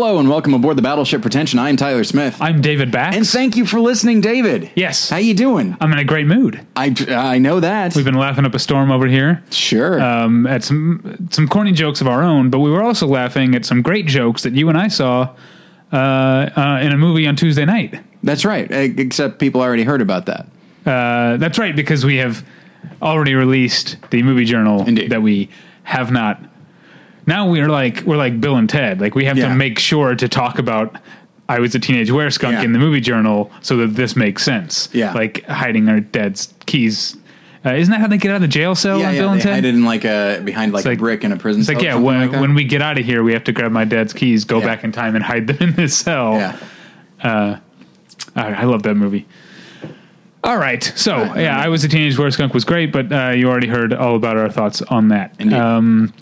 Hello and welcome aboard the Battleship Pretension. I'm Tyler Smith. I'm David Bax. and thank you for listening, David. Yes. How you doing? I'm in a great mood. I I know that. We've been laughing up a storm over here sure. um, at some some corny jokes of our own, but we were also laughing at some great jokes that you and I saw uh, uh, in a movie on Tuesday night. That's right. Except people already heard about that. Uh, that's right, because we have already released the movie journal Indeed. that we have not. Now we're like we're like Bill and Ted. Like we have Yeah. to make sure to talk about. I was a teenage Wereskunk Yeah. in the movie journal, so that this makes sense. Yeah. like hiding our dad's keys. Uh, isn't that how they get out of the jail cell yeah, yeah. Bill and They Ted? hide it in like a behind like, like- a brick in a prison. It's like, yeah, when, like when we get out of here, we have to grab my dad's keys, go Yeah. back in time, and hide them in this cell. yeah. I, I love that movie. All right, so right, yeah, I was a teenage Wereskunk was great, but uh, you already heard all about our thoughts on that. Um,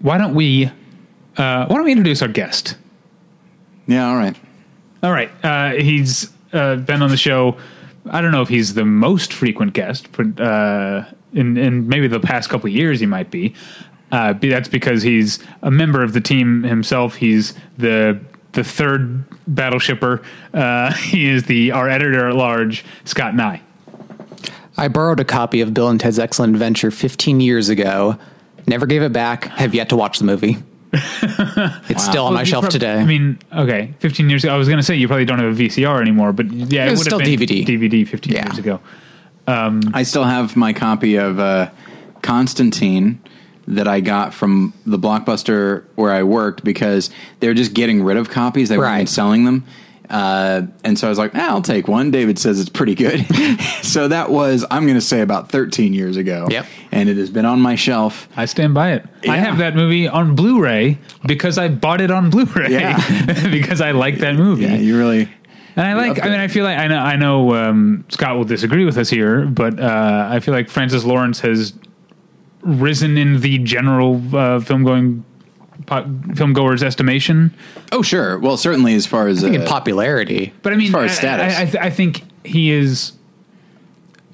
why don't we? Uh, why don't we introduce our guest? Yeah. All right. All right, uh, he's uh, been on the show. I don't know if he's the most frequent guest, but uh, in in maybe the past couple of years he might be. Uh, be- that's because he's a member of the team himself. He's the the third battleshipper. Uh, he is the our editor at large, Scott Nye. I borrowed a copy of Bill and Ted's Excellent Adventure 15 years ago. Never gave it back. Have yet to watch the movie. it's still on Well, my shelf prob- today. I mean, okay, 15 years ago. I was going to say you probably don't have a VCR anymore, but yeah, It was would still have been DVD. DVD 15 Yeah. years ago. I still have my copy of uh, Constantine that I got from the Blockbuster where I worked because they were just getting rid of copies. They weren't selling them. Uh, and so I was like, ah, I'll take one. David says it's pretty good. so that was, I'm going to say, about 13 years ago. Yep. And it has been on my shelf. I stand by it. I have that movie on Blu-ray because I bought it on Blu-ray Yeah. because I like that movie. Yeah, you really. and I like. I mean. I feel like I know. I know um, Scott will disagree with us here, but uh, I feel like Francis Lawrence has risen in the general uh, film going film goers estimation. Oh, sure. Well, certainly as far as. I think uh, in popularity. But I mean, as far as I- status. I, I, th- I think he is.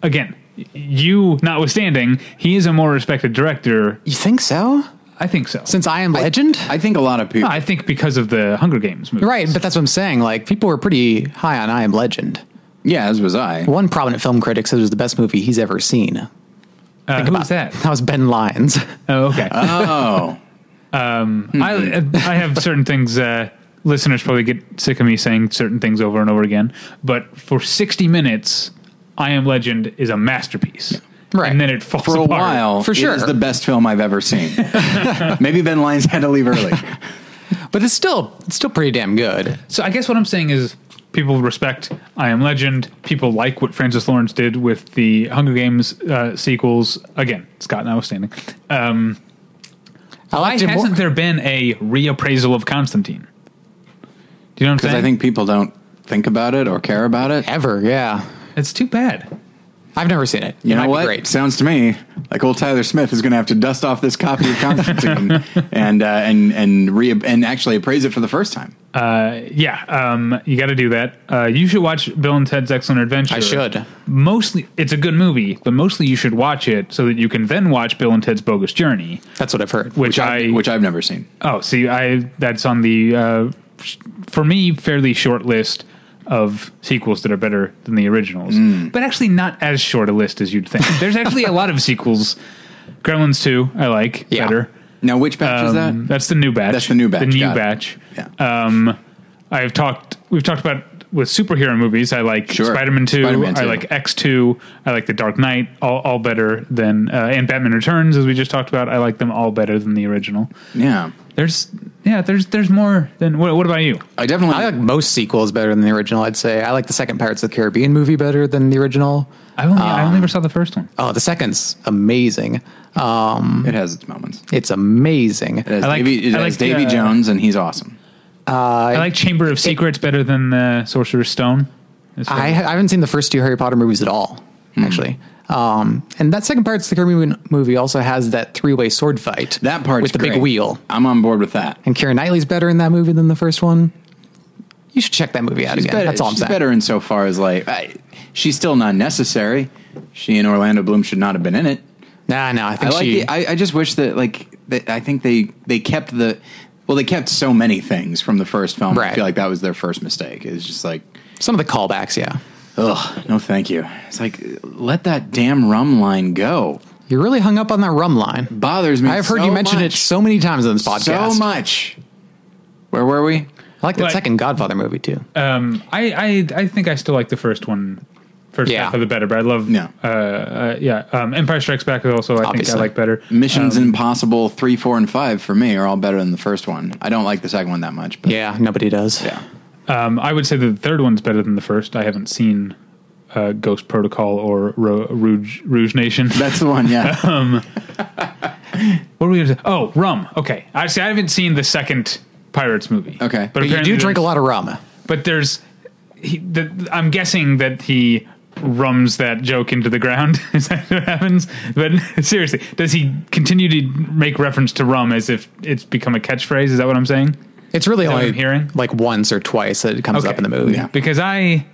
Again, you notwithstanding, he is a more respected director. You think so? I think so. Since I Am Legend? I think a lot of people. I think because of the Hunger Games movie. right, but that's what I'm saying. Like, people were pretty high on I Am Legend. yeah, as was I. One prominent film critic said it was the best movie he's ever seen. Uh, who's about- that? That was Ben Lyons. Oh, okay. Oh. I I have certain things. Uh, listeners probably get sick of me saying certain things over and over again, but for sixty minutes, I Am Legend is a masterpiece. Right. and then it falls For a apart. while, For sure. is the best film I've ever seen. Maybe Ben Lyons had to leave early. but it's still it's still pretty damn good. So I guess what I'm saying is people respect I Am Legend. People like what Francis Lawrence did with the Hunger Games uh, sequels. Again, Scott notwithstanding. Um, I why liked it more. hasn't there been a reappraisal of Constantine? Do you know what I'm saying? Because? I think people don't think about it or care about it. Ever, yeah. it's too bad. I've never seen it. You it know what? Be great. Sounds to me like old Tyler Smith is going to have to dust off this copy of Constantine and uh, and and re and actually appraise it for the first time. Yeah, um, you got to do that. Uh, you should watch Bill and Ted's Excellent Adventure. I should. Mostly, it's a good movie, but mostly you should watch it so that you can then watch Bill and Ted's Bogus Journey, That's what I've heard. which, I which I've never seen. oh see I that's on the uh, for me fairly short list of sequels that are better than the originals, Mm. but actually not as short a list as you'd think. There's actually a lot of sequels. Gremlins two I like Yeah. better. Now, which batch is Um, that? That's the new batch. That's the new batch, The new it. batch. Yeah. Um, I've talked. We've talked about with superhero movies. I like Sure. Spider-Man two. Spider-Man I like X two. I like The Dark Knight. All, all better than uh, and Batman Returns, as we just talked about. I like them all better than the original. yeah, There's yeah. There's there's more than. What, what about you? I definitely. I like most sequels better than the original. I'd say I like the second Pirates of the Caribbean movie better than the original. I only I Um, only ever saw the first one. Oh, the second's amazing. Um, it has its moments. it's amazing. It has, I like- Davy, it I has like, Davy uh, Jones, and he's awesome. I like Chamber of Secrets better than the Sorcerer's Stone. I, I haven't seen the first two Harry Potter movies at all, Hmm. actually. Um, and that second Pirates of the Caribbean movie also has that three way sword fight. That part with the great. big wheel. I'm on board with that. And Keira Knightley's better in that movie than the first one. You should check that movie out She's again. better. That's all I'm she's saying. better insofar as like I, she's still not necessary. She and Orlando Bloom should not have been in it. Nah, no, I I think like. she. The, I, I just wish that like that. I think they they kept the. Well, they kept so many things from the first film. I feel like that was their first mistake. It's just like, Some of the callbacks, yeah. ugh, no, thank you. It's like, let that damn rum line go. You're really hung up on that rum line. Bothers me. I've heard so you mention it so many times on this podcast. so much. Where were we? I like the Like- second Godfather movie too. Um, I, I I think I still like the first one. First Yeah. half of the better, but I love Yeah. uh, uh, yeah. Um, Empire Strikes Back is also I think I like better. Missions Um, Impossible three, four, and five for me are all better than the first one. I don't like the second one that much, but Yeah, nobody does. yeah. Um, I would say the third one's better than the first. I haven't seen uh, Ghost Protocol or Ro- Rouge Rouge Nation. That's the one. Yeah, What were we going to say? Oh, Rum. Okay, I see. I haven't seen the second Pirates movie. Okay. But you do drink a lot of rum. But there's, he, the, I'm guessing that he rums that joke into the ground. Is that what happens? But seriously, does he continue to make reference to rum as if it's become a catchphrase? Is that what I'm saying? It's really that only I'm hearing? like once or twice that it comes up in the movie. Yeah. Because I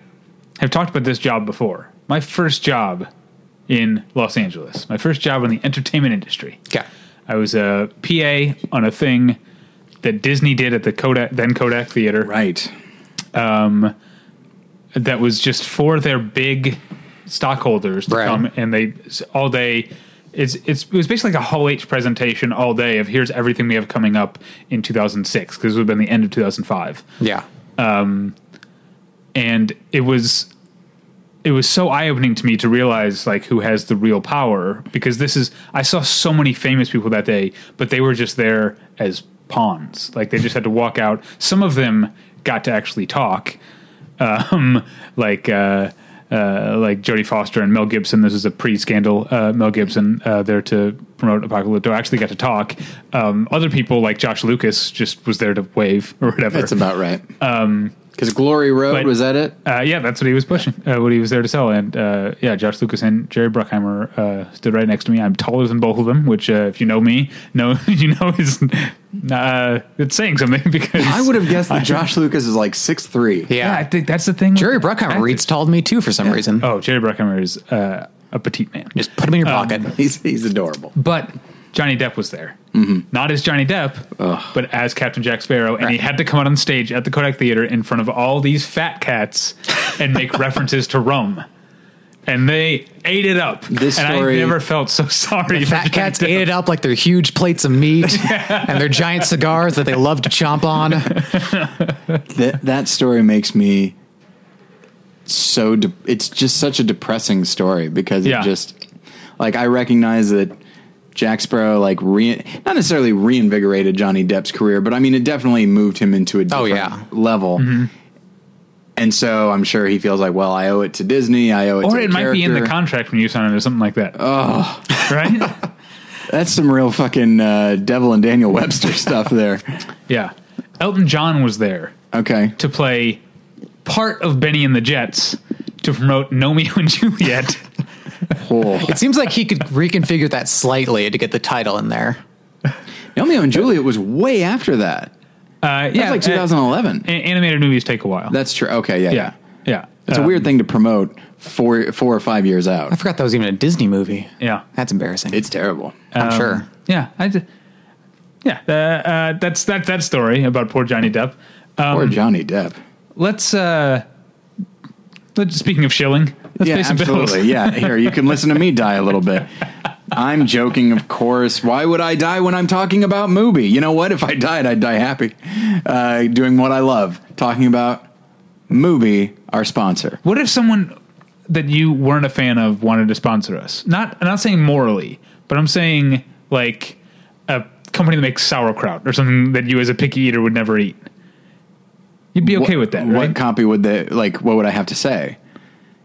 have talked about this job before. My first job in Los Angeles, my first job in the entertainment industry. Okay. I was a PA on a thing that Disney did at the Kodak, then Kodak Theater. right. Um, that was just for their big stockholders to Right. come and they all day it's, it's it was basically like a Hall H presentation all day of here's everything we have coming up in 2006 because it would have been the end of 2005 Yeah. Um, and it was it was so eye opening to me to realize like who has the real power because this is I saw so many famous people that day, but they were just there as pawns. Like they just had to walk out. Some of them got to actually talk, um, like. Uh, uh, like Jodie Foster and Mel Gibson. This is a pre-scandal. Uh, Mel Gibson uh, there to promote Apocalypto actually got to talk. Um, other people like Josh Lucas just was there to wave or whatever. That's about right. Um, because Glory Road but- was that it? Uh, yeah, that's what he was pushing. Uh, what he was there to sell, and uh, yeah, Josh Lucas and Jerry Bruckheimer uh, stood right next to me. I'm taller than both of them, which, uh, if you know me, know you know is uh, it's saying something because I would have guessed that Josh Lucas is like six three. Yeah, I think that's the thing. Jerry Bruckheimer actors. reads taller than me too for some reason. Oh, Jerry Bruckheimer is uh, a petite man, Just put him in your pocket. He's he's adorable. but Johnny Depp was there, Mm-hmm. not as Johnny Depp, but as Captain Jack Sparrow, and he had to come out on stage at the Kodak Theater in front of all these fat cats and make references to Rome. And they ate it up. This and story- I never felt so sorry. for Fat Johnny cats Depp. ate it up like they're huge plates of meat and their giant cigars that they love to chomp on. That that story makes me so. De- it's just such a depressing story because Yeah. it just like I recognize that Jack Sparrow like re- not necessarily reinvigorated Johnny Depp's career, but I mean it definitely moved him into a Oh, different yeah. level. Mm-hmm. And so I'm sure he feels like, well, I owe it to Disney. I owe it to Or the it might be in the contract when you sign it or something like that. Oh. Right? That's some real fucking uh, Devil and Daniel Webster stuff there. yeah. Elton John was there Okay. to play part of Benny and the Jets to promote Gnomeo and Juliet. Oh. It seems like he could reconfigure that slightly to get the title in there. Gnomeo and Juliet was way after that. Uh, That's yeah, like uh, 2011. a- animated movies take a while. That's true. Okay, yeah, yeah. yeah. Yeah. It's Um, a weird thing to promote four four or five years out. I forgot that was even a Disney movie. Yeah. That's embarrassing. It's terrible. I'm sure. Yeah. I yeah. Uh, uh, that's that that story about poor Johnny Depp. Um, Poor Johnny Depp. let's uh let's speaking of shilling let's Yeah, pay some absolutely. bills yeah, here you can listen to me die a little bit. I'm joking, of course. Why would I die when I'm talking about Mubi? You know what? If I died, I'd die happy, uh, doing what I love, talking about Mubi. Our sponsor. what if someone that you weren't a fan of wanted to sponsor us not i'm not saying morally but i'm saying like a company that makes sauerkraut or something that you as a picky eater would never eat you'd be okay What- with that What copy would they like? What would I have to say?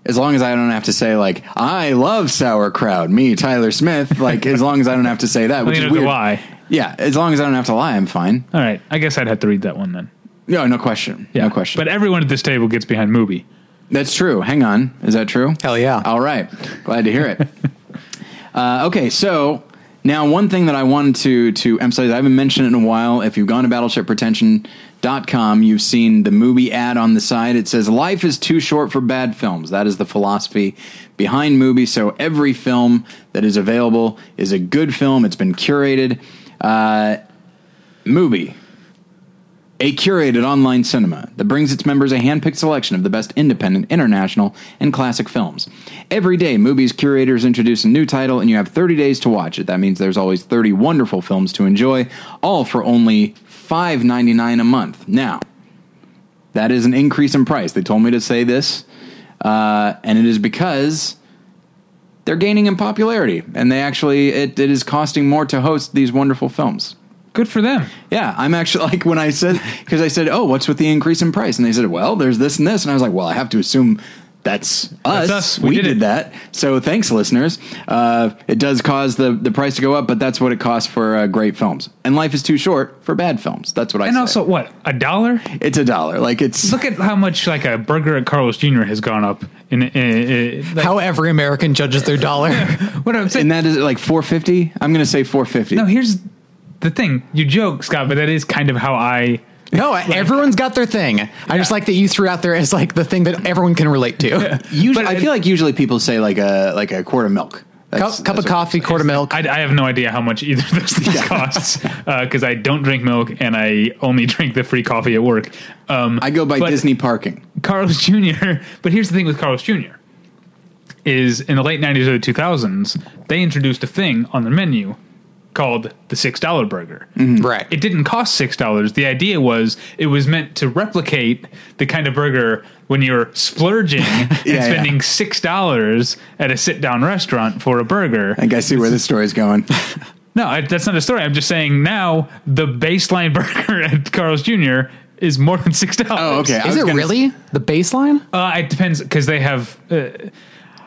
As long as I don't have to say like I love sauerkraut, me Tyler Smith. Like as long as I don't have to say that, which you is don't have to weird. lie. Yeah, as long as I don't have to lie, I'm fine. all right i guess i'd have to read that one then No, no question. yeah No question. but everyone at this table gets behind Mubi That's true. Hang on. Is that true? Hell yeah. All right. Glad to hear it. uh, okay, so now one thing that I wanted to to emphasize, I haven't mentioned it in a while. If you've gone to battleshippretension.com, you've seen the movie ad on the side. It says, Life is too short for bad films. That is the philosophy behind movies. So every film that is available is a good film. It's been curated. Uh, Mubi. a curated online cinema that brings its members a hand-picked selection of the best independent, international, and classic films. Every day, Mubi's curators introduce a new title, and you have 30 days to watch it. That means there's always 30 wonderful films to enjoy, all for only $5.99 a month. Now, that is an increase in price. They told me to say this, uh, and it is because they're gaining in popularity, and they actually it, it is costing more to host these wonderful films. Good for them. Yeah, I'm actually like when I said because I said, "Oh, what's with the increase in price?" and they said, "Well, there's this and this," and I was like, "Well, I have to assume." That's us. That's us. We, We did, did that. So thanks, listeners. Uh, it does cause the, the price to go up, but that's what it costs for uh, great films. And life is too short for bad films. That's what I And say. also, what a dollar? it's a dollar. Like it's Look at how much like a burger at Carl's Jr. has gone up. In, in, in like, How every American judges their dollar. what I'm saying. and that is like 450. I'm going to say 450. no, here's the thing. You joke, Scott, but that is kind of how I. no, everyone's got their thing. I just like that you threw out there as like the thing that everyone can relate to. Usually, But I feel like usually people say like a like a quart of milk. That's- Cup, cup that's of coffee, quart of milk. I, I have no idea how much either of those things costs because I don't drink milk and I only drink the free coffee at work. Um, I go by Disney parking. Carl's Jr. But here's the thing with Carl's Jr. is in the late '90s or the 2000s they introduced a thing on the menu called the six dollar burger. right. It didn't cost six dollars. The idea was it was meant to replicate the kind of burger when you're splurging and yeah. spending six dollars at a sit down restaurant for a burger. I think I see where this story's going. No, I, that's not a story. I'm just saying now the baseline burger at Carl's Jr. is more than six dollars. Oh, okay. I Is it gonna- really the baseline? Uh, it depends because they have. Uh,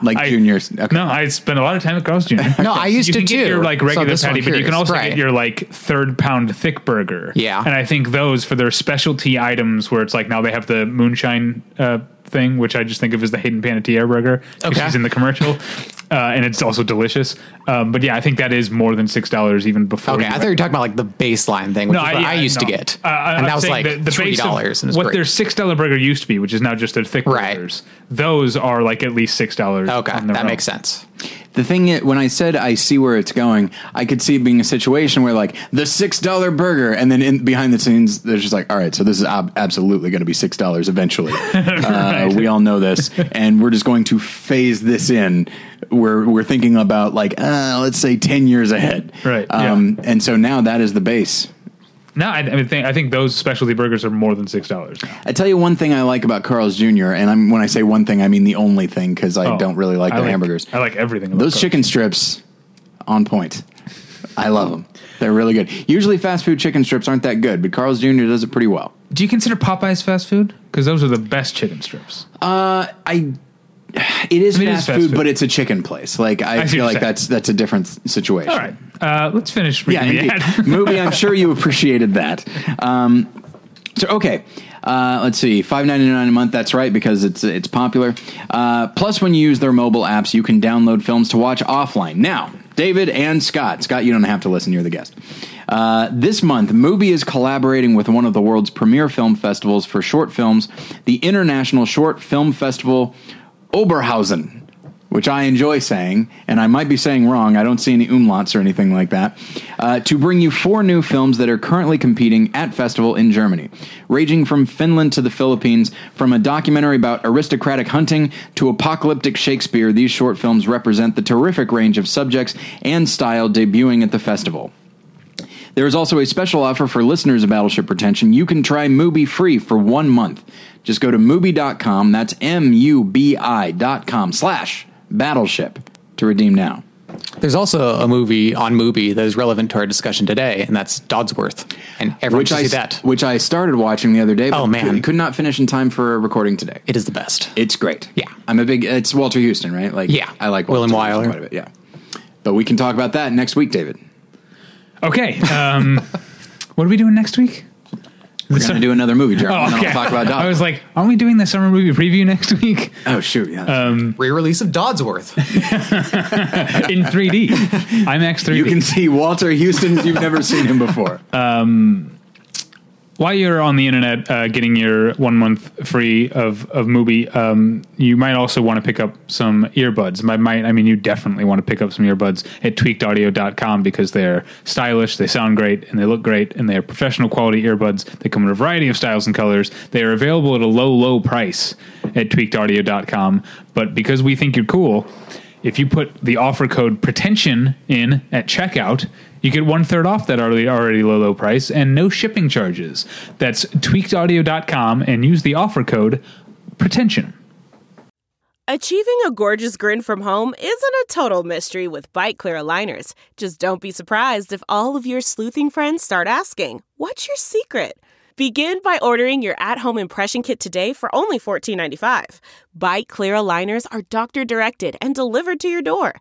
Like I- juniors. Okay. no, I spend a lot of time at Carl's Jr. No, I used you to can get too. your like regular one patty, but you can also Right. get your like third pound thick burger. Yeah. and I think those for their specialty items, where it's like now they have the moonshine uh, thing, which I just think of as the Hayden Panettiere burger. Okay. she's in the commercial, uh, and it's also delicious. Um, but yeah, I think that is more than six dollars even before. Okay, I thought you were talking about like the baseline thing, which is what I, yeah, used no. to get, Uh, and I'm that was like the, the three dollars. And it was what great. their six dollar burger used to be, which is now just their thick Right. burgers. Those are like at least six dollars. Okay, that makes sense. The thing is, when I said I see where it's going, I could see it being a situation where like the six dollar burger, and then in behind the scenes, there's just like, all right, so this is ab- absolutely going to be six dollars eventually. uh, we all know this, and we're just going to phase this in. We're we're thinking about like uh, let's say ten years ahead, Right, Um, And so now that is the base. No, I, I think I think those specialty burgers are more than six dollars. I tell you one thing I like about Carl's Jr. and I'm when I say one thing, I mean the only thing because I don't really like the hamburgers. I like everything. Those Carl's. chicken strips, on point. I love them. They're really good. Usually, fast food chicken strips aren't that good, but Carl's Jr. does it pretty well. Do you consider Popeyes fast food? Because those are the best chicken strips. Uh, I. It is, I mean, it is fast, fast food, food. but it's a chicken place. Like I, I feel like saying. that's that's a different situation. All right, uh, let's finish Yeah, the ad. Mubi. I'm sure you appreciated that. Um, so okay, uh, let's see, five ninety nine a month. That's right because it's it's popular. Uh, plus, when you use their mobile apps, you can download films to watch offline. Now, David and Scott. Scott, you don't have to listen. You're the guest. Uh, this month, Mubi is collaborating with one of the world's premier film festivals for short films, the International Short Film Festival Oberhausen which I enjoy saying, and I might be saying wrong. I don't see any umlauts or anything like that. Uh, to bring you four new films that are currently competing at festival in Germany, ranging from Finland to the Philippines. From a documentary about aristocratic hunting to apocalyptic Shakespeare, these short films represent the terrific range of subjects and style debuting at the festival. There is also a special offer for listeners of Battleship Pretension. You can try Mubi free for one month. Just go to Mubi.com, that's M-U-B-I dot com slash Battleship to redeem now. There's also a movie on Mubi that is relevant to our discussion today, and that's Dodsworth, and everyone Which should I, see that. which I started watching the other day, but Oh, man. could, could not finish in time for recording today. It is the best. It's great. Yeah. I'm a big, it's Walter Huston, right? Like, Yeah. I like William Walter Huston Wyler. quite a bit, yeah. But we can talk about that next week, David. Okay, um, what are we doing next week? We're going to do another movie, Jeremy, Oh, and then okay. I'll talk about I was like, aren't we doing the summer movie preview next week oh, shoot, yeah. Um, Re-release of Dodsworth. in 3D, IMAX 3D? you can see Walter Huston as you've never seen him before. While you're on the internet uh, getting your one month free of of Mubi, um, you might also want to pick up some earbuds. Might, might I mean you definitely want to pick up some earbuds at tweakedaudio.com because they're stylish, they sound great, and they look great, and they are professional quality earbuds. They come in a variety of styles and colors. They are available at a low, low price at tweakedaudio.com. But because we think you're cool, if you put the offer code pretension in at checkout, you get one third off that already already low low price and no shipping charges. That's tweakedaudio.com and use the offer code pretension. Achieving a gorgeous grin from home isn't a total mystery with Byte Clear aligners. Just don't be surprised if all of your sleuthing friends start asking, "What's your secret?" Begin by ordering your at-home impression kit today for only $14.95. Byte Clear aligners are doctor directed and delivered to your door.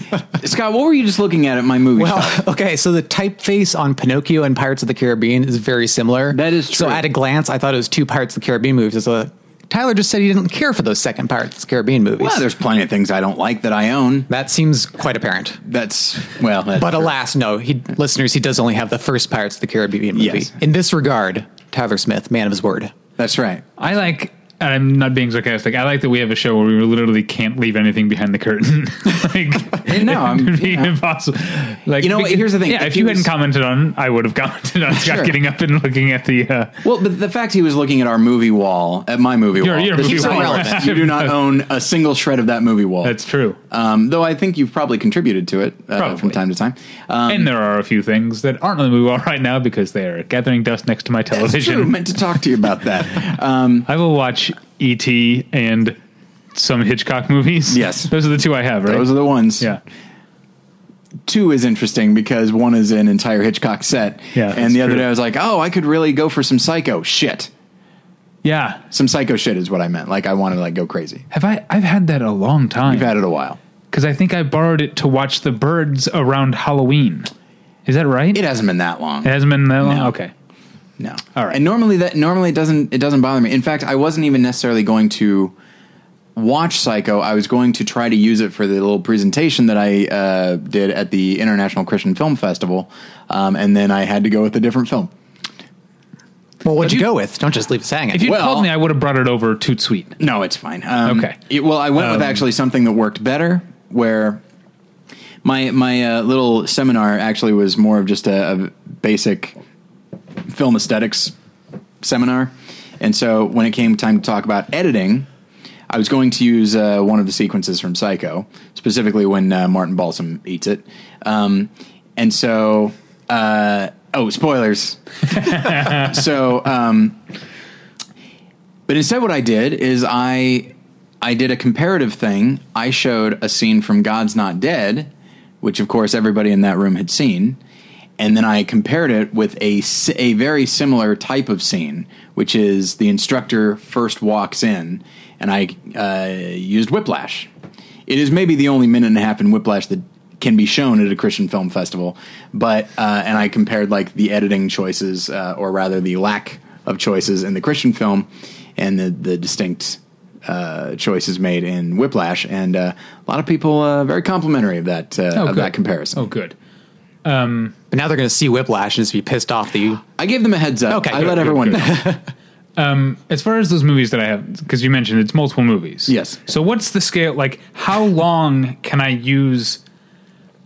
Scott, what were you just looking at at my movie Well, shop? okay, so the typeface on Pinocchio and Pirates of the Caribbean is very similar. That is true. So at a glance, I thought it was two Pirates of the Caribbean movies. So Tyler just said he didn't care for those second Pirates of the Caribbean movies. Well, there's plenty of things I don't like that I own. that seems quite apparent. That's well, that's But true. alas, no, he listeners, he does only have the first Pirates of the Caribbean movie. Yes. In this regard, Tyler Smith, man of his word. that's right. I like. And I'm not being sarcastic. I like that we have a show where we literally can't leave anything behind the curtain. like, No, I'm- it'd be impossible. Like, You know what? Here's the thing. Yeah, If if, you was- hadn't commented on, I would have commented on Scott Sure. getting up and looking at the. Uh, Well, but the fact he was looking at our movie wall, at my movie Your- wall, your movie wall. you do not own a single shred of that movie wall. that's true. Um, though I think you've probably contributed to it uh, from time to time. Um, and there are a few things that aren't on the movie wall right now because they're gathering dust next to my that's television. true. Meant to talk to you about that. Um, I will watch E.T. and some Hitchcock movies. Yes. those are the two I have. Right? those are the ones. yeah. Two is interesting because one is an entire Hitchcock set, Yeah, and the other true. day I was like, oh, I could really go for some Psycho shit. Yeah. Some Psycho shit is what I meant. Like I want to like go crazy. Have I? I've had that a long time. You've had it a while. because I think I borrowed it to watch the birds around Halloween. Is that right? It hasn't been that long. It hasn't been that long. No. Okay. No. All right. And normally that normally it doesn't it doesn't bother me. In fact, I wasn't even necessarily going to watch Psycho. I was going to try to use it for the little presentation that I uh, did at the International Christian Film Festival, um, and then I had to go with a different film. Well, what'd you, you- go with? Don't just leave us hanging. If you Well- told me, I would have brought it over Toot Sweet. No, it's fine. Um, Okay. it- well, I went with Um, actually something that worked better, where my my uh, little seminar actually was more of just a, a basic film aesthetics seminar, and so when it came time to talk about editing, I was going to use uh, one of the sequences from Psycho, specifically when uh, Martin Balsam eats it, um, and so. Uh, oh, spoilers! so, um, but instead, what I did is I I did a comparative thing. I showed a scene from God's Not Dead, which of course everybody in that room had seen, and then I compared it with a, a very similar type of scene, which is the instructor first walks in, and I uh, used Whiplash. It is maybe the only minute and a half in Whiplash that can be shown at a Christian film festival, but uh, and I compared like the editing choices, uh, or rather the lack of choices in the Christian film, and the the distinct uh, choices made in Whiplash, and uh, a lot of people uh, very complimentary of that uh, Oh, of good. that comparison. Oh, good. But now they're going to see Whiplash and just be pissed off that you. I gave them a heads up. Okay, I good, let good, everyone good. know. As far as those movies that I have, because you mentioned it's multiple movies. Yes. So what's the scale? Like, how long can I use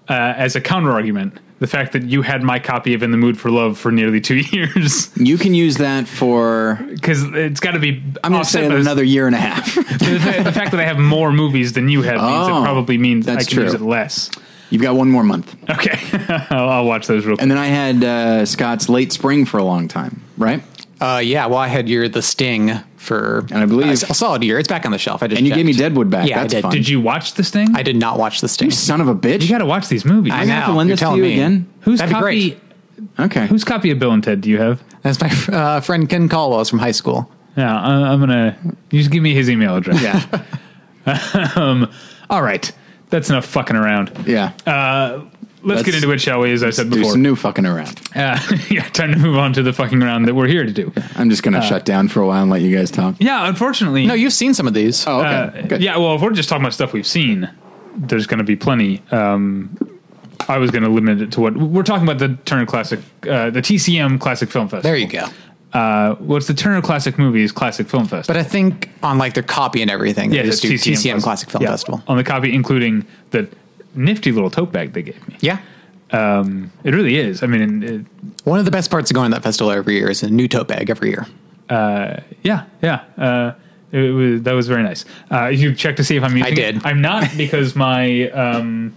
uh, as a counter argument the fact that you had my copy of In the Mood for Love for nearly two years? You can use that for Because it's got to be. I'm going to say by it this- another year and a half. the, the fact that I have more movies than you have means Oh, it probably means I that's can use it less. You've got one more month, Okay, I'll, I'll watch those real quick. and then I had uh, Scott's Late Spring for a long time, right? Uh, yeah, well, I had your The Sting for And I believe- a, a solid year. It's back on the shelf. I just And you gave me. Deadwood back. Yeah, I That's did. fun. Did you watch this thing? I did not watch The Sting. You son of a bitch! You got to watch these movies. I I'm gonna have to know, lend you're this to telling you me. again. Whose That'd be copy? great. Okay. Whose copy of Bill and Ted do you have? That's my uh, friend Ken Caldwell's from high school. Yeah, I, I'm gonna. You just give me his email address. Yeah. Um, all right. That's enough fucking around. Yeah. Let's, get Let's into it, shall we? As I said before, do before, some new fucking around. uh, yeah, time to move on to the fucking around that we're here to do. I'm just gonna shut down for a while and let you guys talk. Yeah, unfortunately, No, you've seen some of these. Oh, okay. Uh, Good. yeah, well, if we're just talking about stuff we've seen, there's going to be plenty. Um, I was going to limit it to what we're talking about the Turner Classic, uh, the TCM Classic Film Festival. There you go. Uh, what's the Turner Classic Movies Classic Film Festival? But I think on like their copy and everything, yeah, they just do it's TCM, Classic Film yeah, Festival. on the copy, including the nifty little tote bag they gave me. Yeah. Um, it really is. I mean, it, One of the best parts of going to that festival every year is a new tote bag every year. yeah, yeah. Uh, it was that was very nice. Uh, you checked to see if I'm using. I did. It? I'm not because my um,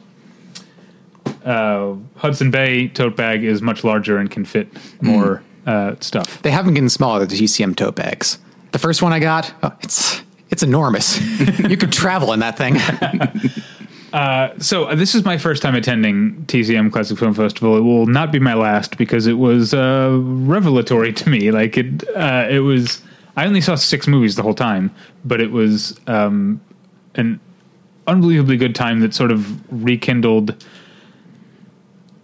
uh, Hudson Bay tote bag is much larger and can fit more uh, stuff. They haven't gotten smaller, the TCM tote bags. The first one I got, oh, it's it's enormous. you could travel in that thing. So uh, this is my first time attending TCM Classic Film Festival. It will not be my last because it was uh, revelatory to me. Like it, uh, it was. I only saw six movies the whole time, but it was um, an unbelievably good time that sort of rekindled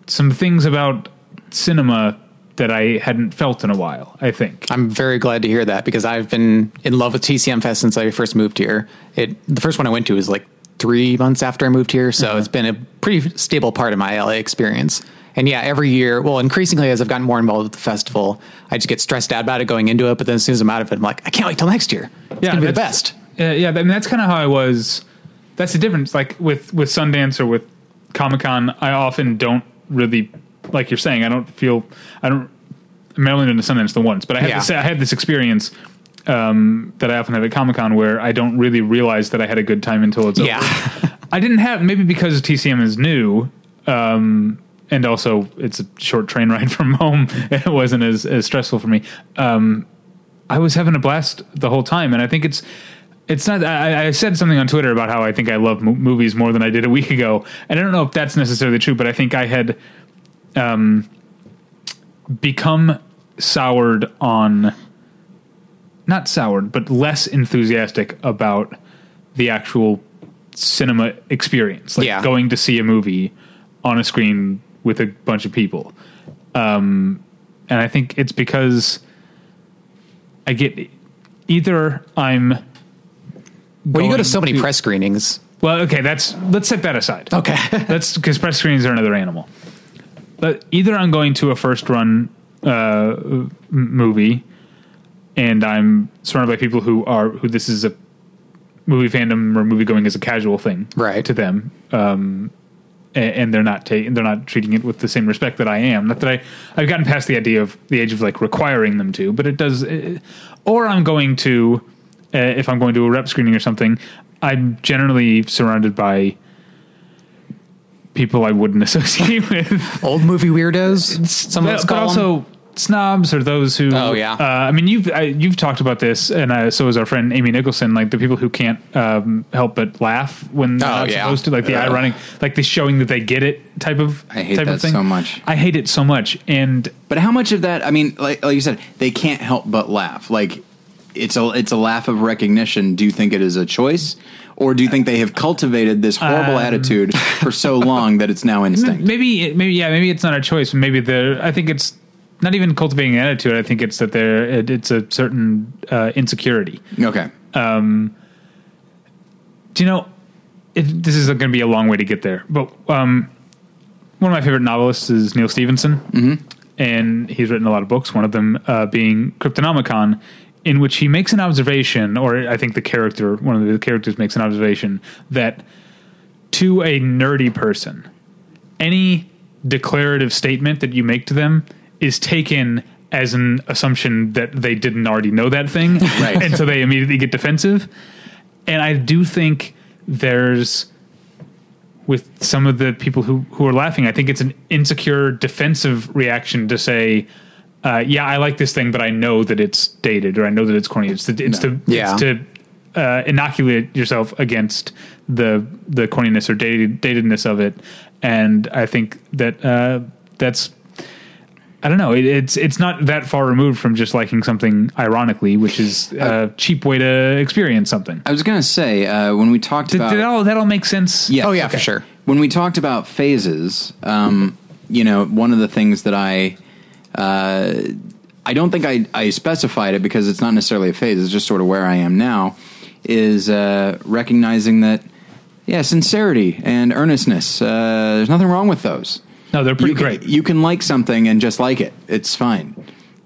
some things about cinema that I hadn't felt in a while. I think. I'm very glad to hear that because I've been in love with TCM Fest since I first moved here. It the first one I went to was like three months after I moved here, so it's been a pretty stable part of my LA experience. And yeah, every year, well, increasingly as I've gotten more involved with the festival, I just get stressed out about it going into it. But then as soon as I'm out of it, I'm like, I can't wait till next year. It's gonna be the best. Uh, yeah, I mean that's kind of how I was. That's the difference. Like with with Sundance or with Comic Con, I often don't really like you're saying. I don't feel. I don't. I mean, I only been to Sundance the once, but I had Yeah. this. I had this experience um, that I often have at Comic Con where I don't really realize that I had a good time until it's Yeah. over. I didn't have maybe because TCM is new. Um, and also, it's a short train ride from home. It wasn't as, as stressful for me. Um, I was having a blast the whole time, and I think it's it's not. I, I said something on Twitter about how I think I love mo- movies more than I did a week ago, and I don't know if that's necessarily true, but I think I had um, become soured on not soured, but less enthusiastic about the actual cinema experience, like Yeah. going to see a movie on a screen with a bunch of people. Um, and I think it's because I get either I'm Well, you go to so many to- press screenings. well, okay, that's let's set that aside. Okay. That's because press screenings are another animal. But either I'm going to a first run uh, movie, and I'm surrounded by people who are who this is a movie fandom or movie going is a casual thing, Right. To them, um, a- and, they're not taking they're not treating it with the same respect that I am. Not that I I've gotten past the idea of the age of like requiring them to, but it does. or I'm going to uh, if I'm going to a rep screening or something. I'm generally surrounded by people I wouldn't associate with. Old movie weirdos. Some but, of us but call them. also snobs or those who. Oh, yeah. Uh, I mean, you've I, you've talked about this, and uh, so is our friend Amy Nicholson. Like the people who can't um, help but laugh when they're Oh, not yeah. supposed to, like the Ugh. ironic, like the showing that they get it type of. I hate type that of thing. so much. I hate it so much, and But how much of that? I mean, like, like you said, they can't help but laugh. Like it's a it's a laugh of recognition. Do you think it is a choice, or do you think they have cultivated this horrible Um, attitude for so long that it's now instinct? maybe maybe yeah, maybe it's not a choice. Maybe they're. I think it's not even cultivating an attitude. I think it's that they're. It, it's a certain uh, insecurity. Okay, Do you know? It, this is going to be a long way to get there, but um, one of my favorite novelists is Neal Stephenson, mm-hmm. and he's written a lot of books. One of them uh, being Cryptonomicon, in which he makes an observation, or I think the character, one of the characters, makes an observation that to a nerdy person, any declarative statement that you make to them is taken as an assumption that they didn't already know that thing, Right. and so they immediately get defensive. And I do think there's with some of the people who who are laughing, I think it's an insecure defensive reaction to say, uh, "Yeah, I like this thing, but I know that it's dated or I know that it's corny." It's to, it's to Yeah. it's to uh, inoculate yourself against the the corniness or dated, datedness of it, and I think that uh, that's I don't know. It, it's it's not that far removed from just liking something ironically, which is a cheap way to experience something. I was gonna say uh, when we talked Did, about did all that all make sense? Yeah. Oh yeah, for sure. when we talked about phases, um, you know, one of the things that I, uh, I don't think I, I specified it because it's not necessarily a phase. It's just sort of where I am now. Is uh, recognizing that, yeah, sincerity and earnestness. Uh, there's nothing wrong with those. No, they're pretty you can, great. You can like something and just like it. It's fine.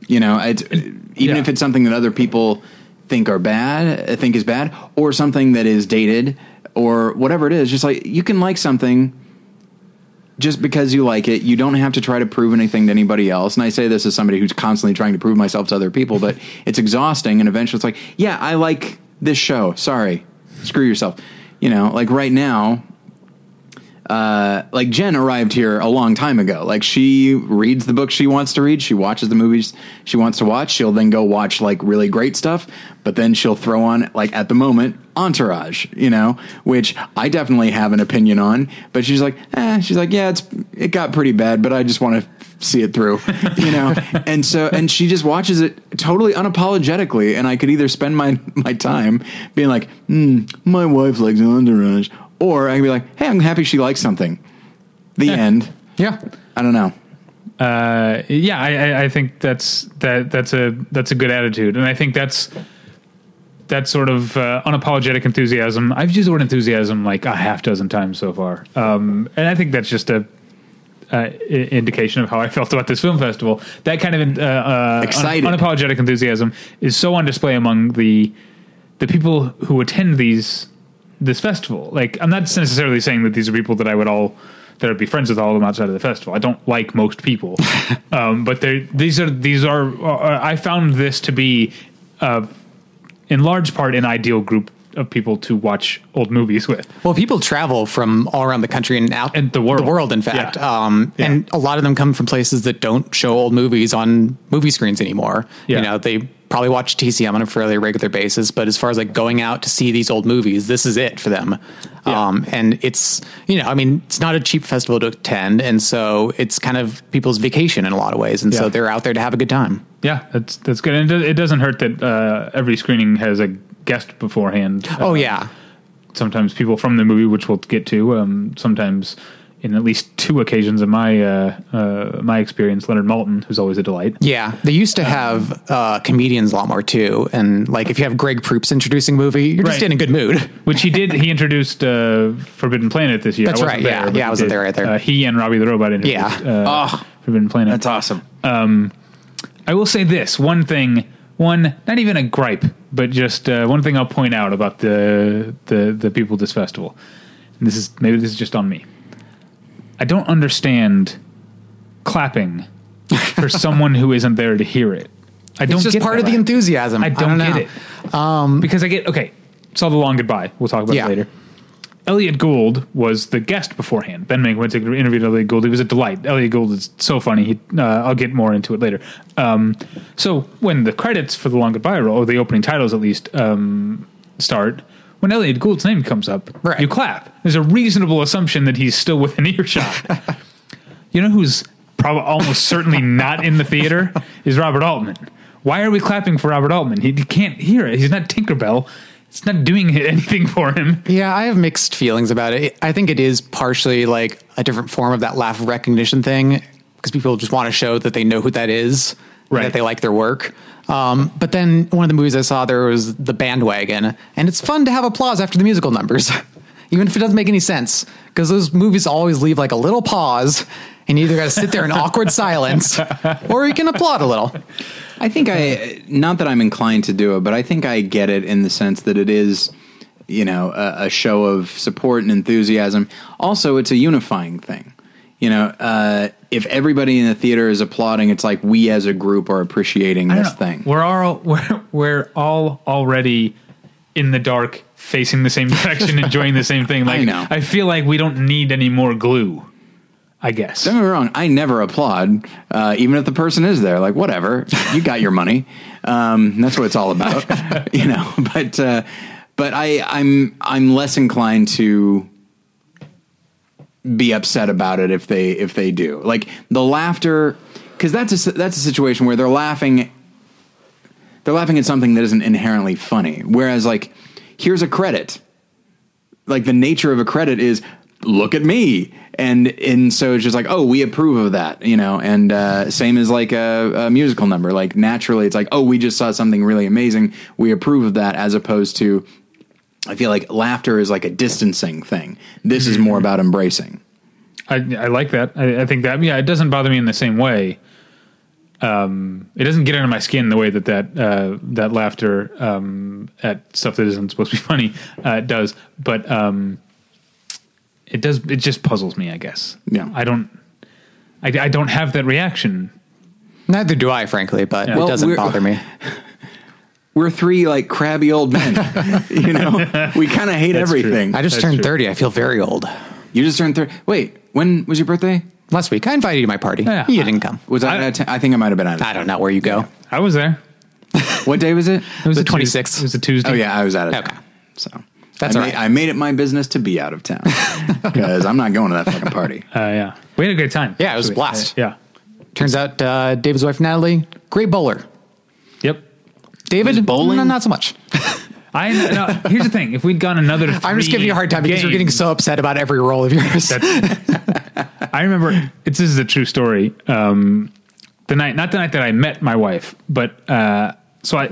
You know, it's, even yeah. if it's something that other people think are bad, uh, think is bad, or something that is dated, or whatever it is. Just like you can like something just because you like it. You don't have to try to prove anything to anybody else. And I say this as somebody who's constantly trying to prove myself to other people, but it's exhausting. And eventually, it's like, yeah, I like this show. Sorry, screw yourself. You know, like right now, uh, like Jen arrived here a long time ago. Like she reads the book she wants to read, she watches the movies she wants to watch. She'll then go watch like really great stuff, but then she'll throw on like at the moment Entourage, you know, which I definitely have an opinion on. But she's like, eh, she's like, yeah, it's it got pretty bad, but I just want to see it through, you know. and so and she just watches it totally unapologetically, and I could either spend my my time being like, hmm, my wife likes Entourage, or I can be like, hey, I'm happy she likes something. The end. Yeah. I don't know. Uh, yeah, I, I, I think that's that that's a that's a good attitude, and I think that's that sort of uh, unapologetic enthusiasm. I've used the word enthusiasm like a half dozen times so far, um, and I think that's just a. Uh, indication of how I felt about this film festival. That kind of uh, uh, Excited. un- unapologetic enthusiasm is so on display among the the people who attend these this festival. Like, I'm not necessarily saying that these are people that I would all that I'd be friends with all of them outside of the festival. I don't like most people, um, but these are these are. Uh, I found this to be, uh, in large part, an ideal group of people to watch old movies with. Well, people travel from all around the country and out And the world. The world, in fact. Yeah. Um, Yeah. And a lot of them come from places that don't show old movies on movie screens anymore. Yeah. You know, they probably watch TCM on a fairly regular basis, but as far as like going out to see these old movies, this is it for them. Yeah. Um, and it's, you know, I mean, it's not a cheap festival to attend. And so it's kind of people's vacation in a lot of ways. And Yeah. so they're out there to have a good time. Yeah, that's that's good. And it, doesn't hurt that uh, every screening has a guest beforehand. Oh, Uh, yeah. sometimes people from the movie, which we'll get to. Um, sometimes, in at least two occasions of my uh, uh, my experience, Leonard Maltin, who's always a delight. Yeah, they used to have uh, comedians a lot more too, and like if you have Greg Proops introducing a movie, you're just in a good mood. Which he did. He introduced uh, Forbidden Planet this year. That's I wasn't right, yeah. Yeah, I wasn't did. there either. Uh, he and Robbie the Robot introduced Yeah. uh, Oh. Forbidden Planet. That's awesome. I will say this one thing, one not even a gripe, but just uh, one thing I'll point out about the the the people at this festival. And this is maybe this is just on me. I don't understand clapping for someone who isn't there to hear it. I don't It's just get part of the enthusiasm. I don't, know. get it. Um, because I get okay. Saw the long goodbye. We'll talk about Yeah. it later. Elliott Gould was the guest beforehand. Ben Mankiewicz interviewed Elliott Gould. He was a delight. Elliott Gould is so funny. He, uh, I'll get more into it later. Um, so when the credits for the long goodbye roll, or the opening titles at least, um, start, when Elliott Gould's name comes up, Right. you clap. There's a reasonable assumption that he's still within earshot. you know who's probably almost certainly not in the theater is Robert Altman. Why are we clapping for Robert Altman? He, he can't hear it. He's not Tinkerbell. It's not doing anything for him. Yeah, I have mixed feelings about it. I think it is partially like a different form of that laugh recognition thing because people just want to show that they know who that is, Right. that they like their work. Um, but then one of the movies I saw there was The Bandwagon, and it's fun to have applause after the musical numbers, even if it doesn't make any sense, because those movies always leave like a little pause, and you either got to sit there in awkward silence, or you can applaud a little. I think I, not that I'm inclined to do it, but I think I get it in the sense that it is, you know, a, a show of support and enthusiasm. Also, it's a unifying thing. You know, uh, if everybody in the theater is applauding, it's like we as a group are appreciating this thing. We're all we're, we're all already in the dark, facing the same direction, enjoying the same thing. Like I, know. I feel like we don't need any more glue. I guess. Don't get me wrong. I never applaud, uh, even if the person is there. Like, whatever, you got your money. Um, that's what it's all about, you know. But uh, but I I'm I'm less inclined to be upset about it if they if they do. Like the laughter because that's a that's a situation where they're laughing. They're laughing at something that isn't inherently funny. Whereas, like, here's a credit. Like the nature of a credit is, look at me, and and so it's just like, oh, we approve of that, you know. And uh, same as like a, a musical number. Like naturally, it's like, oh, we just saw something really amazing. We approve of that, as opposed to, I feel like laughter is like a distancing thing. This is more about embracing. I, I like that. I, I think that yeah, it doesn't bother me in the same way. Um, it doesn't get under my skin the way that that uh, that laughter um, at stuff that isn't supposed to be funny uh, does. But um, it does. It just puzzles me. I guess. Yeah. I don't. I, I don't have that reaction. Neither do I, frankly, but Yeah. it Well, doesn't bother me. We're three like crabby old men, you know. We kind of hate That's true. everything. I just That's turned true. 30. I feel very old. You just turned thirty. Wait, when was your birthday? Last week, I invited you to my party. Yeah. You didn't come. Was I? I- I, I think I might have been out. Of I don't know where you go. I was there. What day was it? It was The a Tues- 26th. It was a Tuesday. Oh yeah, I was out of Okay. town. So That's I all made, right. I made it my business to be out of town because I'm not going to that fucking party. Uh, yeah. We had a great time. Yeah, it was a actually. blast. Yeah. Turns out uh, David's wife, Natalie, great bowler. Yep. David, bowling? no, not so much. I no, here's the thing. If we'd gone another, I'm just giving you a hard time because you're getting so upset about every role of yours. I remember it's this is a true story. Um, the night, not the night that I met my wife, but uh, so I,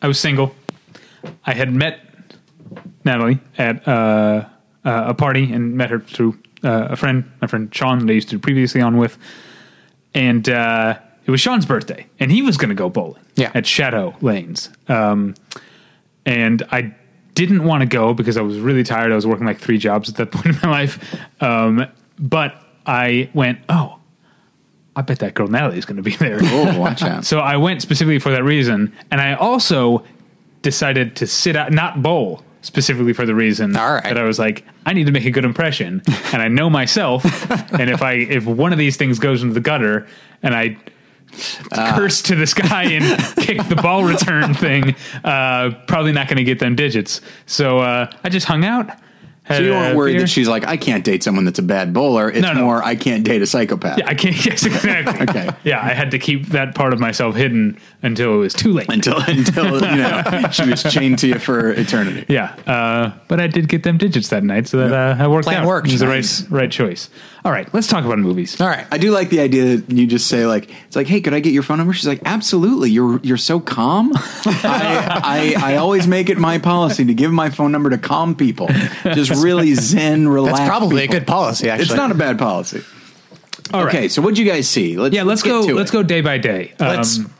I was single. I had met Natalie at uh, uh, a party and met her through uh, a friend, my friend Sean, that I used to previously on with, and uh, it was Sean's birthday, and he was going to go bowling Yeah. at Shadow Lanes. Um, and I didn't want to go because I was really tired. I was working like three jobs at that point in my life. Um, but I went, oh, I bet that girl Natalie is going to be there. Oh, watch out! so I went specifically for that reason, and I also decided to sit out, not bowl. Specifically for the reason right. that I was like, I need to make a good impression, and I know myself. and if I if one of these things goes into the gutter, and I Ah. curse to the sky and kick the ball return thing, uh, probably not going to get them digits. So uh, I just hung out. so you weren't worried that she's like, I can't date someone that's a bad bowler. It's No, no. more, I can't date a psychopath. Yeah, I can't. Yes, exactly. Okay. Yeah, I had to keep that part of myself hidden until it was too late. Until until you know she was chained to you for eternity. Yeah, uh, but I did get them digits that night, so that uh, I worked Plan out. worked. It was the right right choice. All right, let's talk about movies. All right. I do like the idea that you just say like it's like, hey, could I get your phone number? She's like, absolutely. You're you're so calm. I, I I always make it my policy to give my phone number to calm people. Just really zen, relaxed. That's probably people. a good policy, actually. It's not a bad policy. All right. okay, so what'd you guys see? Let's, Yeah, let's, get go. Let's it. go day by day. Let's- Um,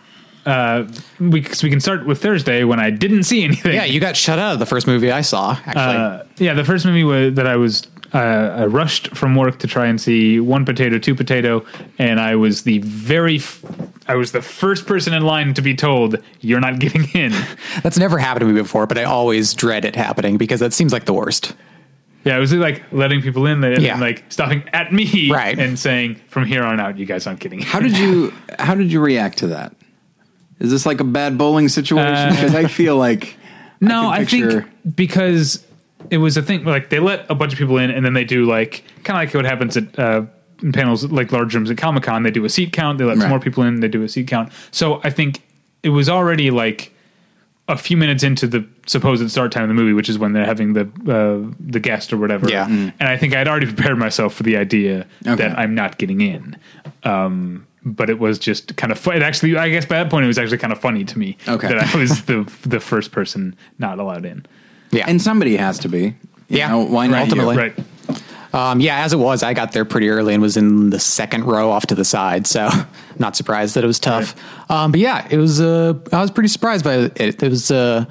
uh, we, so we can start with Thursday when I didn't see anything. Yeah, you got shut out of the first movie I saw, actually. Uh, yeah, the first movie was, that I was uh, I rushed from work to try and see One Potato, Two Potato, and I was the very f- I was the first person in line to be told you're not getting in. That's never happened to me before, but I always dread it happening because that seems like the worst. Yeah, it was like letting people in and Yeah. like stopping at me Right. and saying from here on out you guys aren't getting in. How did you How did you react to that? Is this like a bad bowling situation? Uh, Because I feel like No, can I, think because it was a thing like they let a bunch of people in and then they do like kind of like what happens at uh, in panels like large rooms at Comic Con. They do a seat count. They let some more people in. They do a seat count. So I think it was already like a few minutes into the supposed start time of the movie, which is when they're having the uh, the guest or whatever. Yeah. Mm. and I think I'd already prepared myself for the idea Okay. that I'm not getting in. Um, but it was just kind of fun. It actually, I guess by that point, it was actually kind of funny to me Okay. that I was the the first person not allowed in. Yeah. and somebody has to be. You Yeah, know, why not? you? ultimately. Right. Um, yeah, as it was, I got there pretty early and was in the second row off to the side, so not surprised that it was tough. Um, but yeah, it was. Uh, I was pretty surprised by it. It was a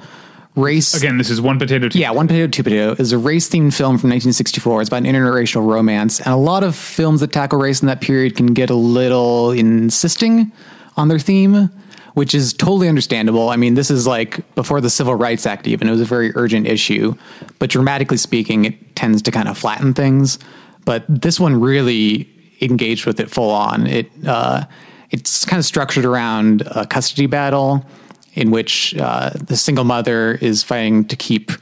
race. Again, this is one potato. Two. Yeah, One Potato, Two Potato is a race themed film from 1964. It's about an interracial romance. And a lot of films that tackle race in that period can get a little insisting on their theme, which is totally understandable. I mean, this is like before the Civil Rights Act, even. It was a very urgent issue. But dramatically speaking, it tends to kind of flatten things. But this one really engaged with it full on. It, uh, it's kind of structured around a custody battle in which uh, the single mother is fighting to keep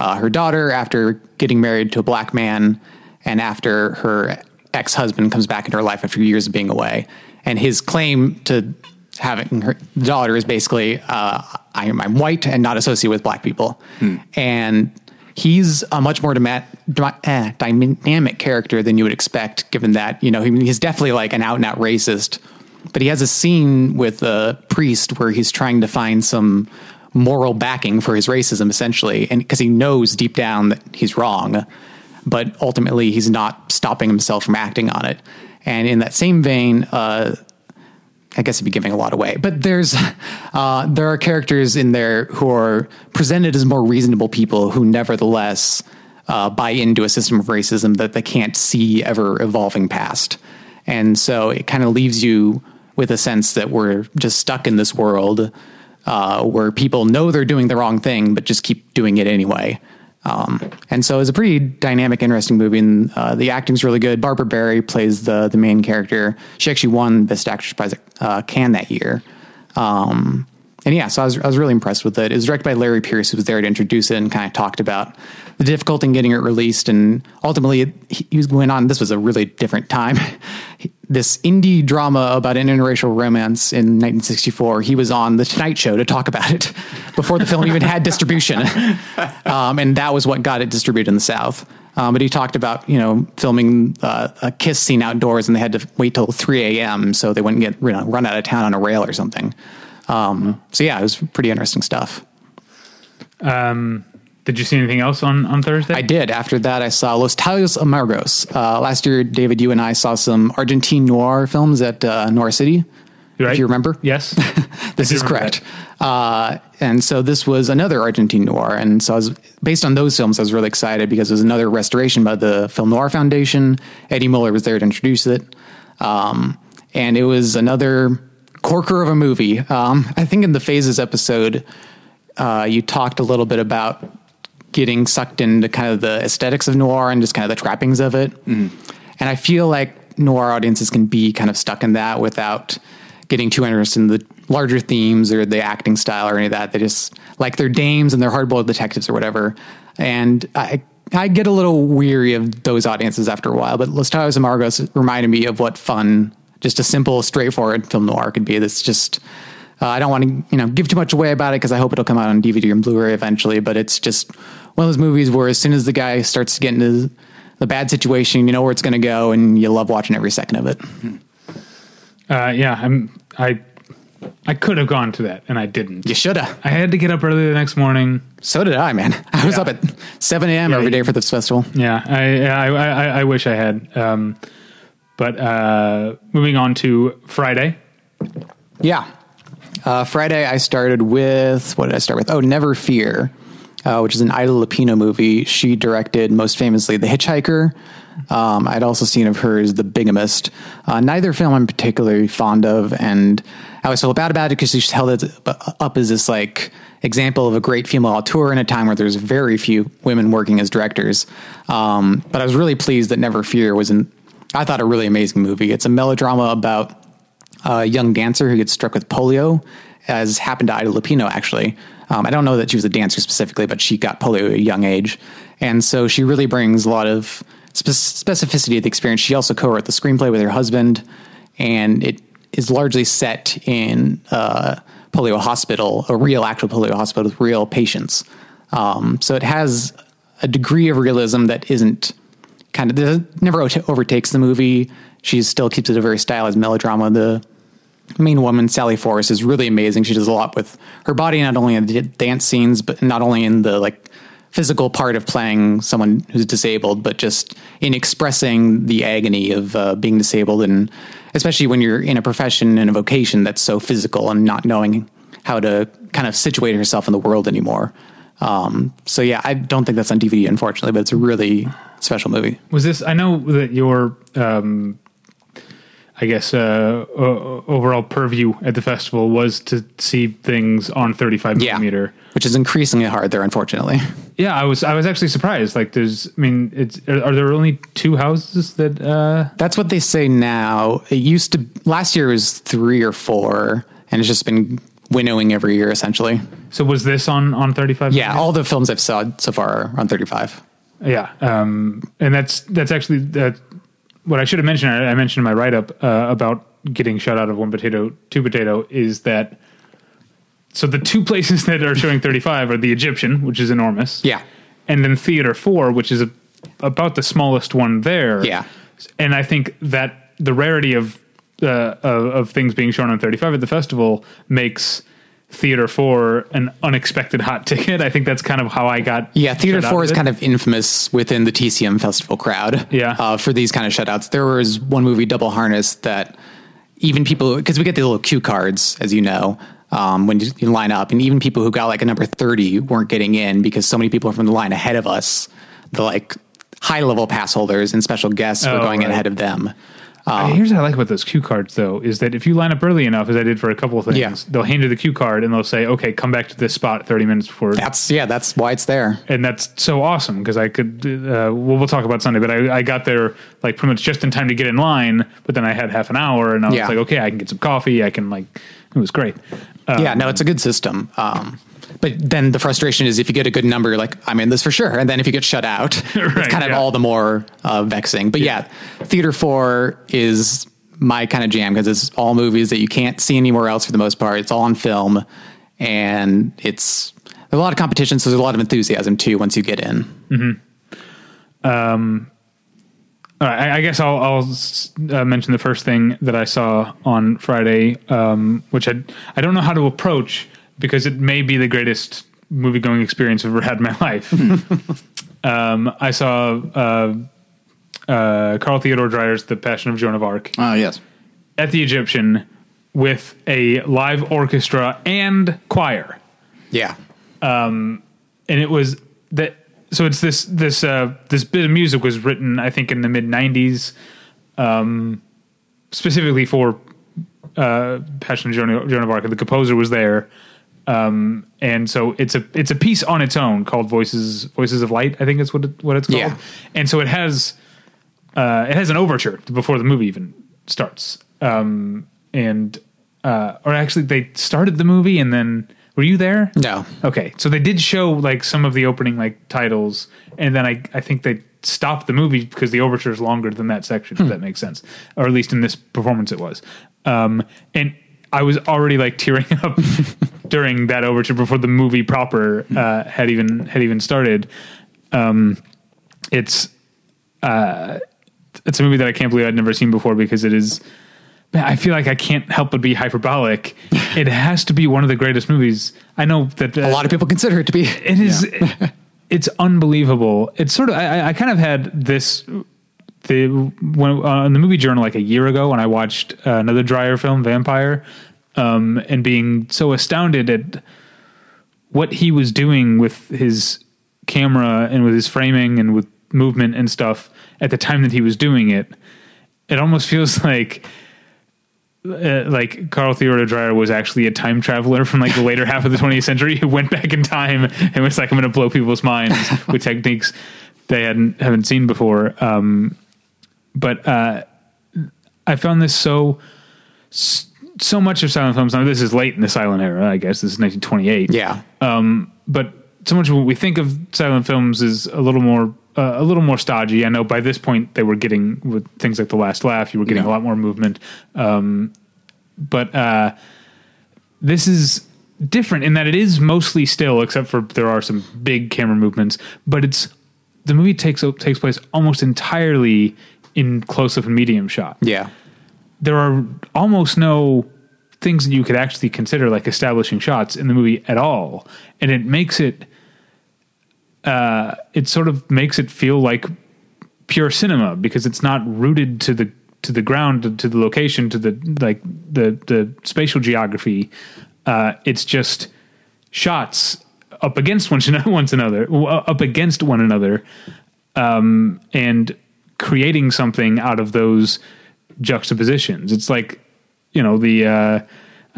uh, her daughter after getting married to a black man and after her ex husband comes back into her life after years of being away, and his claim to having her daughter is basically uh, I'm, I'm white and not associated with black people, and he's a much more dyma- dyma- eh, dynamic character than you would expect, given that you know he, he's definitely like an out and out racist. But he has a scene with a priest where he's trying to find some moral backing for his racism, essentially, and because he knows deep down that he's wrong, but ultimately he's not stopping himself from acting on it. And in that same vein, uh, I guess I'd be giving a lot away, but there's uh, there are characters in there who are presented as more reasonable people who nevertheless uh, buy into a system of racism that they can't see ever evolving past, and so it kind of leaves you with a sense that we're just stuck in this world uh, where people know they're doing the wrong thing but just keep doing it anyway. Um, and so it's a pretty dynamic, interesting movie, and uh, the acting's really good. Barbara Barrie plays the the main character. She actually won Best Actress prize at uh, Cannes that year. Um, and yeah, so I was I was really impressed with it. It was directed by Larry Peerce, who was there to introduce it and kind of talked about the difficulty in getting it released. And ultimately, he was going on. This was a really different time. this indie drama about an interracial romance in 1964. He was on the Tonight Show to talk about it before the film even had distribution, um, and that was what got it distributed in the South. Um, but he talked about you know filming uh, a kiss scene outdoors, and they had to wait till 3 a.m. so they wouldn't get you know, run out of town on a rail or something. Um, so yeah, it was pretty interesting stuff. Did you see anything else on on Thursday? I did. After that, I saw Los Tallos Amargos. Uh, last year, David, you and I saw some Argentine noir films at uh, Noir City. Right. If you remember, Yes. this is correct. Uh, and so this was another Argentine noir, and so I was based on those films. I was really excited because it was another restoration by the Film Noir Foundation. Eddie Muller was there to introduce it, um, and it was another corker of a movie. Um, I think in the phases episode, uh, you talked a little bit about getting sucked into kind of the aesthetics of noir and just kind of the trappings of it. And I feel like noir audiences can be kind of stuck in that without getting too interested in the larger themes or the acting style or any of that. They just like their dames and their hardboiled detectives or whatever. And I I get a little weary of those audiences after a while, but Los Tallos Amargos reminded me of what fun, just a simple, straightforward film noir could be. That's just uh, I don't want to, you know, give too much away about it because I hope it'll come out on DVD and Blu-ray eventually. But it's just one of those movies where as soon as the guy starts to get into the bad situation, you know where it's going to go, and you love watching every second of it. Uh, yeah, I'm. I I could have gone to that, and I didn't. You shoulda. I had to get up early the next morning. So did I, man. I was Yeah. up at 7 a.m. Yeah, every day for this festival. Yeah, I I, I, I wish I had. Um, but uh, moving on to Friday. Yeah. Uh, Friday, I started with what did I start with? Oh, Never Fear, uh, which is an Ida Lupino movie. She directed most famously The Hitchhiker. Um, I'd also seen of hers The Bigamist. Uh, neither film I'm particularly fond of, and I always felt bad about it because she's held it up as this like example of a great female auteur in a time where there's very few women working as directors. Um, but I was really pleased that Never Fear was an I thought a really amazing movie. It's a melodrama about a young dancer who gets struck with polio, as happened to Ida Lupino, actually. Um, I don't know that she was a dancer specifically, but she got polio at a young age. And so she really brings a lot of spe- specificity to the experience. She also co wrote the screenplay with her husband, and it is largely set in uh, polio hospital, a real actual polio hospital with real patients. Um, so it has a degree of realism that isn't kind of never overtakes the movie. She still keeps it a very stylized melodrama. The main woman, Sally Forrest, is really amazing. She does a lot with her body, not only in the dance scenes, but not only in the like physical part of playing someone who's disabled, but just in expressing the agony of uh, being disabled, and especially when you're in a profession and a vocation that's so physical and not knowing how to kind of situate herself in the world anymore. Um, so yeah, I don't think that's on DVD, unfortunately, but it's a really special movie. Was this? I know that your, um, I guess, uh, o- overall purview at the festival was to see things on 35 Yeah, millimeter. which is increasingly hard there, unfortunately. Yeah, I was. I was actually surprised. Like, there's. I mean, it's. Are, are there only two houses that? uh That's what they say now. It used to last year was three or four, and it's just been winnowing every year essentially. So was this on on 35? Yeah, all the films I've saw so far are on 35. Yeah, um, and that's that's actually that what I should have mentioned, I, mentioned in my write up uh, about getting shut out of one potato, two potato, is that so the two places that are showing 35 are the Egyptian, which is enormous. Yeah. And then Theater 4, which is a, about the smallest one there. Yeah. And I think that the rarity of, uh, of, of things being shown on 35 at the festival makes Theater 4 an unexpected hot ticket. I think that's kind of how I got. Yeah, Theater 4 is it. kind of infamous within the TCM festival crowd. Yeah. Uh, for these kind of shutouts. There was one movie, Double Harness, that even people, because we get the little cue cards, as you know, um, when you, line up, and even people who got like a number 30 weren't getting in because so many people from the line ahead of us, the like high level pass holders and special guests were Oh, going in ahead of them. Uh, Here's what I like about those cue cards, though, is that if you line up early enough, as I did for a couple of things, Yeah. they'll hand you the cue card and they'll say, "Okay, come back to this spot 30 minutes before." That's, yeah, that's why it's there. and that's so awesome because I could. Uh, well, we'll talk about Sunday, but I, I got there like pretty much just in time to get in line. But then I had half an hour, and I was Yeah. like, okay, I can get some coffee. I can like, it was great. Uh, yeah, no, it's a good system. Um, but then the frustration is if you get a good number, you're like, I'm in this for sure. And then if you get shut out, Right, it's kind of yeah. all the more uh, vexing. But yeah. Theater 4 is my kind of jam because it's all movies that you can't see anywhere else for the most part. It's all on film. And it's a lot of competition, so there's a lot of enthusiasm too once you get in. All right, I, I guess I'll, I'll uh, mention the first thing that I saw on Friday, um, which I I don't know how to approach because it may be the greatest movie going experience I've ever had in my life. um, I saw uh, uh, Carl Theodor Dreyer's The Passion of Joan of Arc Oh yes. at the Egyptian with a live orchestra and choir. Yeah. and it was that so it's this this uh this bit of music was written i think in the mid 90s um specifically for uh passion of joan, joan of arc. The composer was there um and so it's a it's a piece on its own called voices voices of light i think is what it, what it's called. Yeah. and so it has uh it has an overture before the movie even starts. Um and uh or actually they started the movie and then were you there No. Okay, so they did show like some of the opening like titles, and then I I think they stopped the movie because the overture is longer than that section. If that makes sense, or at least in this performance it was. Um, and I was already like tearing up during that overture before the movie proper uh, had even had even started. Um, it's uh, it's a movie that I can't believe I'd never seen before because it is. I feel like I can't help but be hyperbolic. it has to be one of the greatest movies. I know that uh, A lot of people consider it to be. it is. it's unbelievable. It's sort of. I, I kind of had this. The when uh, in the movie journal like a year ago when I watched uh, another Dreyer film, Vampyr, um, and being so astounded at what he was doing with his camera and with his framing and with movement and stuff at the time that he was doing it. It almost feels like uh, like Carl Theodor Dreyer was actually a time traveler from like the later half of the 20th century who went back in time and was like, I'm going to blow people's minds with techniques they hadn't haven't seen before. Um, but uh, I found this so so much of silent films. Now this is late in the silent era, I guess. This is 1928 Yeah. but so much of what we think of silent films is a little more uh, a little more stodgy. I know by this point they were getting with things like The Last Laugh, you were getting Yeah. a lot more movement. Um, but uh, this is different in that it is mostly still, except for there are some big camera movements. But it's the movie takes takes place almost entirely in close up and medium shot yeah. there are almost no things that you could actually consider like establishing shots in the movie at all and it makes it uh it sort of makes it feel like pure cinema because it's not rooted to the to the ground to, the location to the like the the spatial geography. Uh it's just shots up against one once another up against one another um and creating something out of those juxtapositions. It's like you know the uh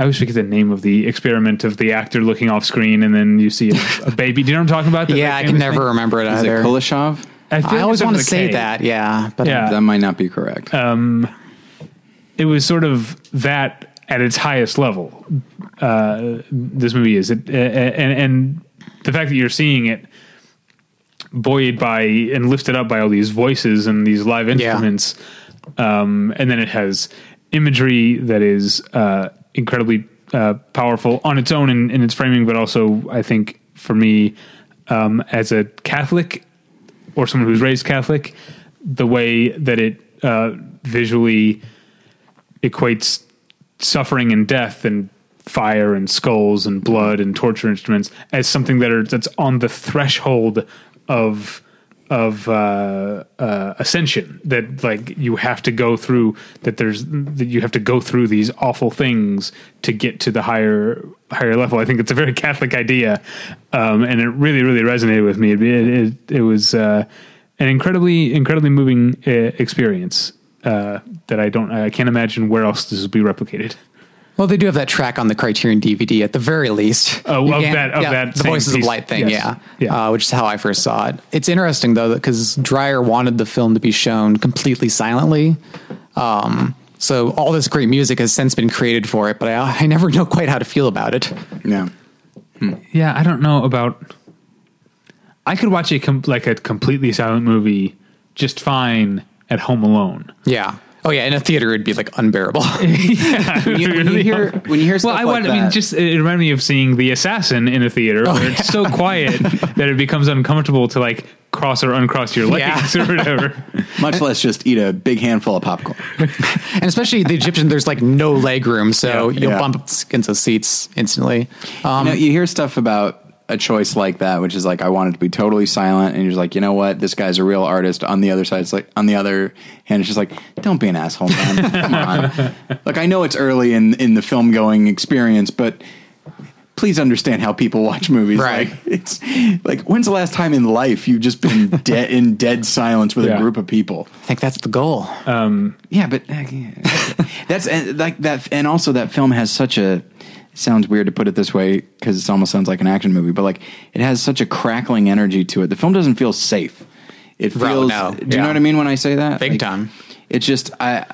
I always forget the name of the experiment of the actor looking off screen and then you see a, a baby. Do you know what I'm talking about? That, Yeah, like, I can never thing? remember it Is it either. Kuleshov? I, feel I always want to starts with a say K. that, yeah. But Yeah. That might not be correct. it was sort of that at its highest level. Uh, this movie is it, uh, and and the fact that you're seeing it buoyed by and lifted up by all these voices and these live instruments um, and then it has imagery that is uh, incredibly uh, powerful on its own in, in its framing, but also I think for me um, as a Catholic or someone who's raised Catholic, the way that it uh, visually equates suffering and death and fire and skulls and blood and torture instruments as something that are that's on the threshold of of uh, uh, ascension that like you have to go through that there's that you have to go through these awful things to get to the higher higher level. I think it's a very Catholic idea, um, and it really really resonated with me. It it, it was uh, an incredibly incredibly moving uh, experience uh, that I don't I can't imagine where else this will be replicated. Well, they do have that track on the Criterion DVD at the very least. Oh, You of can't- that- of yeah, that the same Voices piece. of Light thing, Yes. yeah, Yeah. Uh, which is how I first saw it. It's interesting though because Dreyer wanted the film to be shown completely silently. Um, so all this great music has since been created for it, but I, I never know quite how to feel about it. Yeah. Yeah, I don't know about. I could watch a com- like a completely silent movie just fine at home alone. Yeah. Oh yeah, in a theater it'd be like unbearable. yeah, When you, when you hear when you hear stuff well, I, like want, that, I mean, just it reminded me of seeing The Assassin in a theater where it's so quiet that it becomes uncomfortable to like cross or uncross your legs Yeah. or whatever. much less just eat a big handful of popcorn. and especially the Egyptian, there's like no leg room, so Yeah. you'll Yeah. bump against the seats instantly. Um, you, know, you hear stuff about a choice like that, which is like I wanted to be totally silent, and you're just like, you know what, this guy's a real artist. On the other side, it's like on the other hand, it's just like, don't be an asshole, man. Come on. Like I know it's early in in the film going experience, but please understand how people watch movies. Right. Like it's like when's the last time in life you've just been dead in dead silence with Yeah. a group of people? I think that's the goal. Yeah, but uh, yeah. that's and, like that, and also that film has such a. It sounds weird to put it this way because it almost sounds like an action movie, but like it has such a crackling energy to it. The film doesn't feel safe. It Right, feels. no, do you yeah. know what I mean when I say that? Big Like, time. It's just I.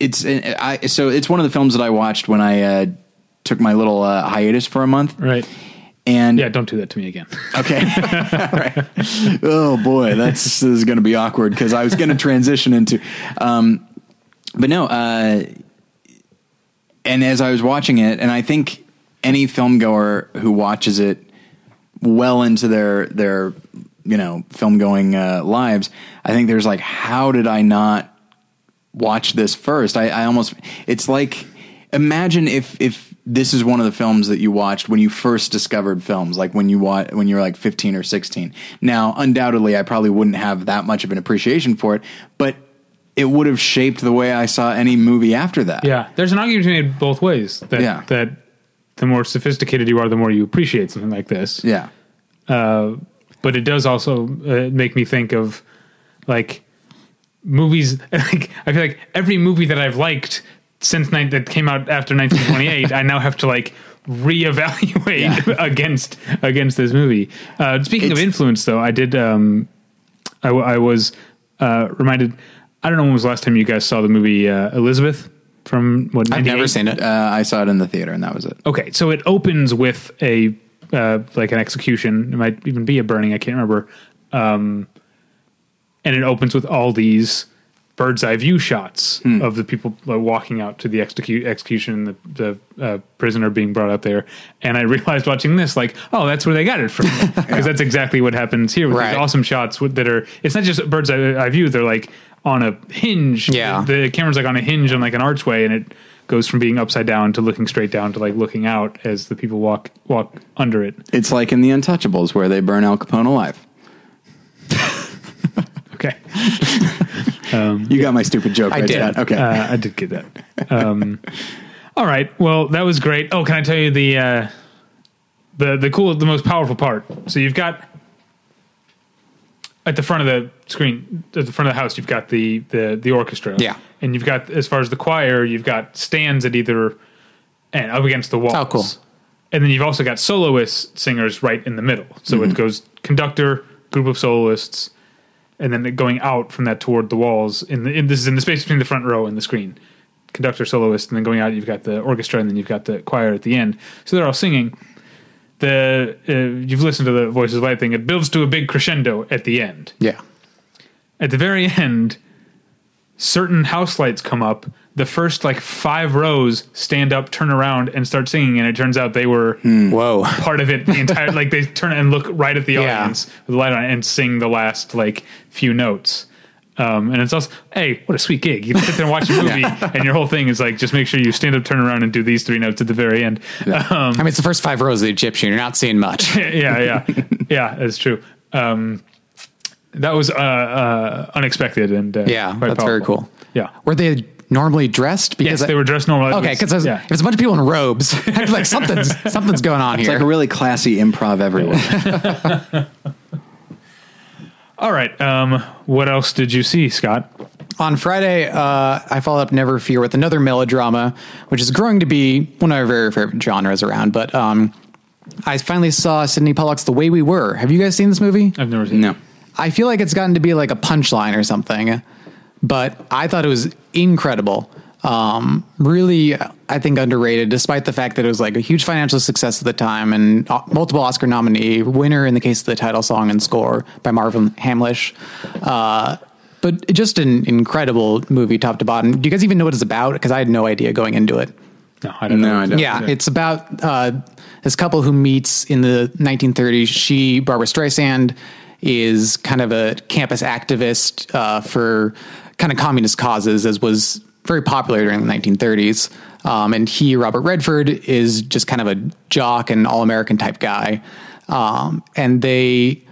It's I so it's one of the films that I watched when I uh, took my little uh, hiatus for a month, Right. and Yeah, don't do that to me again. Okay. right. Oh boy, that's this is going to be awkward because I was going to transition into, um, but no. Uh, and as I was watching it, and I think any film goer who watches it well into their their you know film going uh, lives, I think there's like, how did I not watch this first? I, I almost it's like imagine if if this is one of the films that you watched when you first discovered films, like when you wa- when you were like 15 or 16. Now, undoubtedly, I probably wouldn't have that much of an appreciation for it, but it would have shaped the way I saw any movie after that. Yeah, there's an argument to be made both ways. That Yeah. that the more sophisticated you are, the more you appreciate something like this. Yeah. but it does also uh, make me think of like movies. Like I feel like every movie that I've liked since that came out after 1928, I now have to like reevaluate Yeah. against against this movie. Uh, speaking of influence, though, I did. Um, I, I was uh, reminded. I don't know when was the last time you guys saw the movie uh, Elizabeth from what? I've never seen it. Uh, I saw it in the theater, and that was it. Okay, so it opens with a uh, like an execution. It might even be a burning. I can't remember. Um, and it opens with all these bird's eye view shots of the people uh, walking out to the execu- execution, and the, the uh, prisoner being brought out there. And I realized watching this, like, oh, that's where they got it from, because that's exactly what happens here with Right. these awesome shots that are. It's not just bird's eye view; they're like on a hinge. Yeah. the camera's like on a hinge on like an archway, and it goes from being upside down to looking straight down to like looking out as the people walk walk under it. It's like in The Untouchables, where they burn Al Capone alive. Okay, You got my stupid joke. I right, did. Okay. uh, I did get that. Um, all right, well that was great. Oh, can I tell you the uh, the the cool, the most powerful part? So you've got at the front of the screen, at the front of the house, you've got the the the orchestra. Yeah. and you've got as far as the choir, you've got stands at either and up against the walls. Oh, cool. And then you've also got soloist singers right in the middle. So Mm-hmm. it goes conductor, group of soloists, and then going out from that toward the walls. In, the, in this is in the space between the front row and the screen. Conductor, soloist, and then going out, you've got the orchestra, and then you've got the choir at the end. So they're all singing. The uh, you've listened to the Voices of Light thing. It builds to a big crescendo at the end Yeah. at the very end, certain house lights come up. The first like five rows stand up, turn around, and start singing, and it turns out they were Whoa. part of it the entire like they turn and look right at the Yeah. audience with the light on and sing the last like few notes um, and it's also hey what a sweet gig you can sit there and watch a movie and your whole thing is like just make sure you stand up turn around and do these three notes at the very end um, I mean, it's the first five rows of the Egyptian. You're not seeing much. yeah yeah yeah that's true um, that was uh, uh, unexpected and uh, Yeah, quite that's very cool. yeah Were they normally dressed? yes they were dressed normally. Okay, because yeah if it's a bunch of people in robes, I was like something's something's going on It's here. It's like a really classy improv everywhere. All right um, what else did you see Scott On Friday, uh, I followed up Never Fear with another melodrama, which is growing to be one of our very favorite genres around. But um, I finally saw Sydney Pollack's The Way We Were. Have you guys seen this movie? I've never seen it. no. I feel like it's gotten to be like a punchline or something, but I thought it was incredible. Um, really, I think underrated, despite the fact that it was like a huge financial success at the time and uh, multiple Oscar nominee, winner in the case of the title song and score by Marvin Hamlisch. Uh, but just an incredible movie, top to bottom. Do you guys even know what it's about? Because I had no idea going into it. no I don't No, know I don't. Yeah, it's about uh, this couple who meets in the 1930s. She, Barbra Streisand, is kind of a campus activist uh, for kind of communist causes, as was very popular during the 1930s. Um, and he, Robert Redford, is just kind of a jock and all American type guy. Um, and they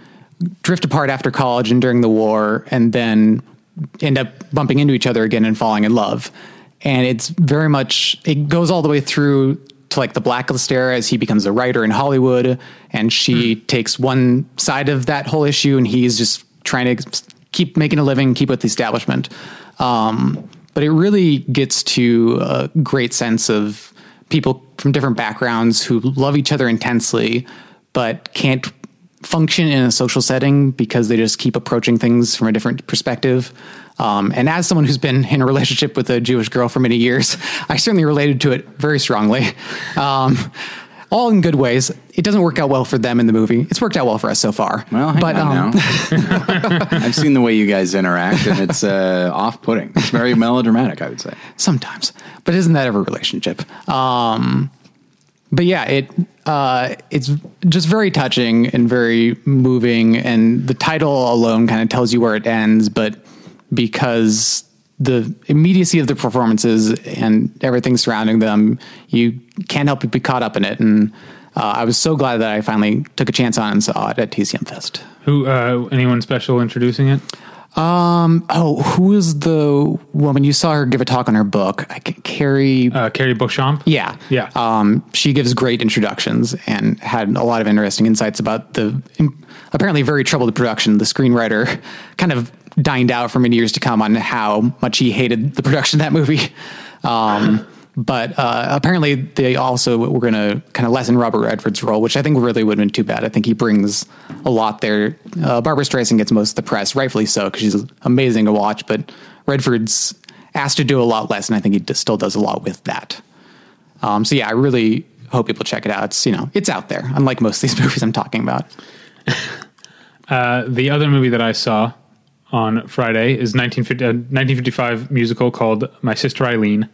drift apart after college and during the war, and then end up bumping into each other again and falling in love. And it's very much it goes all the way through to like the blacklist era as he becomes a writer in Hollywood, and she takes one side of that whole issue, and he's just trying to keep making a living, keep with the establishment. Um, but it really gets to a great sense of people from different backgrounds who love each other intensely, but can't function in a social setting because they just keep approaching things from a different perspective. Um, and as someone who's been in a relationship with a Jewish girl for many years, I certainly related to it very strongly. Um, all in good ways. It doesn't work out well for them in the movie. It's worked out well for us so far. Well, hang but on um, now. I've seen the way you guys interact, and it's uh, off-putting. It's very melodramatic, I would say. sometimes, but isn't that every relationship? Um, but yeah, it uh, it's just very touching and very moving, and the title alone kind of tells you where it ends. But because the immediacy of the performances and everything surrounding them, you can't help but be caught up in it. And uh, I was so glad that I finally took a chance on it and saw it at TCM Fest. who uh, anyone special introducing it Um. Oh, who is the woman you saw her give a talk on her book? I can, Cari. uh, Cari Beauchamp Yeah. Yeah. Um, she gives great introductions and had a lot of interesting insights about the apparently very troubled production. The screenwriter kind of dined out for many years to come on how much he hated the production of that movie. Um, but uh, apparently they also were going to kind of lessen Robert Redford's role, which I think really would have been too bad. I think he brings a lot there. Uh, Barbra Streisand gets most of the press, rightfully so, because she's amazing to watch. But Redford's asked to do a lot less, and I think he d- still does a lot with that. Um, so yeah, I really hope people check it out. It's you know it's out there, unlike most of these movies I'm talking about. Uh, the other movie that I saw on Friday is 1950, uh, 1955 musical called My Sister Eileen,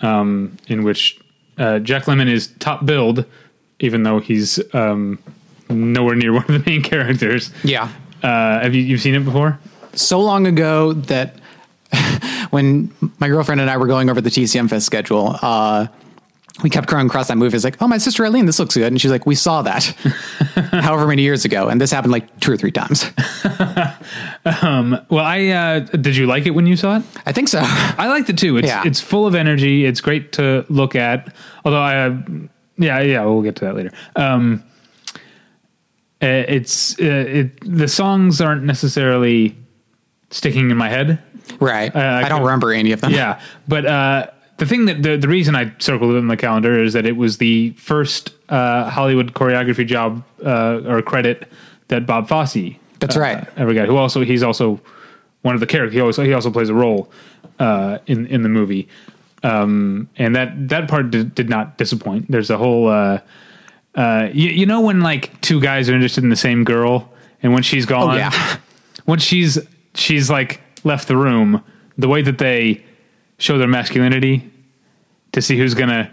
um, in which uh, Jack Lemmon is top billed, even though he's um, nowhere near one of the main characters. Yeah, Uh, have you you've seen it before? so long ago that when my girlfriend and I were going over the TCM Fest schedule, uh, we kept coming across that movie. It's like, oh, my sister Eileen, this looks good, and she's like, we saw that, however many years ago, and this happened like two or three times. Well, I uh, did you like it when you saw it? I think so. I liked it too. It's Yeah. it's full of energy. It's great to look at. Although I, uh, yeah, yeah, we'll get to that later. Um, uh, it's uh, it the songs aren't necessarily sticking in my head. right. I I don't remember any of them. Yeah, but uh, the thing that the the reason I circled it in the calendar is that it was the first uh, Hollywood choreography job uh, or credit that Bob Fosse That's uh, right. ever got. Who also he's also one of the characters. He also he also plays a role uh, in in the movie, um, and that that part did, did not disappoint. There's a whole. Uh, uh, you, you know when like two guys are interested in the same girl, and when she's gone, Oh, yeah. when she's she's like left the room, the way that they show their masculinity to see who's gonna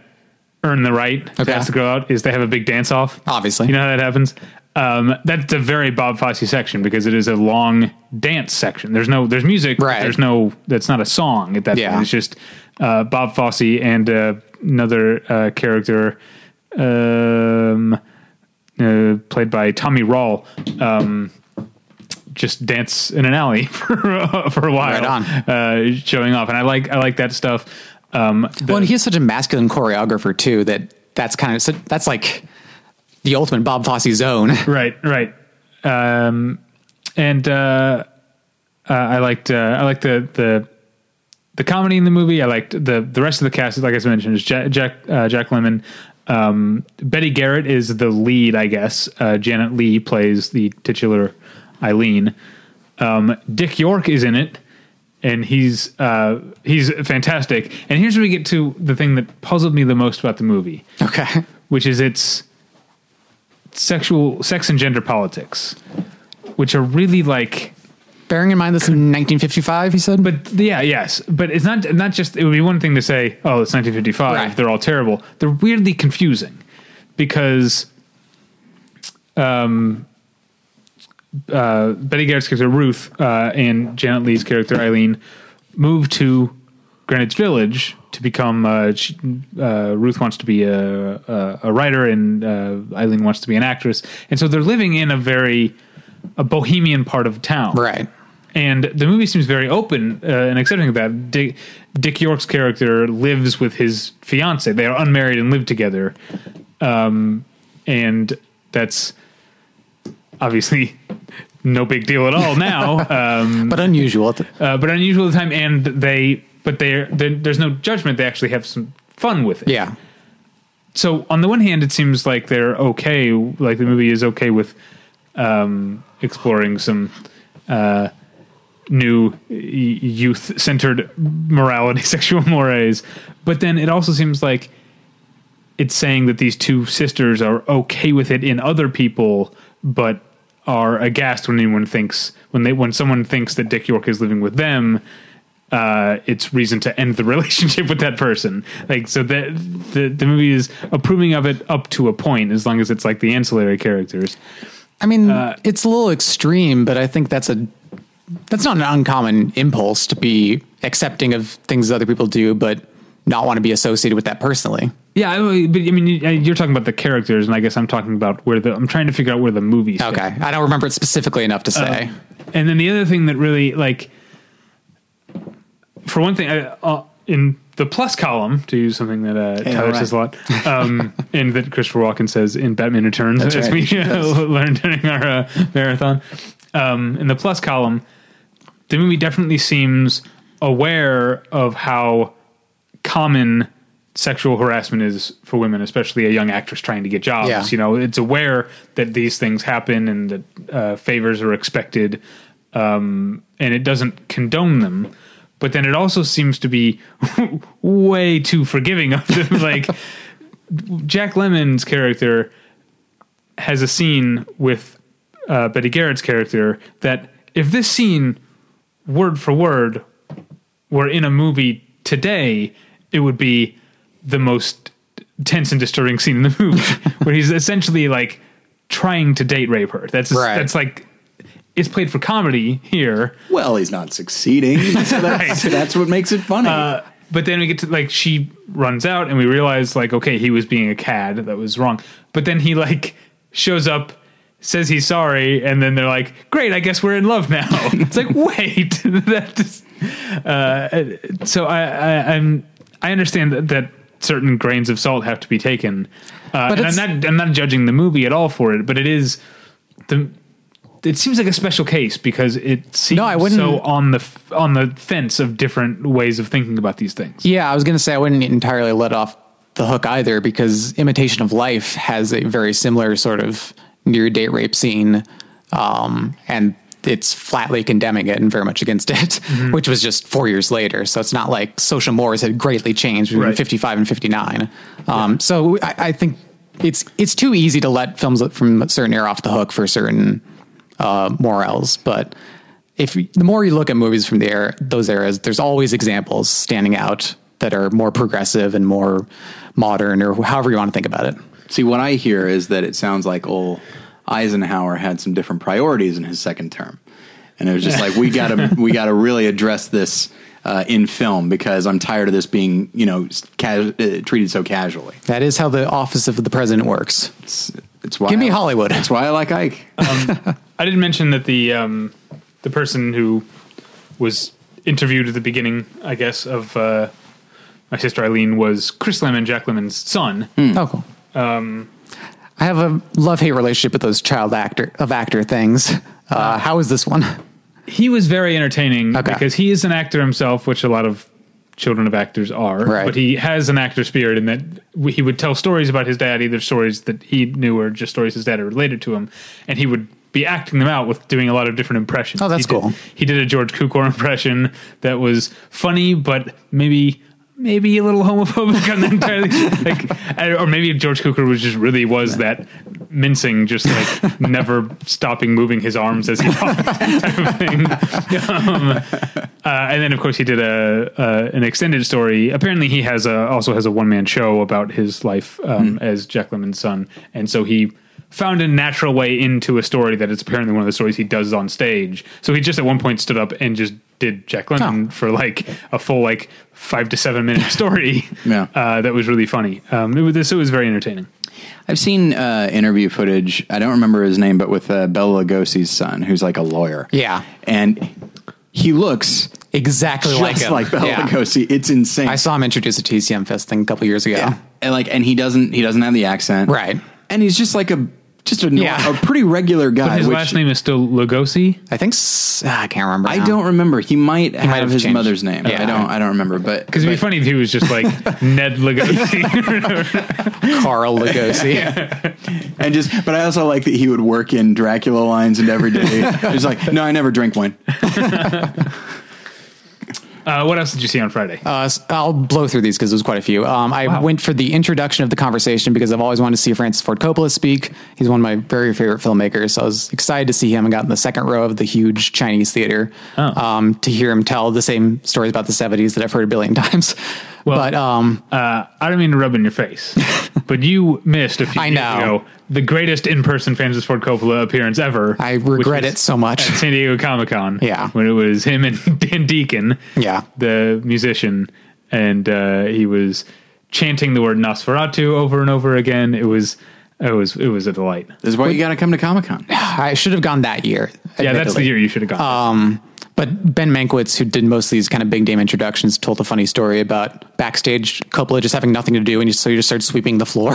earn the right Okay. to ask the girl out is they have a big dance off. Obviously. you know how that happens. Um, that's a very Bob Fosse section because it is a long dance section. There's no there's music. Right. There's no that's not a song at that Yeah. point. It's just uh, Bob Fosse and uh, another uh, character um, uh, played by Tommy Rall. Um, just dance in an alley for for a while, Right on. Uh, showing off, and I like I like that stuff. Um, the- well, and he's such a masculine choreographer too that that's kind of so that's like the ultimate Bob Fosse zone. right, right. Um, and uh, uh, I liked uh, I liked the the the comedy in the movie. I liked the the rest of the cast. Like I mentioned, is Jack Jack, uh, Jack Lemmon. Um, Betty Garrett is the lead, I guess. Uh, Janet Leigh plays the titular Eileen. Um, Dick York is in it, and he's uh, he's fantastic. And here's where we get to the thing that puzzled me the most about the movie Okay. which is its sexual sex and gender politics, which are really like. Bearing in mind this in 1955, he said. But yeah, yes, but it's not not just. It would be one thing to say, "Oh, it's 1955. Right. They're all terrible." They're weirdly confusing because, um, uh, Betty Garrett's character Ruth uh, and Janet Leigh's character Eileen move to Greenwich Village to become. Uh, she, uh, Ruth wants to be a, a, a writer, and uh, Eileen wants to be an actress, and so they're living in a very a bohemian part of town, right. and the movie seems very open uh, and accepting of that. Dick, Dick York's character lives with his fiance; they are unmarried and live together, um, and that's obviously no big deal at all now. Um, But unusual. at the- uh, but unusual at the time, and they but they're, they there's no judgment. They actually have some fun with it. yeah. So on the one hand, it seems like they're okay, like the movie is okay with um, exploring some uh, new youth centered morality, sexual mores. But then it also seems like it's saying that these two sisters are okay with it in other people, but are aghast when anyone thinks when they when someone thinks that Dick York is living with them. Uh, it's reason to end the relationship with that person. Like so, that the the movie is approving of it up to a point, as long as it's like the ancillary characters. I mean, Uh, it's a little extreme, but I think that's a that's not an uncommon impulse to be accepting of things other people do, but not want to be associated with that personally. Yeah, I- but I mean, you- you're talking about the characters, and I guess I'm talking about where the I'm trying to figure out where the movie. Okay, I don't remember it specifically enough to say. And then the other thing that really like, for one thing, I, uh, in the plus column, to use something that uh, Tyler alright. says a lot, um, and that Christopher Walken says in Batman Returns, That's as right, we uh, learned during our uh, marathon. Um, in the plus column, the movie definitely seems aware of how common sexual harassment is for women, especially a young actress trying to get jobs. Yeah. You know, it's aware that these things happen and that uh, favors are expected, um, and it doesn't condone them. But then it also seems to be way too forgiving of them. like Jack Lemmon's character has a scene with uh, Betty Garrett's character that if this scene word for word were in a movie today, it would be the most tense and disturbing scene in the movie, where he's essentially like trying to date rape her. That's Right. that's like it's played for comedy here, Well, he's not succeeding. So that's, Right. that's what makes it funny. uh, but then we get to like she runs out and we realize like okay he was being a cad that was wrong. But then he like shows up. Says he's sorry, and then they're like, "Great, I guess we're in love now." it's like, wait, that just, uh, so I, I, I'm I understand that, that certain grains of salt have to be taken, uh, But I'm not I'm not judging the movie at all for it, but it is the it seems like a special case because it seems No, I wouldn't- so on the f- on the fence of different ways of thinking about these things. Yeah, I was going to say I wouldn't entirely let off the hook either because Imitation of Life has a very similar sort of near date rape scene, um, and it's flatly condemning it and very much against it, Mm-hmm. which was just four years later. So it's not like social mores had greatly changed between Right. 55 and 59. Um, So I, I think it's it's too easy to let films from a certain era off the hook for certain uh, morals, but if the more you look at movies from the era, those eras, there's always examples standing out that are more progressive and more modern, or however you want to think about it. See, what I hear is that it sounds like old Eisenhower had some different priorities in his second term, and it was just like we got to we got to really address this uh, in film because I'm tired of this being you know ca- uh, treated so casually. That is how the office of the president works. It's, it's why Give me I- Hollywood. That's why I like Ike. I didn't mention that the um, the person who was interviewed at the beginning, I guess, of uh, my sister Eileen was Chris Lemmon, Jack Lemmon's son. Oh, cool. I have a love hate relationship with those child actor of actor things. Uh, how is this one? He was very entertaining Okay. because he is an actor himself, which a lot of children of actors are. Right. But he has an actor spirit in that he would tell stories about his dad, either stories that he knew or just stories his dad had related to him, and he would be acting them out with doing a lot of different impressions. Oh, that's He did- cool. He did a George Cukor impression that was funny, but maybe maybe a little homophobic. I'm not entirely like, or maybe George Cukor was just really was that mincing, just like never stopping moving his arms as he talked, type of thing. Um, uh, and then, of course, he did a uh, an extended story. Apparently, he has a also has a one man show about his life um, as Jack Lemmon's son, and so he found a natural way into a story that is apparently one of the stories he does on stage. So he just at one point stood up and just did Jack Lemmon Oh. for like a full like five to seven minute story. Yeah. uh, that was really funny. Um, it was this it was very entertaining. I've seen uh, interview footage. I don't remember his name, but with uh, Bela Lugosi's son, who's like a lawyer. Yeah. and he looks Exactly just like like, him. Bela Yeah. Lugosi. It's insane. I saw him introduce a TCM Fest thing a couple years ago. Yeah. And like, and he doesn't he doesn't have the accent, Right. And he's just like a just a, nor- Yeah. a pretty regular guy. His which last name is still Lugosi. I think s- ah, I can't remember. I now. don't remember. He might have, might have his changed. mother's name. Yeah. I don't. I don't remember. But Because it'd be but- funny if he was just like Ned Lugosi. Carl Lugosi. and just. But I also like that he would work in Dracula lines and every day. He's like, no, I never drink wine. Uh, what else did you see on Friday? Uh, I'll blow through these because there's quite a few. Um, I Wow. went for the introduction of the conversation because I've always wanted to see Francis Ford Coppola speak. He's one of my very favorite filmmakers. So I was excited to see him and got in the second row of the huge Chinese theater Oh. um, to hear him tell the same stories about the 70s that I've heard a billion times. Well, but um, uh, I don't mean to rub in your face, but you missed a few I years know. ago the greatest in-person Francis Ford Coppola appearance ever. I regret it so much. At San Diego Comic Con. Yeah. when it was him and Dan Deacon. Yeah. the musician, and uh, he was chanting the word Nosferatu over and over again. It was, it was, it was a delight. This is why you got to come to Comic Con. I should have gone that year. Yeah, that's the year you should have gone. Um, but Ben Mankiewicz, who did most of these kind of big name introductions, told a funny story about backstage Coppola just having nothing to do, and so he just started sweeping the floor.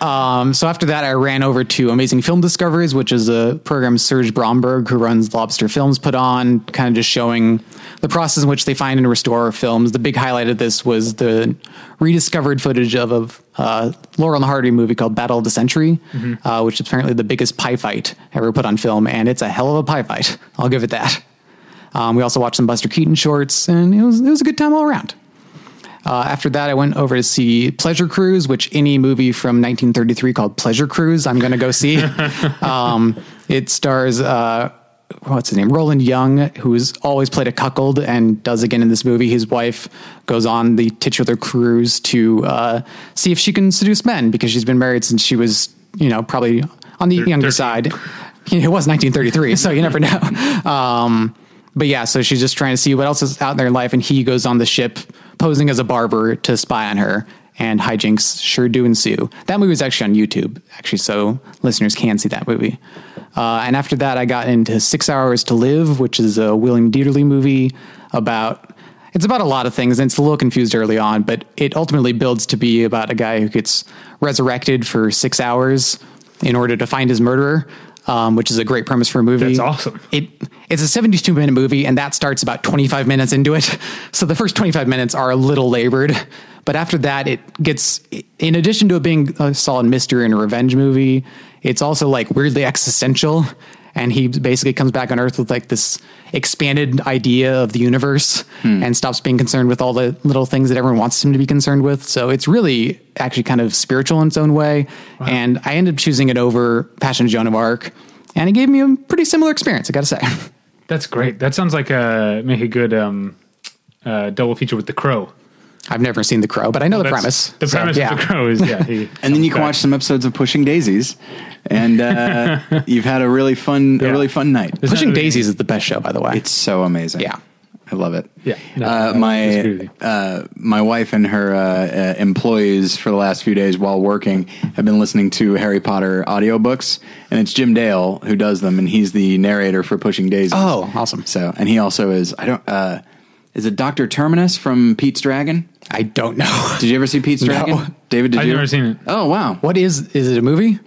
um, so after that, I ran over to Amazing Film Discoveries, which is a program Serge Bromberg, who runs Lobster Films, put on, kind of just showing the process in which they find and restore films. The big highlight of this was the rediscovered footage of a uh, Laurel and Hardy movie called Battle of the Century, uh, which is apparently the biggest pie fight ever put on film, and it's a hell of a pie fight. I'll give it that. Um, we also watched some Buster Keaton shorts, and it was it was a good time all around. Uh, after that, I went over to see Pleasure Cruise, which any movie from 1933 called Pleasure Cruise, I'm going to go see. um, it stars uh, what's his name, Roland Young, who's always played a cuckold and does again in this movie. His wife goes on the titular cruise to uh, see if she can seduce men because she's been married since she was, you know, probably on the younger 13. side. It was 1933, so you never know. Um, but yeah, so she's just trying to see what else is out there in life, and he goes on the ship posing as a barber to spy on her, and hijinks sure do ensue. That movie was actually on YouTube, actually, so listeners can see that movie. Uh, and after that, I got into Six Hours to Live, which is a William Dieterle movie about. It's about a lot of things, and it's a little confused early on, but it ultimately builds to be about a guy who gets resurrected for six hours in order to find his murderer, um, which is a great premise for a movie. That's awesome. It it's a 72 minute movie, and that starts about 25 minutes into it. So the first 25 minutes are a little labored, but after that, it gets. In addition to it being a solid mystery and a revenge movie, it's also like weirdly existential. And he basically comes back on Earth with like this expanded idea of the universe and stops being concerned with all the little things that everyone wants him to be concerned with. So it's really actually kind of spiritual in its own way. And I ended up choosing it over Passion of Joan of Arc and he gave me a pretty similar experience. I got to say. That's great. That sounds like a make a good um, uh, double feature with The Crow. I've never seen The Crow, but I know the premise. The So, premise yeah. of The Crow is yeah. He, And then you can back. watch some episodes of Pushing Daisies, and uh, you've had a really fun, Yeah. a really fun night. It's Pushing really- Daisies is the best show, by the way. It's so amazing. Yeah. I love it. Yeah. No, uh, my uh, my wife and her uh, uh, employees for the last few days while working have been listening to Harry Potter audiobooks, and it's Jim Dale who does them, and he's the narrator for Pushing Daisies. Oh, awesome. So, and he also is. I don't. Is it Doctor Terminus from Pete's Dragon? I don't know. Did you ever see Pete's No. Dragon? David, did I've you? never seen it. Oh wow. What is is it a movie?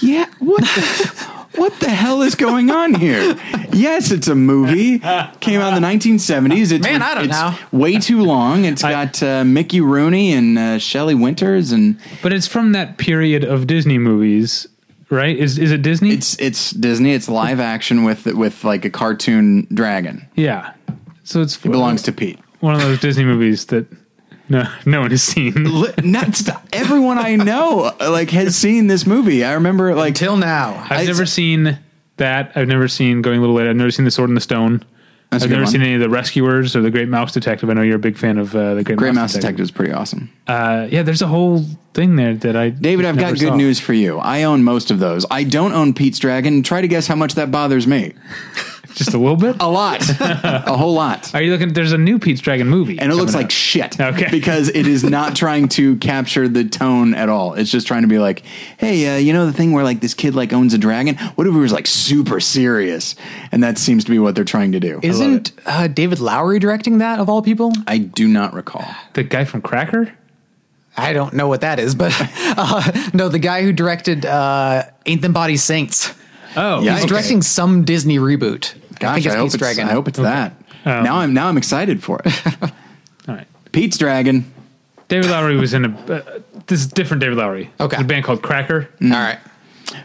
Yeah. What the, what the hell is going on here? Yes, it's a movie. Came out in the 1970s. It's, Man, I don't it's know. way too long. It's got uh, Mickey Rooney and uh, Shelley Winters, and But it's from that period of Disney movies, right? Is is it Disney? it's it's Disney. It's live action with with like a cartoon dragon. yeah. So it's It belongs to Pete. one of those Disney movies that no no one has seen. Not everyone I know uh, like has seen this movie. I remember like Till now. I've I- never seen that. I've never seen Going a Little Late. I've never seen The Sword in the Stone. That's I've never one. seen any of the Rescuers or the Great Mouse Detective. I know you're a big fan of uh, the Great, Great Mouse, Mouse Detective is pretty awesome. Uh, yeah, there's a whole thing there that I David, I've got good saw. news for you. I own most of those. I don't own Pete's Dragon. Try to guess how much that bothers me. Just a little bit. A lot. a whole lot. Are you looking? There's a new Pete's Dragon movie, and it looks coming like shit. Okay. Because it is not trying to capture the tone at all. It's just trying to be like, hey, uh, you know the thing where like this kid like owns a dragon? What if it was like super serious? And that seems to be what they're trying to do. Isn't uh, David Lowery directing that of all people? I do not recall. the guy from Cracker. I don't know what that is, but uh, no, the guy who directed uh, Ain't Them Body Saints. Oh, Yeah, He's okay. directing some Disney reboot. Gosh, I think it's I, hope Pete's it's, Dragon. I hope it's that. Um, now I'm now I'm excited for it. all right. Pete's Dragon. David Lowery was in a. Uh, this is different. David Lowery. Okay. There's a band called Cracker. All right.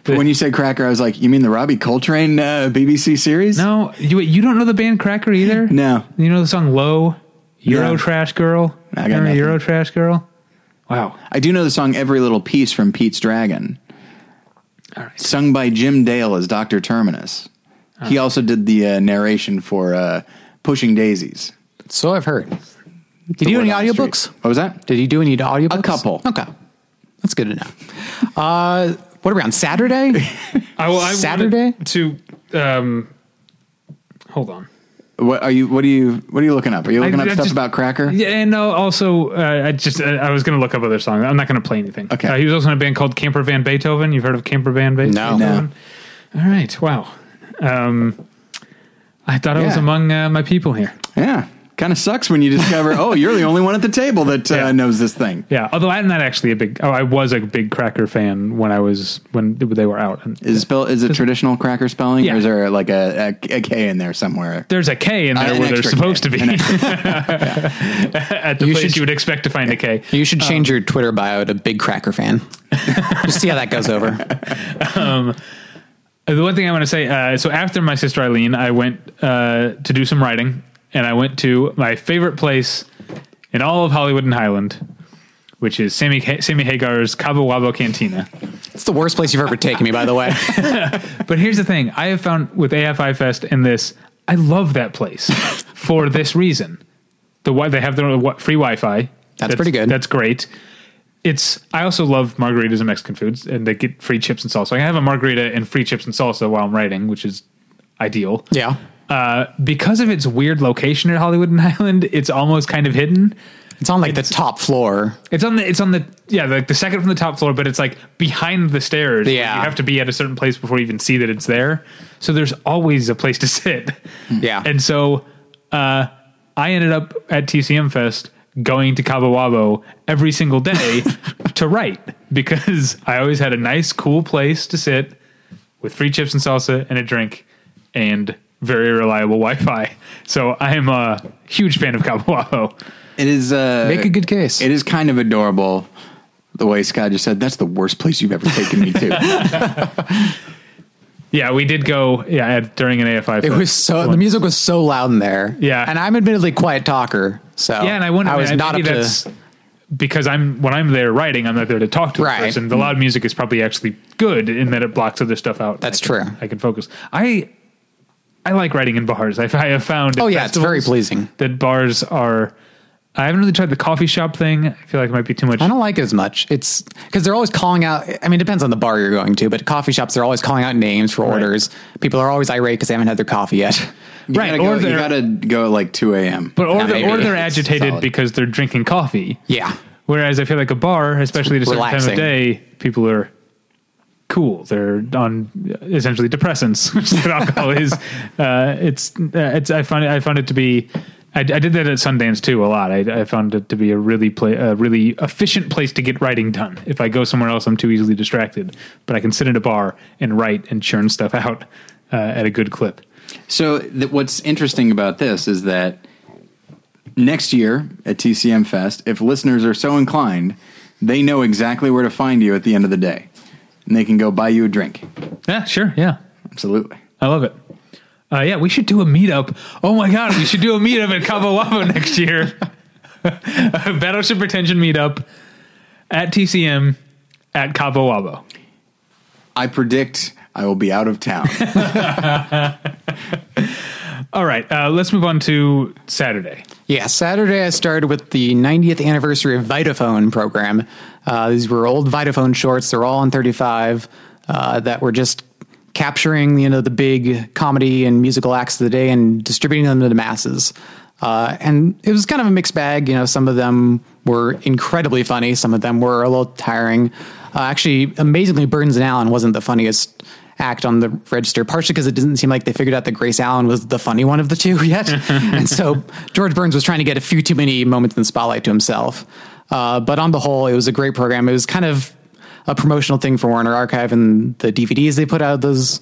But when you say Cracker, I was like, you mean the Robbie Coltrane uh, BBC series? No, you you don't know the band Cracker either. No. You know the song "Low," Euro No. Trash Girl. I got Remember nothing. Euro Trash Girl. Wow. I do know the song "Every Little Piece" from Pete's Dragon, All right. sung by Jim Dale as Doctor Terminus. He also did the uh, narration for uh, "Pushing Daisies." So I've heard. Did The you do any on the audiobooks? What was that? Did you do any audiobooks? A couple. Okay. That's good to know. Uh, what are we on Saturday? I, well, I Saturday? to. Um, hold on. What are you? What are you? What are you looking up? Are you looking I- up I stuff just- about Cracker? Yeah, and uh, also uh, I just uh, I was going to look up other songs. I'm not going to play anything. Okay. Uh, he was also in a band called Camper Van Beethoven. You've heard of Camper Van Be- No. Beethoven? All right. Wow. Um, I thought I was Yeah. among uh, my people here. Yeah. Kind of sucks when you discover, oh, you're the only one at the table that uh, Yeah. knows this thing. Yeah. Although I'm not actually a big. Oh, I was a big Cracker fan when I was when they were out. And Is it spell is it traditional Cracker spelling, Yeah. or is there like a, a, a K in there somewhere? there's a K in Uh, there an where there's extra supposed K. to be. An At the You place should- you would expect to find a K. You should change your Twitter bio to Big Cracker fan. Just see how that goes over. Uh, The one thing I want to say, uh, so after my sister Eileen, I went uh, to do some writing, and I went to my favorite place in all of Hollywood and Highland, which is Sammy Sammy Hagar's Cabo Wabo Cantina. It's the worst place you've ever taken me, by the way. But here's the thing: I have found with AFI Fest and this, I love that place for this reason. The they have their free Wi-Fi. That's pretty good. That's great. It's. I also love margaritas and Mexican foods, and they get free chips and salsa. I have a margarita and free chips and salsa while I'm writing, which is ideal. Yeah. Uh, because of its weird location at Hollywood and Highland, it's almost kind of hidden. It's on like the top floor. It's on the it's on the yeah like the second from the top floor, but it's like behind the stairs. Yeah. you have to be at a certain place before you even see that it's there. So there's always a place to sit. Yeah. And so uh, I ended up at TCM Fest going to Cabo Wabo every single day to write because I always had a nice, cool place to sit with free chips and salsa and a drink and very reliable Wi-Fi. So I am a huge fan of Cabo Wabo. It is uh, Make a good case. It is kind of adorable the way Scott just said. That's the worst place you've ever taken me to. Yeah, we did go. Yeah, at, during an AFI. It was so the music was so loud in there. Yeah. and I'm admittedly quiet talker. So Yeah, and I wonder. I was maybe not up to. because I'm when I'm there writing, I'm not there to talk to Right. a person. The loud music is probably actually good in that it blocks other stuff out. That's I can- true. I can focus. I I like writing in bars. I, I have found. Oh, yeah, it's very pleasing. That bars are. I haven't really tried the coffee shop thing. I feel like it might be too much. I don't like it as much. It's because they're always calling out. I mean, it depends on the bar you're going to, but coffee shops they're always calling out names for orders. People are always irate because they haven't had their coffee yet. You Right, gotta or go, you they're- gotta go at like two a.m. But or, Yeah, they're, or they're agitated solid. because they're drinking coffee. Yeah, Whereas I feel like a bar, especially at a certain time of day, people are cool. They're on essentially depressants, which is what alcohol is. Uh, it's uh, it's I find it, I found it to be. I, I did that at Sundance too a lot. I, I found it to be a really play, a really efficient place to get writing done. If I go somewhere else, I'm too easily distracted. But I can sit in a bar and write and churn stuff out uh, at a good clip. So th- what's interesting about this is that next year at TCM Fest, if listeners are so inclined, they know exactly where to find you at the end of the day, and they can go buy you a drink. Yeah, sure, yeah. Absolutely. I love it. Uh, yeah, we should do a meetup. Oh my god, we should do a meetup at Cabo Wabo next year. a Battleship Pretension meetup at TCM at Cabo Wabo. I predict I will be out of town. All right, uh, let's move on to Saturday. yeah. Saturday I started with the 90th anniversary of Vitaphone program. Uh, these were old Vitaphone shorts. They're all on 35 uh, that were just capturing you know the big comedy and musical acts of the day and distributing them to the masses. Uh, and it was kind of a mixed bag. You know, some of them were incredibly funny. Some of them were a little tiring. Uh, actually, amazingly, Burns and Allen wasn't the funniest act on the register, partially because it didn't seem like they figured out that Grace Allen was the funny one of the two yet. and so George Burns was trying to get a few too many moments in the spotlight to himself. Uh, but on the whole, it was a great program. It was kind of a promotional thing for Warner Archive and the DVDs they put out of those.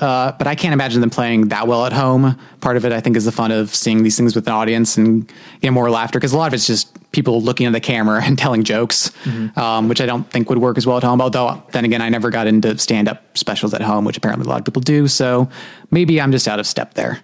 Uh, but I can't imagine them playing that well at home. Part of it, I think, is the fun of seeing these things with an audience and getting more laughter because a lot of it's just people looking at the camera and telling jokes, um, which I don't think would work as well at home. Although, then again, I never got into stand up specials at home, which apparently a lot of people do. So maybe I'm just out of step there.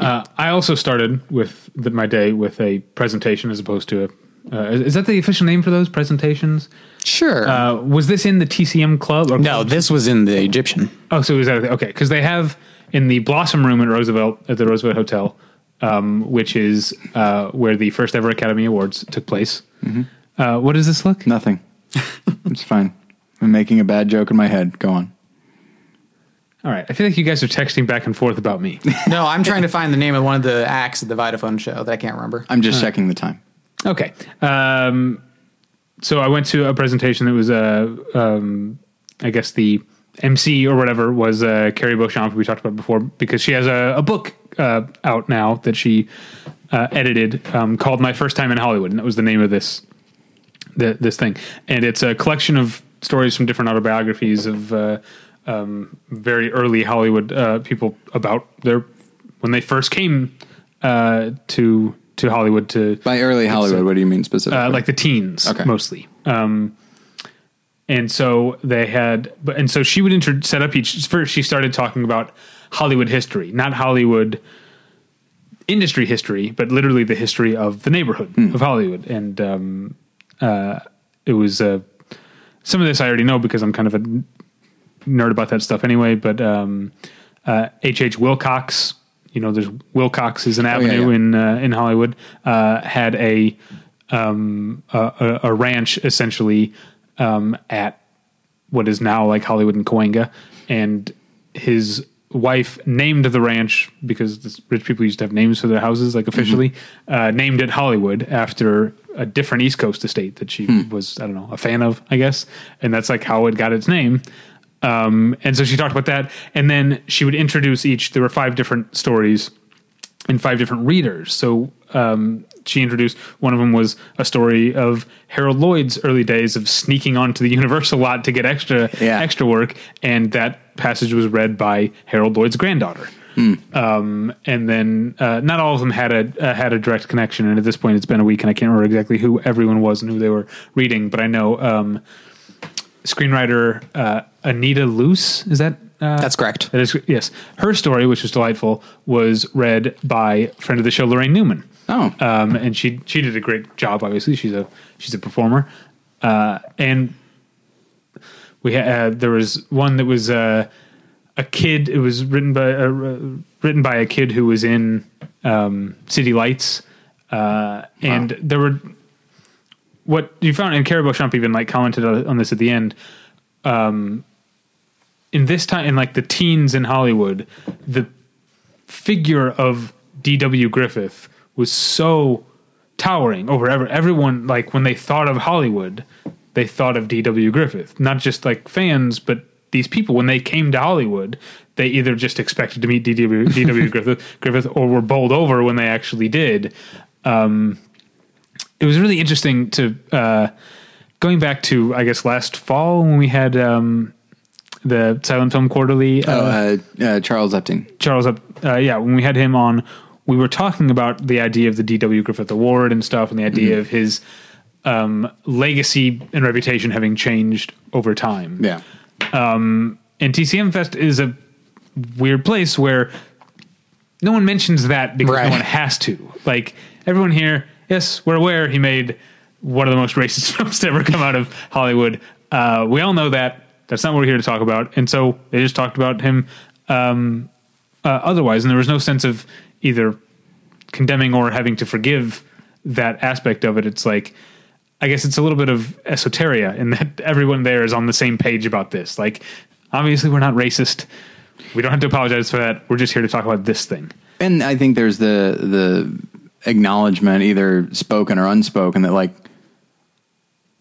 Uh, I also started with the, my day with a presentation as opposed to a. Uh, is that the official name for those presentations? Sure. Uh, was this in the TCM club? Or no, this was in the Egyptian. Oh, so it was that okay? Because they have in the Blossom Room at Roosevelt at the Roosevelt Hotel, um, which is uh, where the first ever Academy Awards took place. Uh, what does this look? Nothing. it's fine. I'm making a bad joke in my head. Go on. All right, I feel like you guys are texting back and forth about me. no, I'm trying to find the name of one of the acts at the Vitaphone show that I can't remember. I'm just checking the time. okay, um, so I went to a presentation that was, uh, um, I guess the MC or whatever was uh, Cari Beauchamp, we talked about before, because she has a, a book uh, out now that she uh, edited um, called "My First Time in Hollywood," and that was the name of this the, this thing, and it's a collection of stories from different autobiographies of uh, um, very early Hollywood uh, people about their when they first came uh, to to Hollywood to By early Hollywood, what do you mean specifically? uh, like the teens Okay. mostly. Um, and so they had, and so she would inter- set up each. First, she started talking about Hollywood history, not Hollywood industry history, but literally the history of the neighborhood of Hollywood. And um, uh, it was uh, some of this I already know because I'm kind of a nerd about that stuff anyway. But um, uh, H. H. Wilcox, you know, there's Wilcox is an avenue yeah. in uh, in Hollywood. Uh, had a um, a, a, ranch essentially um, at what is now like Hollywood and Cahuenga, and his wife named the ranch because this, rich people used to have names for their houses, like officially, uh, named it Hollywood after a different East Coast estate that she was, I don't know, a fan of, I guess, and that's like how it got its name. Um, and so she talked about that, and then she would introduce each. There were five different stories and five different readers. So um, she introduced one of them was a story of Harold Lloyd's early days of sneaking onto the Universal lot to get extra Yeah. extra work, and that passage was read by Harold Lloyd's granddaughter. Um, and then uh, not all of them had a uh, had a direct connection. And at this point, it's been a week, and I can't remember exactly who everyone was and who they were reading. But I know um, screenwriter uh, Anita Loos. Is that uh, That's correct. that is yes. Her story, which was delightful, was read by friend of the show Laraine Newman. Oh, um, and she she did a great job. Obviously, she's a she's a performer, uh, and we had uh, there was one that was uh, a kid. It was written by uh, written by a kid who was in um, City Lights, uh, and there were what you found. And Cari Beauchamp even like commented on on this at the end. Um, in this time, in like the teens in Hollywood, the figure of D.W. Griffith was so towering over ever everyone like when they thought of Hollywood they thought of D.W. Griffith not just like fans but these people when they came to Hollywood they either just expected to meet D.W. Griffith Griffith or were bowled over when they actually did um, it was really interesting to uh, going back to I guess last fall when we had um, the Silent Film Quarterly uh, oh uh, uh, Charles Epting. Charles up. Uh, yeah, when we had him on, we were talking about the idea of the D.W. Griffith Award and stuff, and the idea Mm-hmm. of his um, legacy and reputation having changed over time. Yeah, Um, And TCM Fest is a weird place where no one mentions that because Right. no one has to. Like everyone here, yes, we're aware he made one of the most racist films to ever come out of Hollywood. Uh, we all know that. That's not what we're here to talk about. And so they just talked about him um, uh, otherwise, and there was no sense of either condemning or having to forgive that aspect of it. It's like, I guess it's a little bit of esoteria in that everyone there is on the same page about this. Like, obviously, we're not racist. We don't have to apologize for that. We're just here to talk about this thing. and I think there's the the acknowledgement, either spoken or unspoken, that like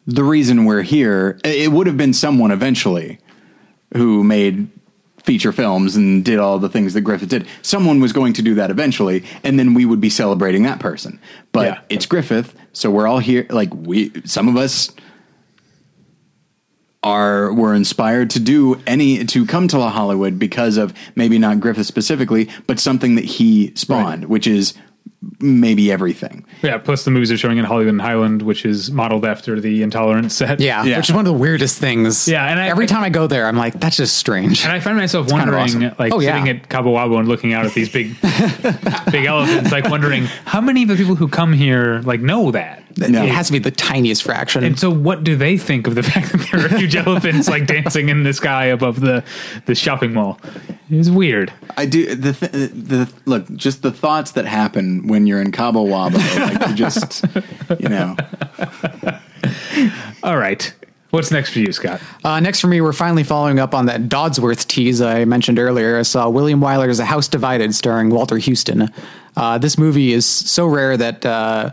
the reason we're here, it would have been someone eventually who made feature films and did all the things that Griffith did. Someone was going to do that eventually, and then we would be celebrating that person. But Yeah. it's Griffith, so we're all here. Like we, some of us are were inspired to do any to come to La Hollywood because of maybe not Griffith specifically, but something that he spawned, which is maybe everything. Yeah. Plus, the movies are showing in Hollywood and Highland, which is modeled after the Intolerance set. Yeah, Yeah. which is one of the weirdest things. Yeah, and I- every I- time I go there, I'm like, that's just strange. And I find myself kind of wondering, awesome. like Oh, yeah. sitting at Cabo Wabo and looking out at these big, big elephants, like wondering how many of the people who come here like know that. No. It has to be the tiniest fraction. And so, what do they think of the fact that there are huge elephants like dancing in the sky above the the shopping mall? It's weird. I do the th- the look just the thoughts that happen when you're in Cabo Wabo, like you just you know. All right, what's next for you, Scott? Uh, next for me, we're finally following up on that Dodsworth tease I mentioned earlier. I saw William Wyler's A House Divided starring Walter Huston. Uh, this movie is so rare that uh,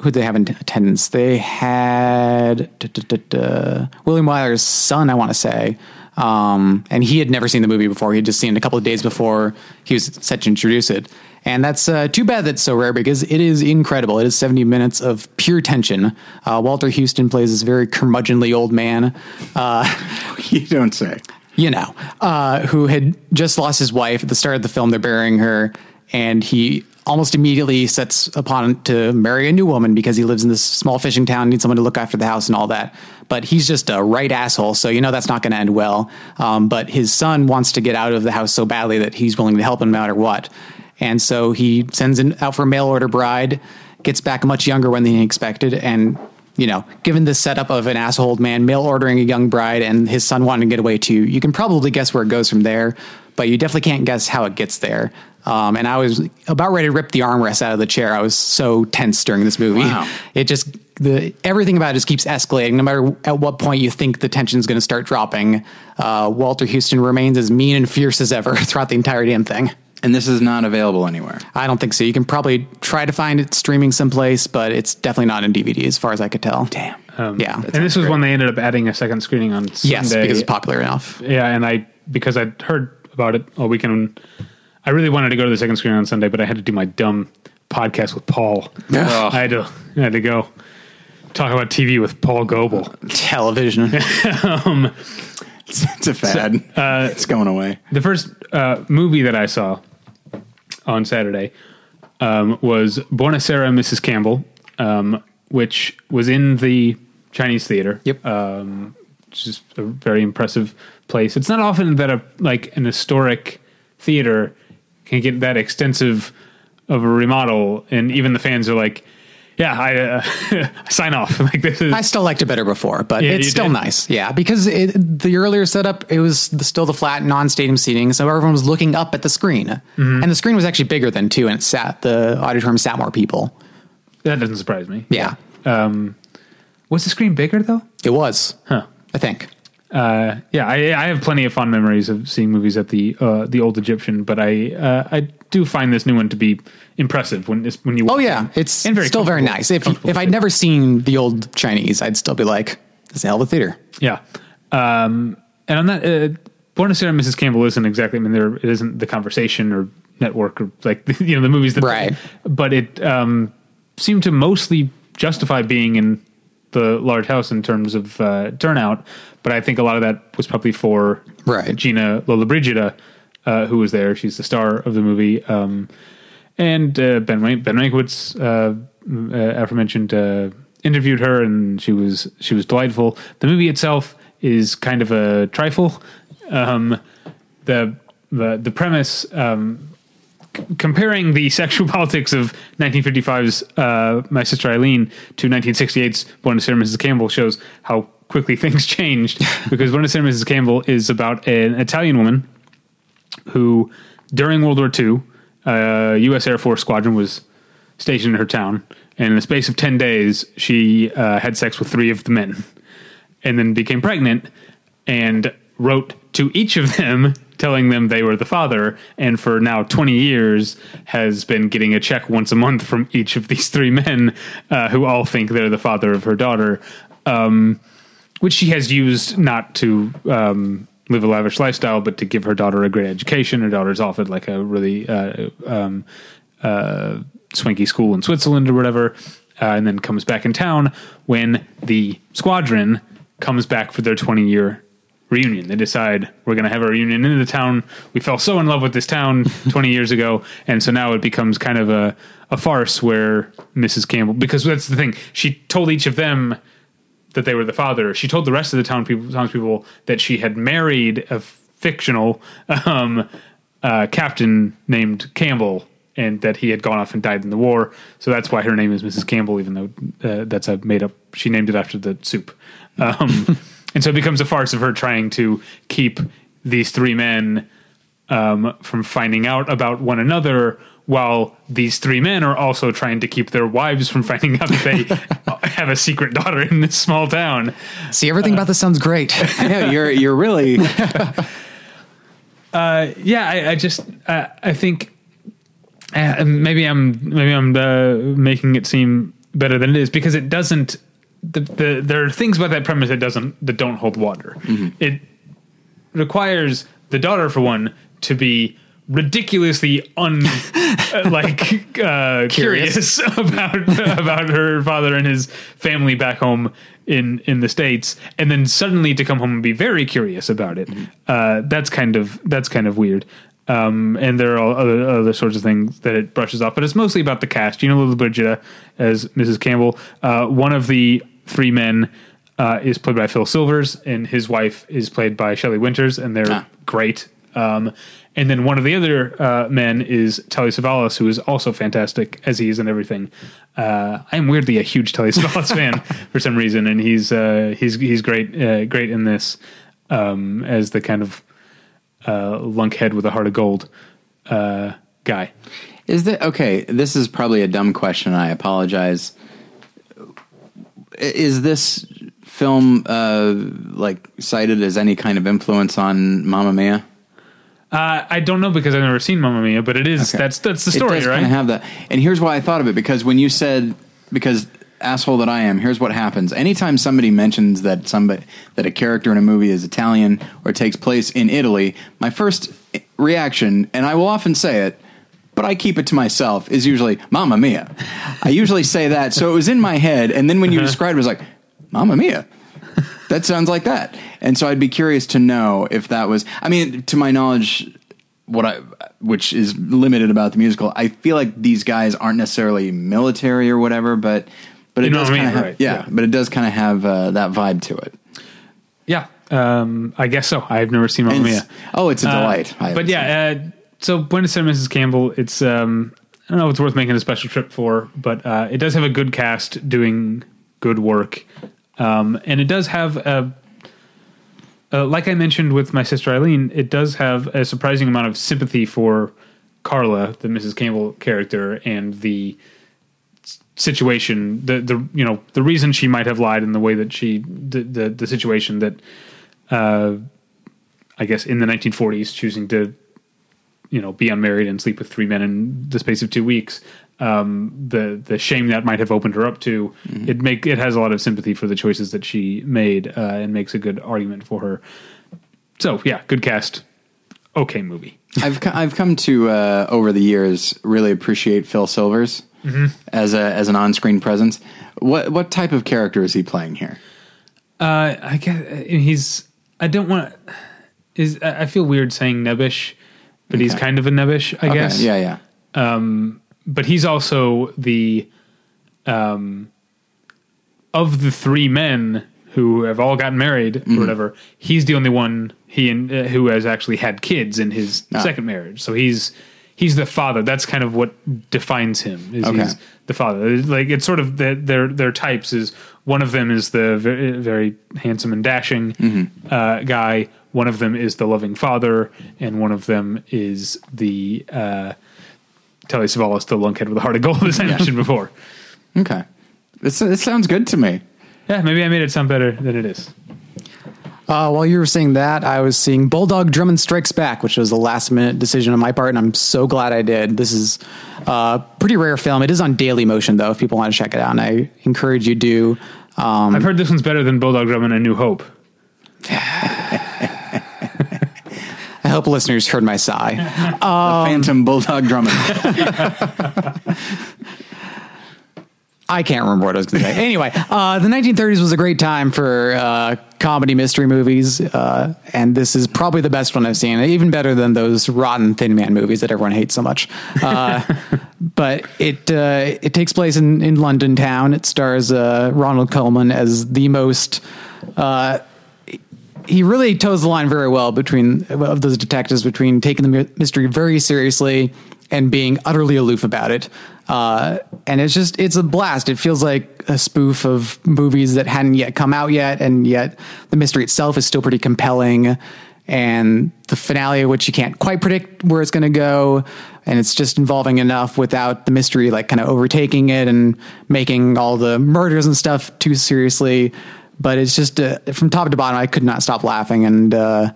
who they have in attendance? They had duh, duh, duh, duh, William Wyler's son, I want to say. Um, and he had never seen the movie before. He had just seen it a couple of days before he was set to introduce it. And that's uh, too bad that's so rare because it is incredible. It is 70 minutes of pure tension. Uh, Walter Huston plays this very curmudgeonly old man You don't say. you know, uh, who had just lost his wife at the start of the film. They're burying her, and he almost immediately sets upon to marry a new woman because he lives in this small fishing town, needs someone to look after the house and all that. But he's just a right asshole, so you know that's not going to end well. Um, but his son wants to get out of the house so badly that he's willing to help him no matter what. And so he sends in, out for a mail order bride, gets back much younger when than he expected, and you know, given the setup of an asshole old man mail ordering a young bride and his son wanting to get away too, you can probably guess where it goes from there, but you definitely can't guess how it gets there. Um, and I was about ready to rip the armrest out of the chair. I was so tense during this movie. Wow. It just the everything about it just keeps escalating. No matter at what point you think the tension is going to start dropping, uh, Walter Huston remains as mean and fierce as ever throughout the entire damn thing. And this is not available anywhere. I don't think so. You can probably try to find it streaming someplace, but it's definitely not in DVD as far as I could tell. Damn. Um, yeah. and this was when they ended up adding a second screening on Sunday. Yes, because it's popular enough. Yeah, and I because I'd heard about it all weekend. I really wanted to go to the second screening on Sunday, but I had to do my dumb podcast with Paul. I had to I had to go talk about TV with Paul Goebel. Television. Um, it's, it's a fad. Uh, it's going away. The first uh, movie that I saw on Saturday um, was Buonasera, Mrs. Campbell, um, which was in the Chinese theater. Yep. Um, which is a very impressive place. It's not often that a like an historic theater can get that extensive of a remodel, and even the fans are like, "Yeah, I uh, sign off." like this is I still liked it better before, but Yeah, it's still did? nice. Yeah, because it, the earlier setup, it was the, still the flat non-stadium seating, so everyone was looking up at the screen, Mm-hmm. and the screen was actually bigger than two, and it sat the auditorium sat more people. that doesn't surprise me. Yeah, Was the screen bigger though? it was. Huh. I think. Uh, yeah, I, I have plenty of fond memories of seeing movies at the uh, the old Egyptian, but I uh, I do find this new one to be impressive when it's, when you. Oh yeah, it. it's And still very nice. If if I'd never seen the old Chinese, I'd still be like, "This is a hell of a theater." Yeah. Um, and on that, uh, Buona Sera and Mrs. Campbell isn't exactly, I mean, there, it isn't the conversation or network or like, you know, the movies that, Right. but it, um, seemed to mostly justify being in the large house in terms of, uh, turnout. But I think a lot of that was probably for Right. Gina Lollobrigida, uh, who was there. She's the star of the movie. Um, and uh, Ben Ben Mankiewicz, uh, uh, aforementioned, uh, interviewed her, and she was she was delightful. The movie itself is kind of a trifle. Um, the the the premise um, c- comparing the sexual politics of 1955's uh, My Sister Eileen to 1968's Buona Sera Mrs. Campbell shows how quickly things changed. because Buona Sera Mrs. Campbell is about an Italian woman who, during World War II, uh, U.S. Air Force squadron was stationed in her town, and in the space of ten days, she uh, had sex with three of the men, and then became pregnant, and wrote to each of them telling them they were the father, and for now twenty years has been getting a check once a month from each of these three men, uh, who all think they're the father of her daughter. Um, which she has used not to um, live a lavish lifestyle, but to give her daughter a great education. Her daughter's off at like a really uh, um, uh, swanky school in Switzerland or whatever, uh, and then comes back in town when the squadron comes back for their 20 year reunion. They decide we're going to have a reunion in the town. We fell so in love with this town 20 years ago, and so now it becomes kind of a a farce where Mrs. Campbell, because that's the thing, she told each of them that they were the father. She told the rest of the town people, townspeople that she had married a fictional um, uh, captain named Campbell, and that he had gone off and died in the war. So that's why her name is Mrs. Campbell, even though uh, that's a made up. She named it after the soup, um, and so it becomes a farce of her trying to keep these three men um, from finding out about one another. While these three men are also trying to keep their wives from finding out that they have a secret daughter in this small town. See, everything about this sounds great. yeah, you're you're really yeah, I, I just uh, I think uh, maybe I'm maybe I'm uh, making it seem better than it is because it doesn't. The, the there are things about that premise that doesn't that don't hold water. It requires the daughter, for one, to be ridiculously un uh, like uh, curious. about about her father and his family back home in in the states, and then suddenly to come home and be very curious about it. Uh, that's kind of that's kind of weird. Um, and there are other other sorts of things that it brushes off, but it's mostly about the cast. You know, Lollobrigida as Mrs. Campbell. Uh, one of the three men uh, is played by Phil Silvers, and his wife is played by Shelley Winters, and they're Ah. great. Um, and then one of the other uh, men is Telly Savalas, who is also fantastic as he is in everything. Uh, I'm weirdly a huge Telly Savalas fan for some reason, and he's uh, he's he's great uh, great in this um, as the kind of uh, lunkhead with a heart of gold uh, guy. Is that okay? This is probably a dumb question. I apologize. Is this film like cited as any kind of influence on Mamma Mia? Uh, I don't know because I've never seen Mamma Mia, but it is Okay. that's that's the story, It does right? kind of have that. And here's why I thought of it because when you said because asshole that I am, here's what happens. Anytime somebody mentions that somebody that a character in a movie is Italian or takes place in Italy, my first reaction, and I will often say it, but I keep it to myself, is usually "Mamma Mia." I usually say that, so it was in my head, and then when you described it, I was like, "Mamma Mia." That sounds like that. And so I'd be curious to know if that was I mean, to my knowledge, what I which is limited about the musical, I feel like these guys aren't necessarily military or whatever, but but it You know does kind of have, right, yeah, yeah. but it does kind of have uh, that vibe to it. yeah, um, I guess so. I've never seen Mamma Mia. oh, it's a Uh, delight. I but yeah, uh, so Buona Sera, Mrs. Campbell. It's um, I don't know if it's worth making a special trip for, but uh, it does have a good cast doing good work, um, and it does have a. Uh, like I mentioned with my sister Eileen, it does have a surprising amount of sympathy for Carla, the Mrs. Campbell character, and the situation. The the you know the reason she might have lied in the way that she the the, the situation that uh, I guess in the 1940s choosing to you know be unmarried and sleep with three men in the space of two weeks um, the the shame that might have opened her up to it make it has a lot of sympathy for the choices that she made uh, and makes a good argument for her. So yeah good cast. Okay movie. I've co- I've come to uh, over the years really appreciate Phil Silvers as a as an on screen presence. What what type of character is he playing here? uh, I guess he's I don't want is I feel weird saying nebbish but he's kind of a nebbish I Okay, guess. Yeah, yeah. But he's also the um of the three men who have all gotten married Mm-hmm. or whatever he's the only one he and uh, who has actually had kids in his Ah. second marriage so he's he's the father that's kind of what defines him is Okay. he's the father like it's sort of the, their their types is one of them is the very, very handsome and dashing Mm-hmm. uh, guy one of them is the loving father and one of them is the uh Telly Savalas, the lunkhead with a heart of gold, as I mentioned before. Okay, this this sounds good to me. Yeah, maybe I made it sound better than it is. Uh, while you were saying that, I was seeing Bulldog Drummond Strikes Back, which was a last minute decision on my part, and I'm so glad I did. This is a pretty rare film. It is on Daily Motion, though, if people want to check it out, and I encourage you to. Um, I've heard this one's better than Bulldog Drummond and New Hope. I hope listeners heard my sigh. the Phantom Bulldog Drummond. I can't remember what I was going to say. Anyway, uh, the 1930s was a great time for uh, comedy mystery movies, uh, and this is probably the best one I've seen. Even better than those rotten Thin Man movies that everyone hates so much. Uh, but it uh, it takes place in, in London town. It stars uh, Ronald Colman as the most. He really toes the line very well between of those detectives between taking the mystery very seriously and being utterly aloof about it. Uh, and it's just it's a blast. It feels like a spoof of movies that hadn't yet come out yet, and yet the mystery itself is still pretty compelling. And the finale, which you can't quite predict where it's going to go, and it's just involving enough without the mystery like kind of overtaking it and making all the murders and stuff too seriously but it's just uh, from top to bottom, I could not stop laughing. And uh,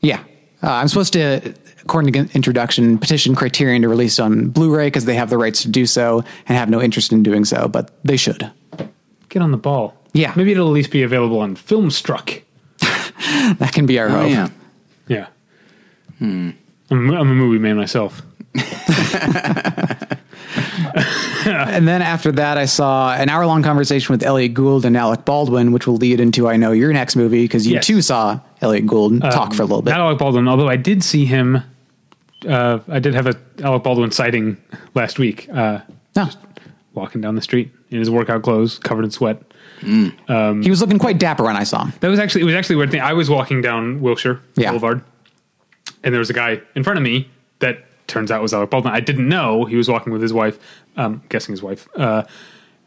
yeah, uh, I'm supposed to, according to introduction, petition Criterion to release on Blu-ray because they have the rights to do so and have no interest in doing so, but they should. Get on the ball. Yeah. Maybe it'll at least be available on Filmstruck. That can be our oh hope. yeah. Yeah. I'm, I'm a movie man myself. And then after that, I saw an hour-long conversation with Elliott Gould and Alec Baldwin, which will lead into I know your next movie because you Yes. too saw Elliott Gould talk for a little bit. Not Alec Baldwin, although I did see him. Uh, I did have a Alec Baldwin sighting last week. Uh, No. walking down the street in his workout clothes, covered in sweat. he was looking quite dapper when I saw him. That was actually it was actually a weird thing. I was walking down Wilshire Yeah. Boulevard, and there was a guy in front of me that turns out was Alec Baldwin. I didn't know he was walking with his wife, um, guessing his wife. Uh,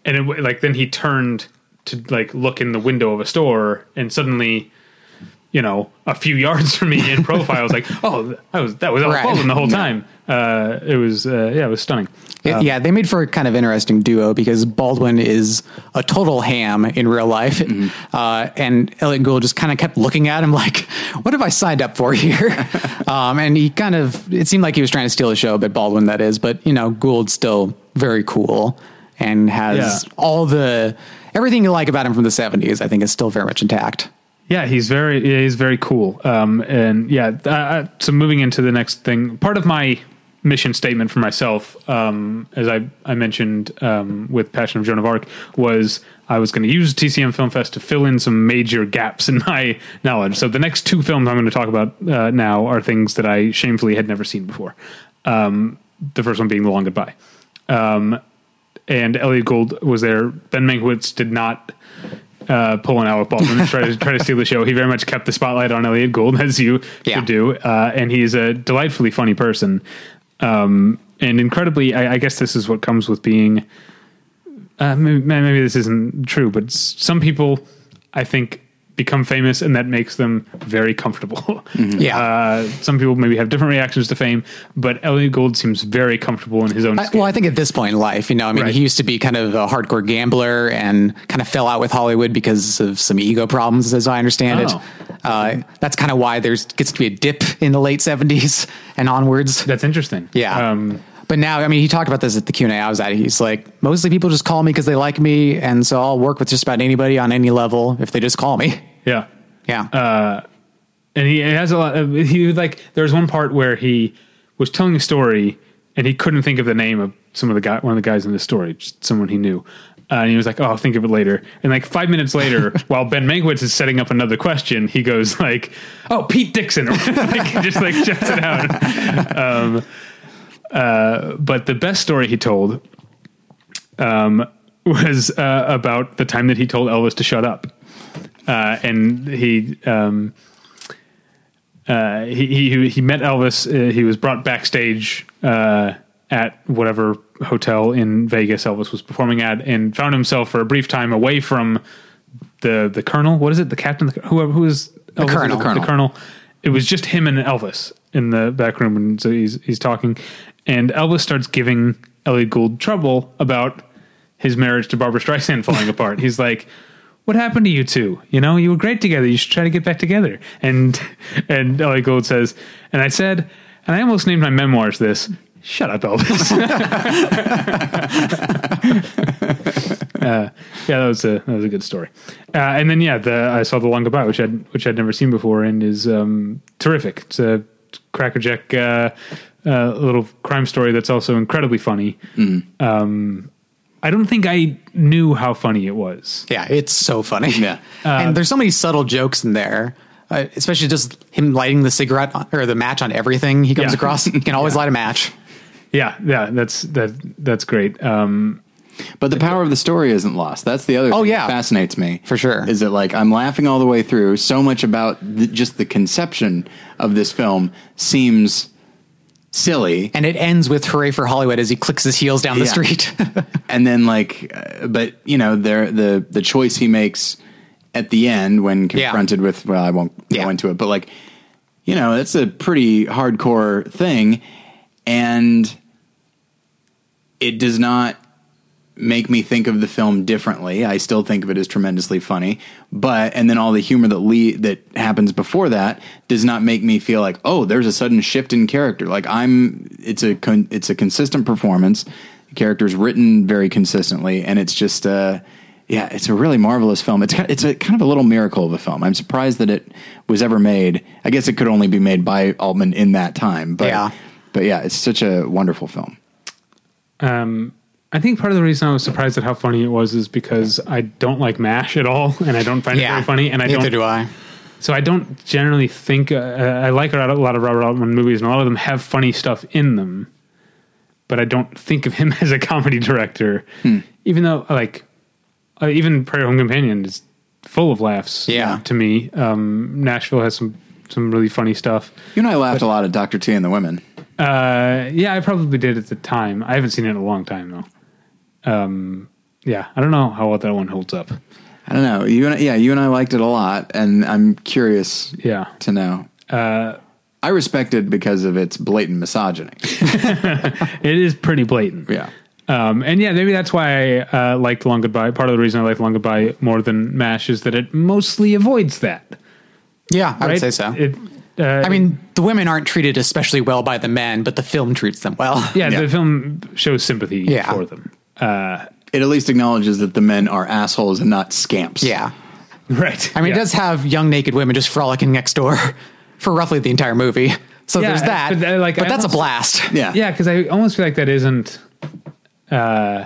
and it, like then he turned to like look in the window of a store, and suddenly, you know, a few yards from me in profile, I was like, "Oh, that was that was Right. Baldwin the whole time." Uh, it was uh, yeah, it was stunning. It- yeah, they made for a kind of interesting duo because Baldwin is a total ham in real life, uh, and Elliott Gould just kind of kept looking at him like, "What have I signed up for here?" um, and he kind of it seemed like he was trying to steal the show, but Baldwin that is. But you know, Gould's still very cool and has Yeah. all the everything you like about him from the seventies. I think is still very much intact. Yeah, he's very he's very cool. Um, and yeah, uh, so moving into the next thing, part of my mission statement for myself, um, as I I mentioned um, with Passion of Joan of Arc, was I was going to use TCM Film Fest to fill in some major gaps in my knowledge. So the next two films I'm going to talk about uh, now are things that I shamefully had never seen before. Um, the first one being The Long Goodbye. Um, and Elliott Gould was there. Ben Mankiewicz did not uh, pull an Alec Baldwin and try to try to steal the show. He very much kept the spotlight on Elliott Gould, as you Yeah. should do. Uh, and he's a delightfully funny person. Um, and incredibly, I, I guess this is what comes with being. Uh, maybe, maybe this isn't true, but some people, I think, become famous, and that makes them very comfortable. Yeah. Uh, some people maybe have different reactions to fame, but Elliott Gould seems very comfortable in his own. I, skin. well, I think at this point in life, you know, I mean, Right. he used to be kind of a hardcore gambler and kind of fell out with Hollywood because of some ego problems, as I understand Oh. it. Uh, that's kind of why there's gets to be a dip in the late seventies and onwards. That's interesting. Yeah. Um, but now, I mean, he talked about this at the Q and A I was at. He's like, mostly people just call me because they like me, and so I'll work with just about anybody on any level if they just call me. Yeah. Yeah, Uh, and he has a lot of, he was like there was one part where he was telling a story and he couldn't think of the name of some of the guy one of the guys in the story just someone he knew. Uh, and he was like oh i'll think of it later. And like five minutes later while ben mankiewicz is setting up another question he goes like oh pete dixon. Like, he just like shuts it out. Um, uh, but the best story he told um, was uh, about the time that he told elvis to shut up uh, and he um, uh, he, he he met Elvis. Uh, he was brought backstage uh, at whatever hotel in Vegas Elvis was performing at, and found himself for a brief time away from the the colonel. What is it? The captain? The, whoever who is Elvis? colonel. The colonel. The colonel. It was just him and Elvis in the back room, and so he's he's talking, and Elvis starts giving Elliott Gould trouble about his marriage to Barbra Streisand falling apart. He's like, "What happened to you two? You know, you were great together. You should try to get back together." And and Elliott Gould says, "And I said, and I almost named my memoirs this." Shut up, Elvis. uh, yeah, that was a that was a good story. Uh, and then yeah, the I saw the long goodbye, which I'd which I'd never seen before, and is um, terrific. It's a crackerjack uh, uh, little crime story that's also incredibly funny. Um, I don't think I knew how funny it was. yeah, it's so funny. Yeah. and there's so many subtle jokes in there. Uh, especially just him lighting the cigarette on, or the match on everything he comes Yeah. across. He can always light a match. Yeah, yeah, that's that that's great. Um, But the power of the story isn't lost. That's the other Oh, thing yeah. that fascinates me. For sure. Is it like I'm laughing all the way through. So much about the, just the conception of this film seems silly. And it ends with hooray for Hollywood as he clicks his heels down the Yeah. street. and then like uh, but you know there the the choice he makes at the end when confronted with well I won't Yeah. go into it but like you know it's a pretty hardcore thing and it does not make me think of the film differently. I still think of it as tremendously funny. But and then all the humor that le- that happens before that does not make me feel like oh there's a sudden shift in character. Like I'm it's a con- it's a consistent performance. The character's written very consistently and it's just uh yeah it's a really marvelous film. It's kind it's a kind of a little miracle of a film. I'm surprised that it was ever made. I guess it could only be made by Altman in that time but Yeah. but yeah it's such a wonderful film. Um, I think part of the reason I was surprised at how funny it was is because I don't like Mash at all, and I don't find it very funny, and I Neither don't do I. So I don't generally think uh, I like a lot, of Robert Altman movies, and a lot of them have funny stuff in them. But I don't think of him as a comedy director, even though like uh, even Prairie Home Companion is full of laughs. Yeah. to me, um, Nashville has some some really funny stuff. you and I laughed a lot at Dr. T and the Women Uh, yeah, I probably did at the time. I haven't seen it in a long time though. Um, yeah, I don't know how well that one holds up. I don't know. You and yeah, you and I liked it a lot, and I'm curious Yeah. to know. Uh, I respect it because of its blatant misogyny. It is pretty blatant. Yeah, Um, and yeah, maybe that's why I uh, liked Long Goodbye. Part of the reason I like Long Goodbye more than MASH is that it mostly avoids that. Yeah, I right? would say so. It, uh, I mean, the women aren't treated especially well by the men, but the film treats them well. yeah, yeah. the film shows sympathy Yeah. for them. Uh, it at least acknowledges that the men are assholes and not scamps. Yeah. right. I mean, yeah. it does have young naked women just frolicking next door for roughly the entire movie. So Yeah, there's that. but, But, uh, like, I that's a blast. yeah, Yeah, because I almost feel like that isn't. Uh,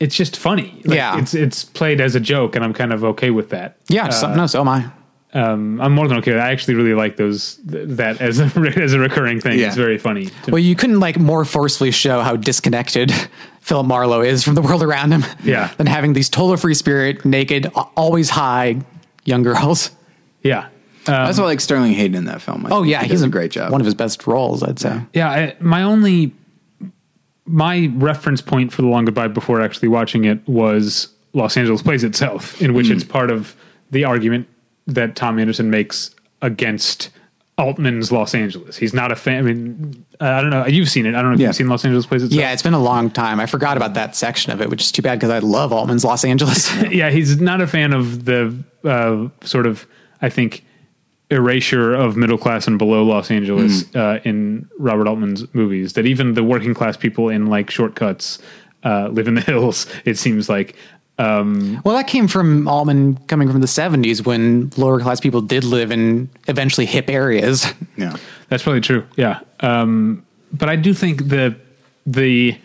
it's just funny. Like, Yeah. it's it's played as a joke, and I'm kind of okay with that. Yeah, so, no, so am I. Um, I'm more than okay. I actually really like those th- that as a as a recurring thing. Yeah. It's very funny. to Well, you couldn't like more forcefully show how disconnected Philip Marlowe is from the world around him. Yeah. Than having these total free spirit, naked, always high young girls. yeah. I also like Sterling Hayden in that film. I Oh think yeah, he he's does a great job. One of his best roles, I'd say. Yeah, I, my only my reference point for the long goodbye before actually watching it was Los Angeles Plays itself, in which Hmm. it's part of the argument that Thom Andersen makes against Altman's Los Angeles. He's not a fan. I mean, uh, I don't know. You've seen it. I don't know if Yeah. you've seen Los Angeles Plays itself. Yeah, it's been a long time. I forgot about that section of it, which is too bad because I love Altman's Los Angeles. yeah, he's not a fan of the uh, sort of, I think, erasure of middle class and below Los Angeles uh, in Robert Altman's movies. That even the working class people in like shortcuts uh, live in the hills. It seems like. Um, well, that came from Altman coming from the 70s when lower class people did live in eventually hip areas. Yeah. That's probably true. Yeah. Um, but I do think the the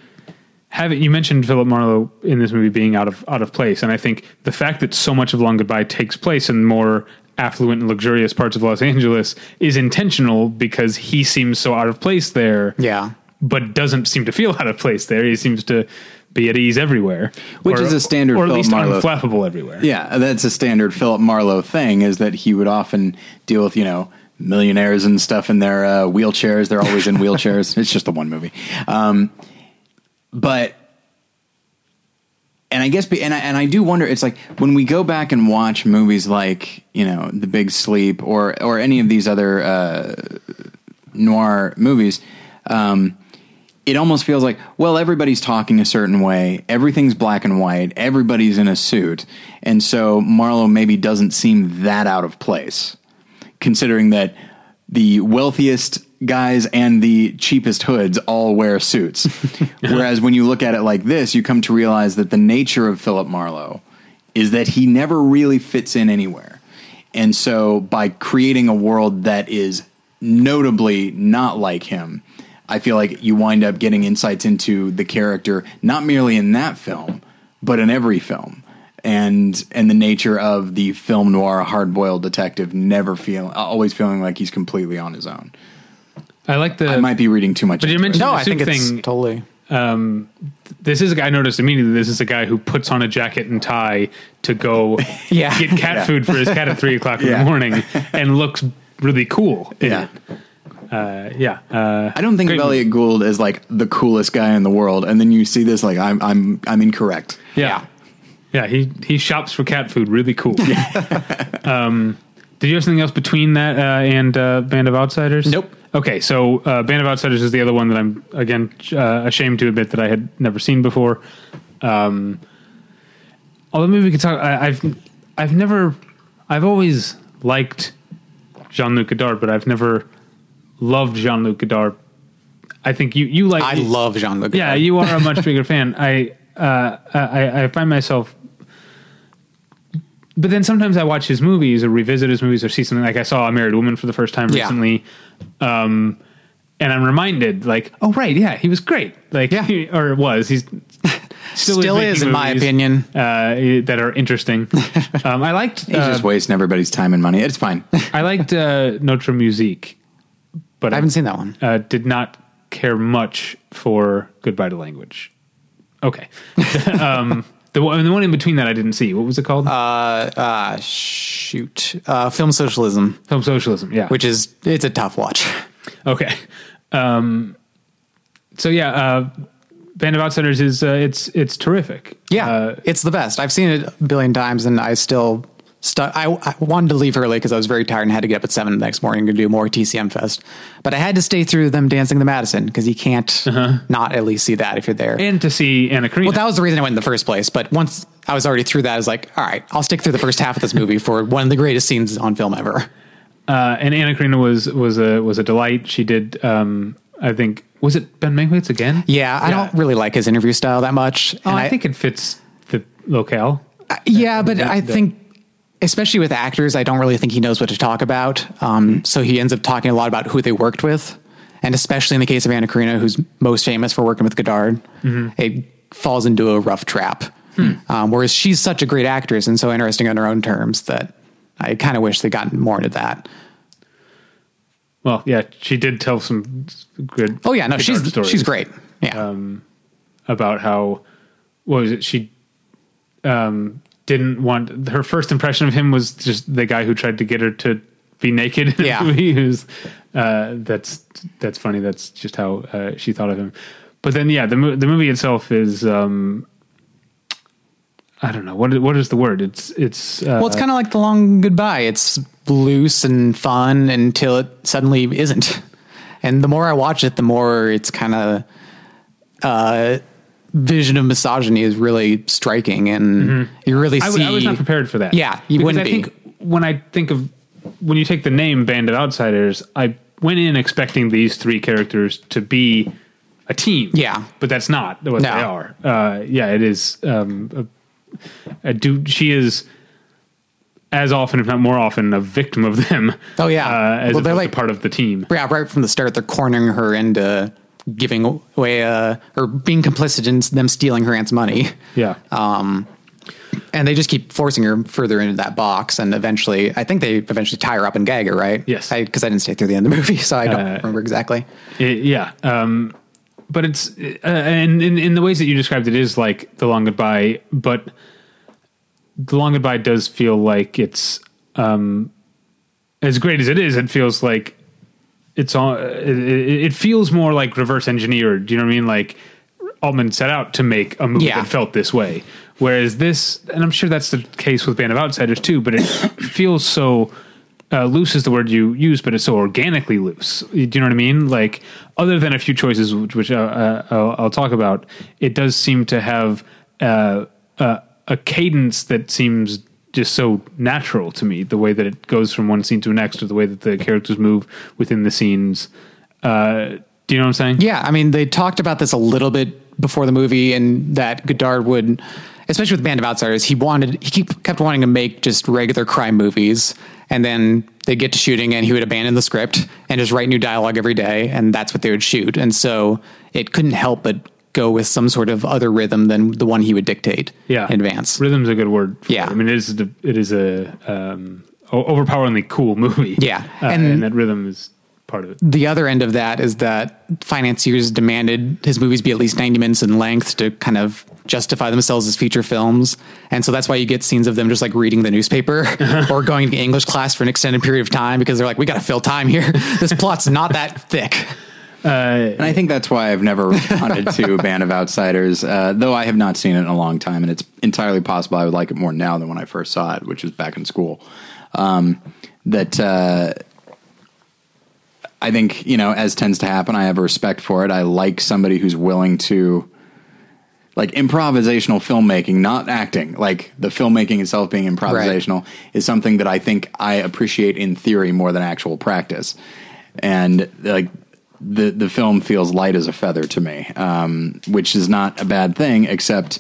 having you mentioned Philip Marlowe in this movie being out of out of place, and I think the fact that so much of Long Goodbye takes place in more affluent and luxurious parts of Los Angeles is intentional because he seems so out of place there. Yeah. But doesn't seem to feel out of place there. He seems to be at ease everywhere, Which is a standard or at Philip least Marlowe- unflappable everywhere. Yeah, that's a standard Philip Marlowe thing. Is that he would often deal with you know millionaires and stuff in their uh, wheelchairs. They're always in wheelchairs. It's just the one movie, um, but and I guess and I, and I do wonder. It's like when we go back and watch movies like you know The Big Sleep or or any of these other uh, noir movies. Um, it almost feels like, well, everybody's talking a certain way. Everything's black and white. Everybody's in a suit. And so Marlowe maybe doesn't seem that out of place, considering that the wealthiest guys and the cheapest hoods all wear suits. Whereas when you look at it like this, you come to realize that the nature of Philip Marlowe is that he never really fits in anywhere. And so by creating a world that is notably not like him, I feel like you wind up getting insights into the character, not merely in that film, but in every film. And and the nature of the film noir hard boiled detective never feeling always feeling like he's completely on his own. I like the. I might be reading too much. But you into it. mentioned No, the I think suit it's thing. totally. Um, this is a guy I noticed immediately. This is a guy who puts on a jacket and tie to go Yeah. get cat Yeah. food for his cat at three o'clock in Yeah. the morning and looks really cool. in Yeah. it. Uh, yeah. Uh, I don't think Great of Elliott Gould as like the coolest guy in the world, and then you see this like I'm I'm I'm incorrect. yeah. Yeah. He, he shops for cat food. Really cool. um, did you have something else between that uh, and uh, Band of Outsiders? Nope. Okay, so uh, Band of Outsiders is the other one that I'm again uh, ashamed to admit that I had never seen before. Um, although maybe we could talk. I, I've I've never I've always liked Jean Luc Godard, but I've never loved Jean Luc Godard. I think you you like I love Jean Luc. yeah, you are a much bigger fan. I, uh, I I find myself, but then sometimes I watch his movies or revisit his movies or see something like I saw a Married Woman for the first time Yeah. recently, um, and I'm reminded like, oh right, yeah, he was great. Like, Yeah. he- or was he's still, Still making is, in my opinion. uh, that are interesting. um, I liked He's uh, just wasting everybody's time and money. It's fine. I liked uh, Notre Musique, but I haven't seen that one. uh, did not care much for Goodbye to Language. Okay. um, the one, the one in between that I didn't see. What was it called? Uh, uh, shoot. Uh, film socialism, Film Socialism. Yeah. which is, it's a tough watch. okay. Um, so yeah, uh, Band of Outsiders is uh, it's it's terrific. Yeah, Uh, it's the best. I've seen it a billion times, and I still I, I wanted to leave early because I was very tired and had to get up at seven the next morning to do more TCM Fest. But I had to stay through them dancing the Madison because you can't not at least see that if you're there. and to see Anna Karina. well, that was the reason I went in the first place. But once I was already through that, I was like, all right, I'll stick through the first half of this movie for one of the greatest scenes on film ever. uh, and Anna Karina was was a was a delight. She did. Um, I think was it Ben Mankiewicz again? Yeah, I don't really like his interview style that much. Oh, and I, think it fits the locale. Yeah, but I think, especially with actors, I don't really think he knows what to talk about. Um, so he ends up talking a lot about who they worked with, and especially in the case of Anna Karina, who's most famous for working with Godard, it falls into a rough trap. Um, whereas she's such a great actress and so interesting on her own terms that I kind of wish they got more into that. Well, yeah, she did tell some good. Oh yeah, no, she's stories. she's great. Yeah, about how what was it she um didn't want her first impression of him was just the guy who tried to get her to be naked in Yeah. He uh, that's that's funny that's just how uh, she thought of him but then yeah, the mo- the movie itself is um, I don't know what what is the word? It's it's uh, Well, it's kind of like the long goodbye. It's loose and fun until it suddenly isn't. And the more I watch it, the more it's kind of uh, vision of misogyny is really striking, and you really Mm-hmm. I, see. w- I was not prepared for that. Yeah, you because wouldn't I be. think when I think of when you take the name Band of Outsiders, I went in expecting these three characters to be a team. Yeah. but that's not what No. they are. Uh, yeah, it is. Um, a, a dude, she is as often, if not more often, a victim of them. Oh, yeah. uh, as Well, they're like- part of the team. yeah, right from the start, they're cornering her into giving away uh, or being complicit in them stealing her aunt's money. Yeah, Um, and they just keep forcing her further into that box, and eventually, I think they eventually tie her up and gag her, right? Yes. because I, didn't stay through the end of the movie, so I don't Uh, remember exactly. It- yeah. Um, but it's uh, and in, in the ways that you described it is like the long goodbye, but the long goodbye does feel like it's um, as great as it is. It feels like it's all. It, it it feels more like reverse engineered. Do you know what I mean? Like Altman set out to make a movie Yeah. that felt this way, whereas this, and I'm sure that's the case with Band of Outsiders too. But it feels so uh, loose is the word you use, but it's so organically loose. Do you know what I mean? Like, other than a few choices, which, which uh, uh, I'll, I'll talk about, it does seem to have uh, uh, a cadence that seems just so natural to me. The way that it goes from one scene to the next, or the way that the characters move within the scenes. Uh, do you know what I'm saying? Yeah, I mean, they talked about this a little bit before the movie, and that Godard would, especially with Band of Outsiders, he wanted he kept wanting to make just regular crime movies, and then they'd get to shooting, and he would abandon the script and just write new dialogue every day, and that's what they would shoot, and so it couldn't help but go with some sort of other rhythm than the one he would dictate yeah in advance. rhythm's a good word for Yeah. it. i mean it is a- it is a um overpoweringly cool movie Yeah. Uh, And- and, that rhythm is part of it the other end of that is that financiers demanded his movies be at least 90 minutes in length to kind of justify themselves as feature films. And so that's why you get scenes of them just like reading the newspaper or going to English class for an extended period of time because they're like, we got to fill time here. this plot's not that thick. And I think that's why I've never responded to Band of Outsiders, uh, though I have not seen it in a long time, and it's entirely possible I would like it more now than when I first saw it, which was back in school. Um, that uh, I think you know, as tends to happen, I have a respect for it. I like somebody who's willing to. Like improvisational filmmaking, not acting. Like the filmmaking itself being improvisational is something that I think I appreciate in theory more than actual practice. And like the the film feels light as a feather to me, um, which is not a bad thing. Except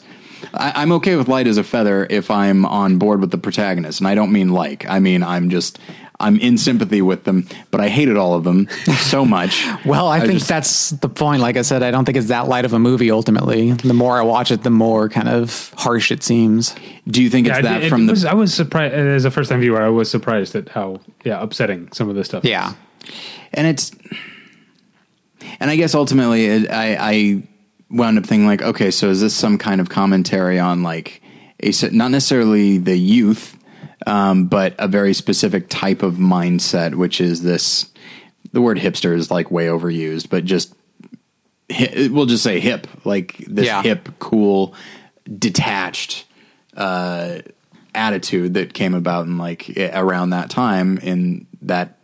I, I'm okay with light as a feather if I'm on board with the protagonist, and I don't mean like. I mean I'm just I'm in sympathy with them, but I hated all of them so much. Well, I, think just- that's the point. Like I said, I don't think it's that light of a movie ultimately. The more I watch it, the more kind of harsh it seems. Do you think it's that it- it from the was, I was surprised as a first time viewer. I was surprised at how yeah upsetting some of this stuff. is. Yeah. and it's and I guess ultimately it, I, I wound up thinking like, okay, so is this some kind of commentary on like a not necessarily the youth, um, but a very specific type of mindset, which is this. The word hipster is like way overused, but just we'll just say hip, like this Yeah. hip, cool, detached uh, attitude that came about in like around that time in that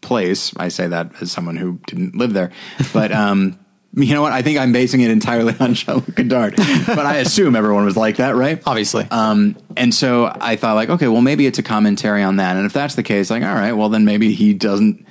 place. I say that as someone who didn't live there, but um, you know what? I think I'm basing it entirely on Jean-Luc Godard, but I assume everyone was like that, right? Obviously. Um, and so I thought like, okay, well maybe it's a commentary on that. And if that's the case, like, all right, well then maybe he doesn't,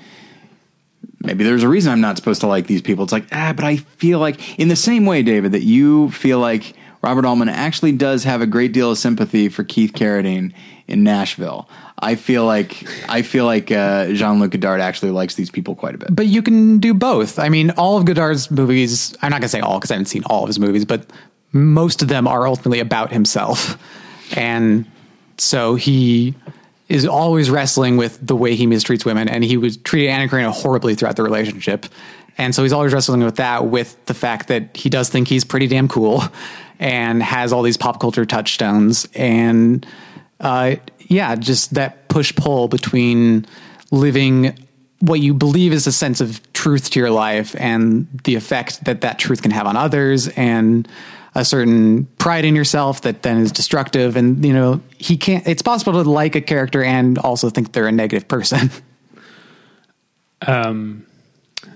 maybe there's a reason I'm not supposed to like these people. It's like, ah, but I feel like in the same way, David, that you feel like Robert Altman actually does have a great deal of sympathy for Keith Carradine in Nashville. I feel like, I feel like, uh, Jean-Luc Godard actually likes these people quite a bit. But you can do both. I mean, all of Godard's movies, I'm not going to say all because I haven't seen all of his movies, but most of them are ultimately about himself. And so he is always wrestling with the way he mistreats women. And he was treated Anna Karina horribly throughout the relationship. And so he's always wrestling with that, with the fact that he does think he's pretty damn cool and has all these pop culture touchstones. And uh, yeah, just that push pull between living what you believe is a sense of truth to your life and the effect that that truth can have on others and a certain pride in yourself that then is destructive and you know he can't it's possible to like a character and also think they're a negative person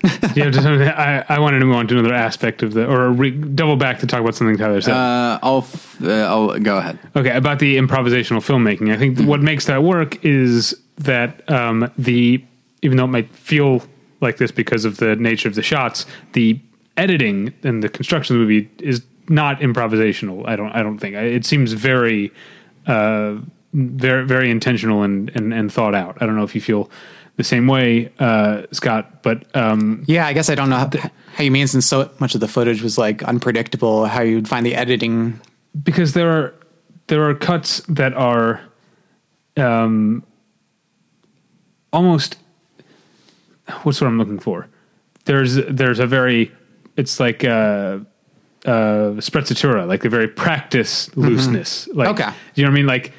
yeah, just, I, I wanted to move on to another aspect of the, or re, double back to talk about something Tyler said. Uh, I'll, f- uh, I'll go ahead. Okay, about the improvisational filmmaking. I think what makes that work is that um, the even though it might feel like this because of the nature of the shots, the editing and the construction of the movie is not improvisational. I don't. I don't think it seems very, uh, very, very intentional and, and and thought out. I don't know if you feel the same way, uh, Scott, but um, yeah i guess i don't know how, how you mean since so much of the footage was like unpredictable how you'd find the editing. Because there are there are cuts that are um almost what's what I'm looking for? There's there's a very it's like uh uh sprezzatura like a very practice looseness. Like Okay. you know what I mean? Like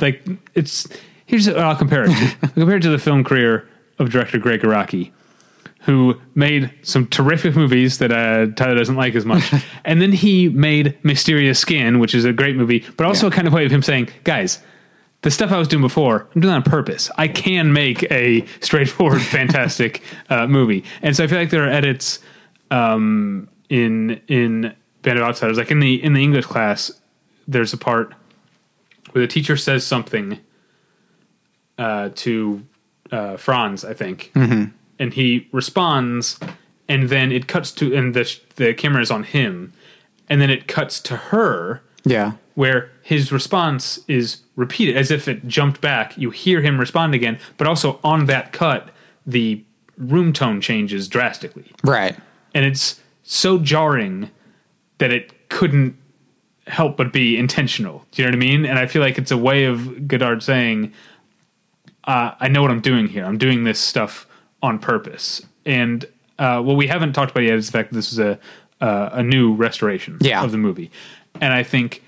like it's here's what I'll compare it to I'll compare it to the film career of director Gregg Araki who made some terrific movies that uh, Tyler doesn't like as much. and then he made Mysterious Skin, which is a great movie, but also a kind of way of him saying, guys, the stuff I was doing before, I'm doing that on purpose. I can make a straightforward, fantastic uh, movie. And so I feel like there are edits um, in in Band of Outsiders. Like in the in the English class, there's a part where the teacher says something uh, to uh, Franz, I think, and he responds, and then it cuts to, and the the camera is on him, and then it cuts to her, yeah. Where his response is repeated as if it jumped back. You hear him respond again, but also on that cut, the room tone changes drastically, right. And it's so jarring that it couldn't help but be intentional. Do you know what I mean? And I feel like it's a way of Godard saying, uh, "I know what I'm doing here. I'm doing this stuff on purpose." And uh, what we haven't talked about yet is the fact that this is a uh, a new restoration Yeah. of the movie, and I think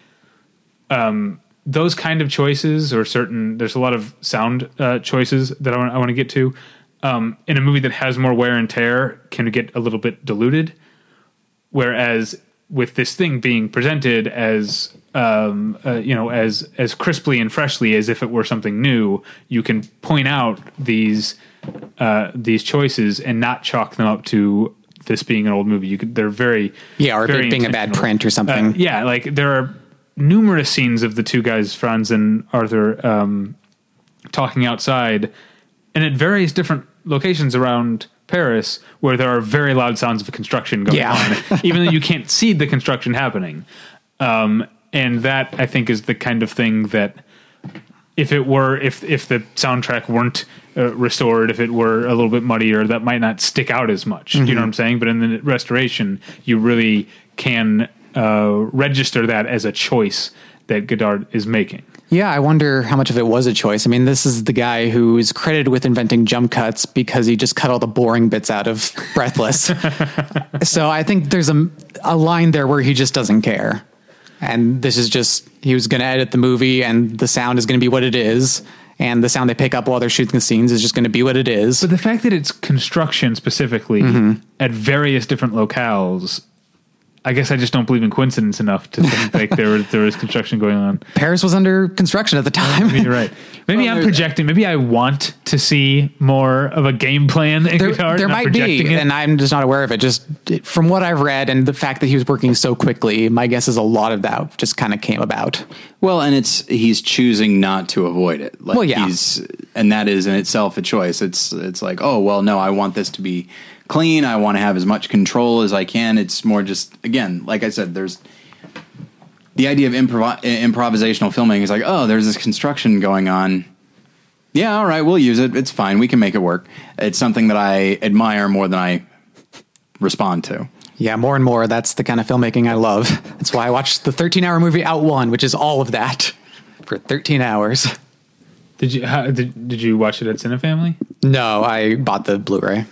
um, those kind of choices, or certain, there's a lot of sound uh, choices that I want, I want to get to. Um, in a movie that has more wear and tear, can get a little bit diluted. Whereas with this thing being presented as um, uh, you know as as crisply and freshly as if it were something new, you can point out these uh, these choices and not chalk them up to this being an old movie. You could they're very Yeah, or very being a bad print or something. Uh, yeah, like there are numerous scenes of the two guys, Franz and Arthur, um, talking outside, and at various different locations around Paris, where there are very loud sounds of construction going Yeah. on, even though you can't see the construction happening. Um, and that I think is the kind of thing that if it were if if the soundtrack weren't uh, restored, if it were a little bit muddier, that might not stick out as much. Do you know what I'm saying? But in the restoration, you really can uh, register that as a choice that Godard is making. Yeah, I wonder how much of it was a choice. I mean, this is the guy who is credited with inventing jump cuts because he just cut all the boring bits out of Breathless. so I think there's a, a line there where he just doesn't care. And this is just, he was going to edit the movie and the sound is going to be what it is. And the sound they pick up while they're shooting the scenes is just going to be what it is. But the fact that it's construction specifically mm-hmm. at various different locales, I guess I just don't believe in coincidence enough to think like there was, there was construction going on. Paris was under construction at the time. You're right. Maybe I'm projecting. Maybe I want to see more of a game plan in there, Godard. there might be, it. and I'm just not aware of it. Just from what I've read and the fact that he was working so quickly, my guess is a lot of that just kind of came about. Well, and it's he's choosing not to avoid it. Like Well, yeah. he's and that is in itself a choice. It's it's like, oh well, no, I want this to be clean. I want to have as much control as I can. It's more just again, like I said, there's the idea of improv- improvisational filming is like, oh, there's this construction going on. Yeah, all right, we'll use it. It's fine. We can make it work. It's something that I admire more than I respond to. Yeah, more and more. That's the kind of filmmaking I love. That's why I watched the 13 hour movie Out One, which is all of that for 13 hours. did you how, did, did you watch it at Cinefamily? No, I bought the Blu ray.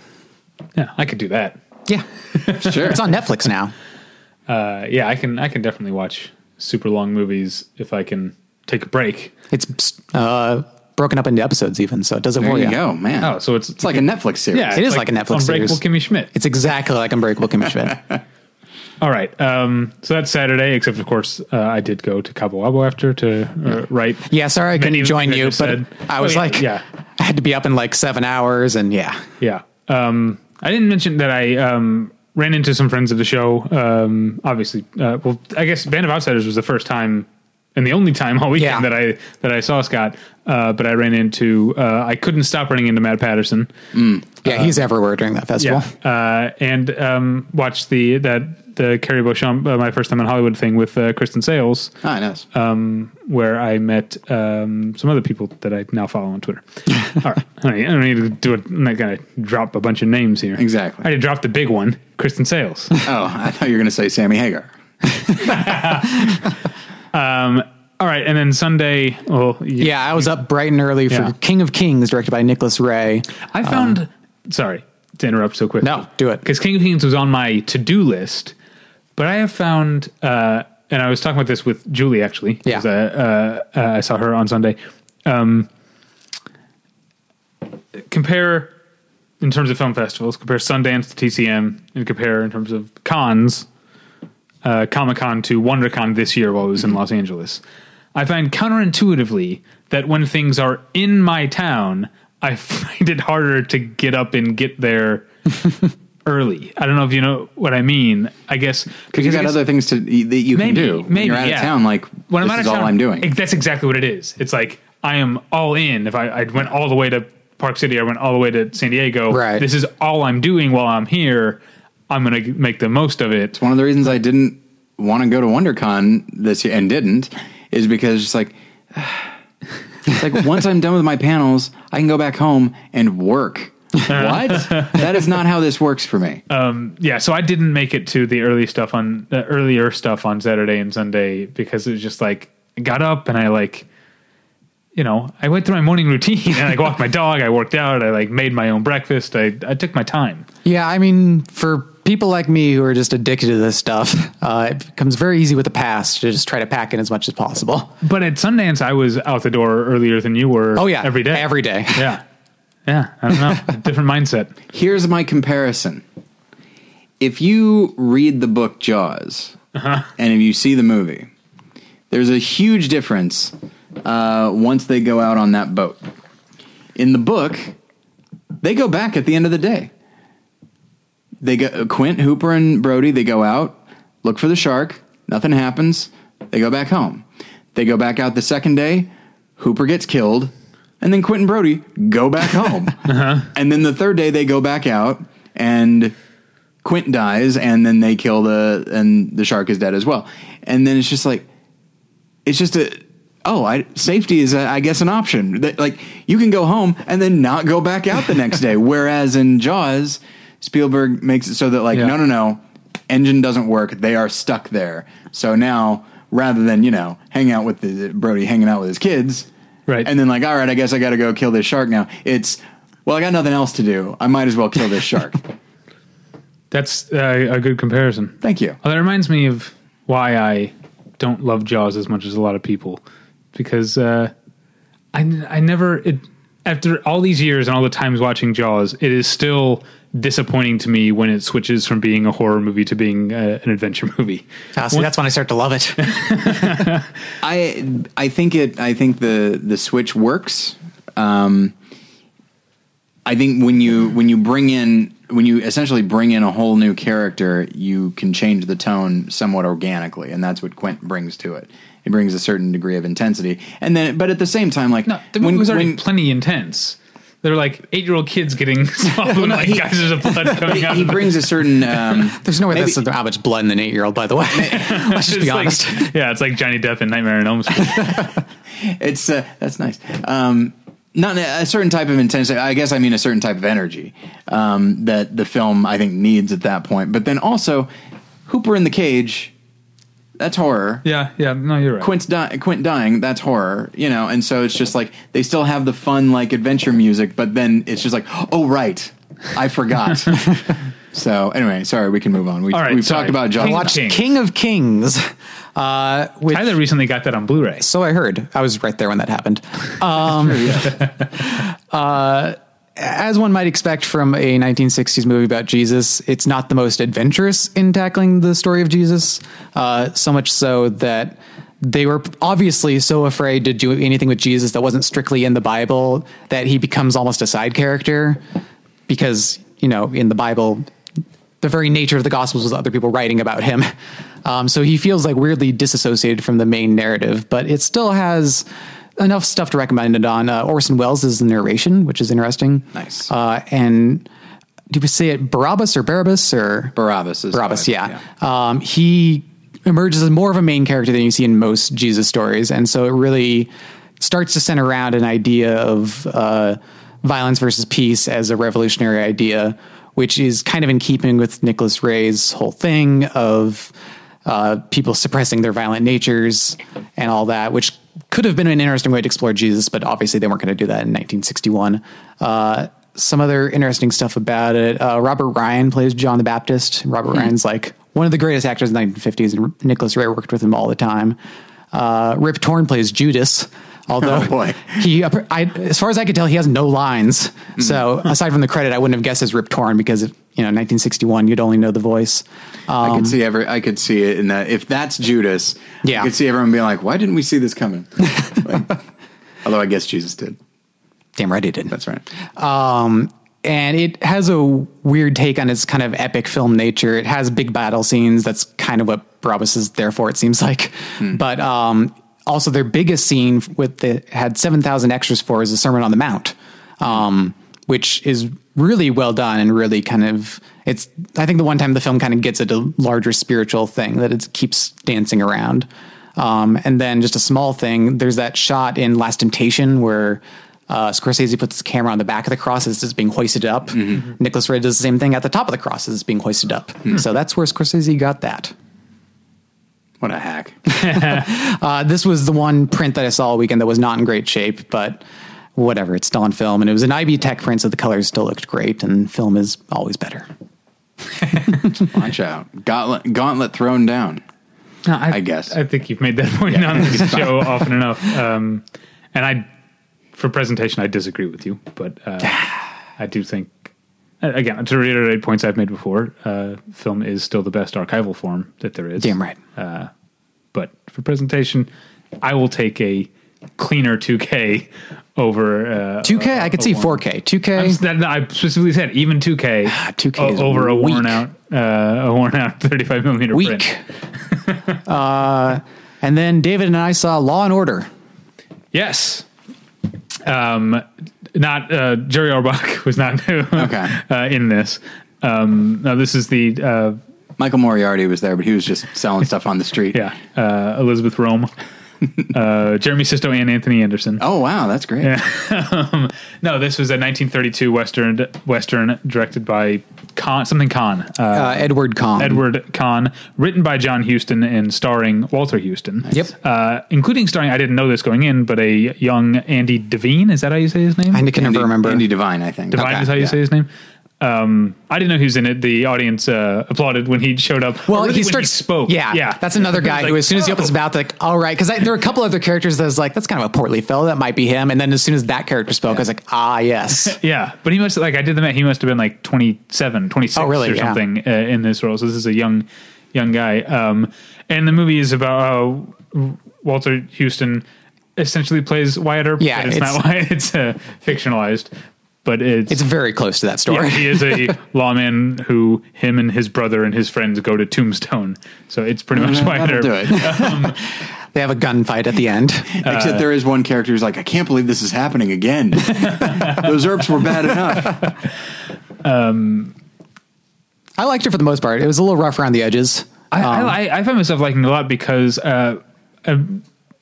Yeah, I could do that. Yeah, Sure. it's on Netflix now. Uh, yeah, I can I can definitely watch super long movies if I can take a break. It's uh, broken up into episodes even, so it doesn't There for you you. go, man. Oh, so it's it's like a Netflix series. yeah, it's is like a Netflix series. Unbreakable series. Kimmy Schmidt. It's exactly like Unbreakable Kimmy Schmidt. All right. Um, so that's Saturday, except of course uh, I did go to Cabo Wabo after to uh, write. Yeah, sorry I couldn't Many of join you you, but said- I was Oh, yeah, like, yeah. I had to be up in like seven hours, and yeah, Yeah. Um, I didn't mention that I um, ran into some friends of the show. Um, obviously, uh, well, I guess Band of Outsiders was the first time and the only time all weekend Yeah. that I that I saw Scott. Uh, but I ran into uh, I couldn't stop running into Matt Patterson. yeah, he's everywhere during that festival. Yeah, uh, and um, watched the that the Cari Beauchamp, uh, my first time in Hollywood thing with uh, Kristen Sales, Ah, nice. where I met um, some other people that I now follow on Twitter. All right, I don't need- I don't need to do it. I'm not gonna drop a bunch of names here. Exactly. I already dropped the big one, Kristen Sales. oh, I thought you were going to say Sammy Hagar. All right, and then Sunday. Well, you- Yeah, I was up bright and early for Yeah. King of Kings, directed by Nicholas Ray. I found. sorry to interrupt so quick. No, do it. because King of Kings was on my to do list, but I have found, uh, and I was talking about this with Julie actually. Yeah. uh, uh, uh, I saw her on Sunday. Um, compare in terms of film festivals, compare Sundance to TCM, and compare in terms of cons, uh, Comic Con to WonderCon this year while I was in Los Angeles. I find counterintuitively that when things are in my town, I find it harder to get up and get there early. I don't know if you know what I mean. I guess Because you got guess- other things to that you can maybe, do. When Maybe you're out yeah. of town, like when this I'm out is of all town, I'm doing. That's exactly what it is. It's like I am all in. If I, I went all the way to Park City, I went all the way to San Diego. Right. This is all I'm doing while I'm here. I'm going to make the most of it. It's One of the reasons I didn't want to go to WonderCon this year and didn't is because it's like, it's like once I'm done with my panels, I can go back home and work. what? That is not how this works for me. Yeah, so I didn't make it to the early stuff on the earlier stuff on Saturday and Sunday because it was just like I got up and I like you know, I went through my morning routine and I walked my dog, I worked out, I like made my own breakfast. I I took my time. Yeah, I mean, for people like me who are just addicted to this stuff, uh, it becomes very easy with the pass to just try to pack in as much as possible. But at Sundance I was out the door earlier than you were Oh yeah, every day. every day. Yeah. Yeah, I don't know. Different mindset. Here's my comparison. If you read the book Jaws and if you see the movie, there's a huge difference uh, once they go out on that boat. In the book, they go back at the end of the day. They go Quint, Hooper, and Brody. They go out, look for the shark. Nothing happens. They go back home. They go back out the second day. Hooper gets killed, and then Quentin Brody go back home. And then the third day they go back out, and Quint dies, and then they kill the and the shark is dead as well. And then it's just like it's just a oh, I, safety is, uh, I guess, an option. That, like you can go home and then not go back out the next day. Whereas in Jaws, Spielberg makes it so that like Yeah. no, no, no, engine doesn't work. They are stuck there. So now rather than you know hang out with the Brody hanging out with his kids, Right. and then like all right, I guess I got to go kill this shark now. It's well, I got nothing else to do. I might as well kill this shark. That's uh, a good comparison. Thank you. Well, that reminds me of why I don't love Jaws as much as a lot of people, because uh, I I never it, after all these years and all the times watching Jaws, it is still disappointing to me when it switches from being a horror movie to being uh, an adventure movie. Uh, see, that's when I start to love it. I I think it. I think the the switch works. Um, I think when you when you bring in when you essentially bring in a whole new character, you can change the tone somewhat organically, and that's what Quint brings to it. It brings a certain degree of intensity, and then but at the same time, like No, the movie was already plenty intense. They're like eight year old kids getting swallowed no, like he- geysers of blood coming out. he of brings a certain. Um, There's no way Maybe- that's how much blood in an eight year old, by the way. Let's just It's be like- honest. yeah, it's like Johnny Depp in Nightmare on Elm Street. it's uh, that's nice. Um, not a certain type of intensity. I guess I mean a certain type of energy um, that the film I think needs at that point. But then also, Hooper in the cage. That's horror. yeah, yeah. No, you're right. Quint's di- Quint dying. That's horror. You know, and so it's just like they still have the fun like adventure music, but then it's just like, oh right, I forgot. So anyway, sorry, we can move on. We've, All right, we've sorry. talked about John. King- Watched King. King of Kings, uh, which Tyler recently got that on Blu-ray. so I heard. I was right there when that happened. Um, uh, as one might expect from a 1960s movie about Jesus, it's not the most adventurous in tackling the story of Jesus. Uh, so much so that they were obviously so afraid to do anything with Jesus that wasn't strictly in the Bible that he becomes almost a side character because, you know, in the Bible, the very nature of the Gospels was other people writing about him. Um, so he feels like weirdly disassociated from the main narrative, but it still has enough stuff to recommend it on. Uh, Orson Welles is the narration, which is interesting. Nice. Uh, and do we say it Barabbas or Barabbas or Barabbas is Barabbas? I- Yeah. Um, he emerges as more of a main character than you see in most Jesus stories, and so it really starts to center around an idea of uh, violence versus peace as a revolutionary idea, which is kind of in keeping with Nicholas Ray's whole thing of uh, people suppressing their violent natures and all that, which could have been an interesting way to explore Jesus, but obviously they weren't going to do that in 1961. Uh, some other interesting stuff about it. Uh, Robert Ryan plays John the Baptist. Robert Ryan's like one of the greatest actors in the 1950s, and Nicholas Ray worked with him all the time. Uh, Rip Torn plays Judas. Although Oh, boy. he, I, as far as I could tell, he has no lines. So aside from the credit, I wouldn't have guessed as Rip Torn because if, you know 1961, you'd only know the voice. I could see every. I could see it in that. If that's Judas, Yeah. I could see everyone being like, "Why didn't we see this coming?" Like, although I guess Jesus did. Damn right he did. That's right. Um, and it has a weird take on its kind of epic film nature. It has big battle scenes. That's kind of what Barabbas is there for, it seems like. But um, also, their biggest scene with the had seven thousand extras for is the Sermon on the Mount, um, which is really well done and really kind of it's. I think the one time the film kind of gets at a larger spiritual thing that it keeps dancing around. Um, and then just a small thing. There's that shot in Last Temptation where uh, Scorsese puts the camera on the back of the cross as it's being hoisted up. Nicholas Ray does the same thing at the top of the cross as it's being hoisted up. So that's where Scorsese got that. What a hack! Uh, this was the one print that I saw all weekend that was not in great shape, but whatever. It's still on film, and it was an IB Tech print, so the colors still looked great, and film is always better. Watch out! Gauntlet, gauntlet thrown down. No, I guess. I think you've made that point on the show often enough. Um, and I, for presentation, I disagree with you, but uh, I do think, again, to reiterate points I've made before, uh, film is still the best archival form that there is. Damn right. But for presentation, I will take a cleaner 2K over uh, 2K, I could see 4K. I'm 2K, s- that- I specifically said even 2K, 2K is o- over a weak. worn out, uh, a worn out 35 millimeter weak. print. uh, and then David and I saw Law and Order. Yes. Um, not uh, Jerry Orbach was not new. Okay. uh, in this. Um, no, this is the uh, Michael Moriarty was there, but he was just selling stuff on the street. yeah uh, Elisabeth Röhm, uh, Jeremy Sisto, and Anthony Anderson. Oh wow, that's great. um, no, this was a 1932 western western directed by Cahn, something Cahn, uh, Uh, Edward Cahn. Edward Cahn, written by John Huston and starring Walter Huston. Yep. Uh, including starring, I didn't know this going in, but a young Andy Devine. Is that how you say his name? I can Andy, never remember. Andy Devine, I think. Divine Okay, is how you yeah. say his name. Um, I didn't know who's in it. The audience uh, applauded when he showed up. Well, really he starts spoke. Yeah, yeah. That's another guy Like, who, as soon as he opens his mouth, like, all right, because there are a couple other characters that's like, that's kind of a portly fellow. That might be him. And then as soon as that character spoke, I was like, ah, yes. Yeah, but he must like I did the math. He must have been like 27, 26 Oh, really? or Yeah. something uh, in this role. So this is a young, young guy. Um, and the movie is about how Walter Huston essentially plays Wyatt Earp. Yeah, but it's, it's- not Wyatt. It's uh, fictionalized, but it's It's very close to that story. Yeah, he is a lawman who him and his brother and his friends go to Tombstone. So it's pretty much Wyatt That'll Earp. do it. They have a gunfight at the end. Except there is one character who's like, I can't believe this is happening again. Those Earps were bad enough. Um, I liked it for the most part. It was a little rough around the edges. I, Um, I, I find myself liking it a lot because uh, uh,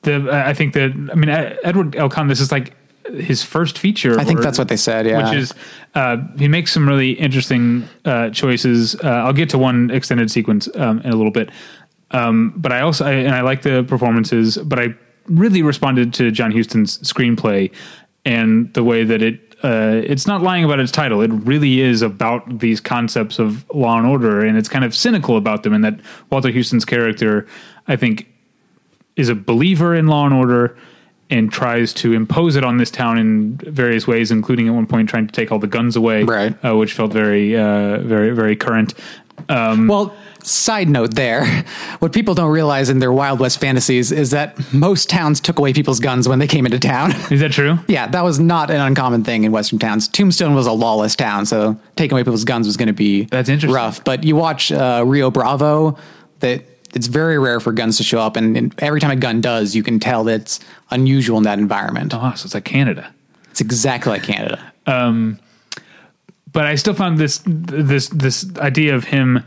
the uh, I think that I mean uh, Edward L. Cahn, this is like his first feature. I think or- that's what they said, yeah. which is uh, he makes some really interesting uh, choices. Uh, I'll get to one extended sequence um, in a little bit, um, but I also I, and I like the performances, but I really responded to John Huston's screenplay and the way that it uh, it's not lying about its title. It really is about these concepts of law and order, and it's kind of cynical about them. And that Walter Huston's character, I think, is a believer in law and order and tries to impose it on this town in various ways, including at one point trying to take all the guns away, Right. Uh, which felt very, uh, very, very current. Um, Well, side note there, what people don't realize in their Wild West fantasies is that most towns took away people's guns when they came into town. is that true? yeah, that was not an uncommon thing in Western towns. Tombstone was a lawless town, so taking away people's guns was going to be That's interesting. rough. But you watch uh, Rio Bravo, that it's very rare for guns to show up, and, and every time a gun does, you can tell that it's unusual in that environment. Oh, so it's like Canada. It's exactly like Canada. Um, but I still found this this this idea of him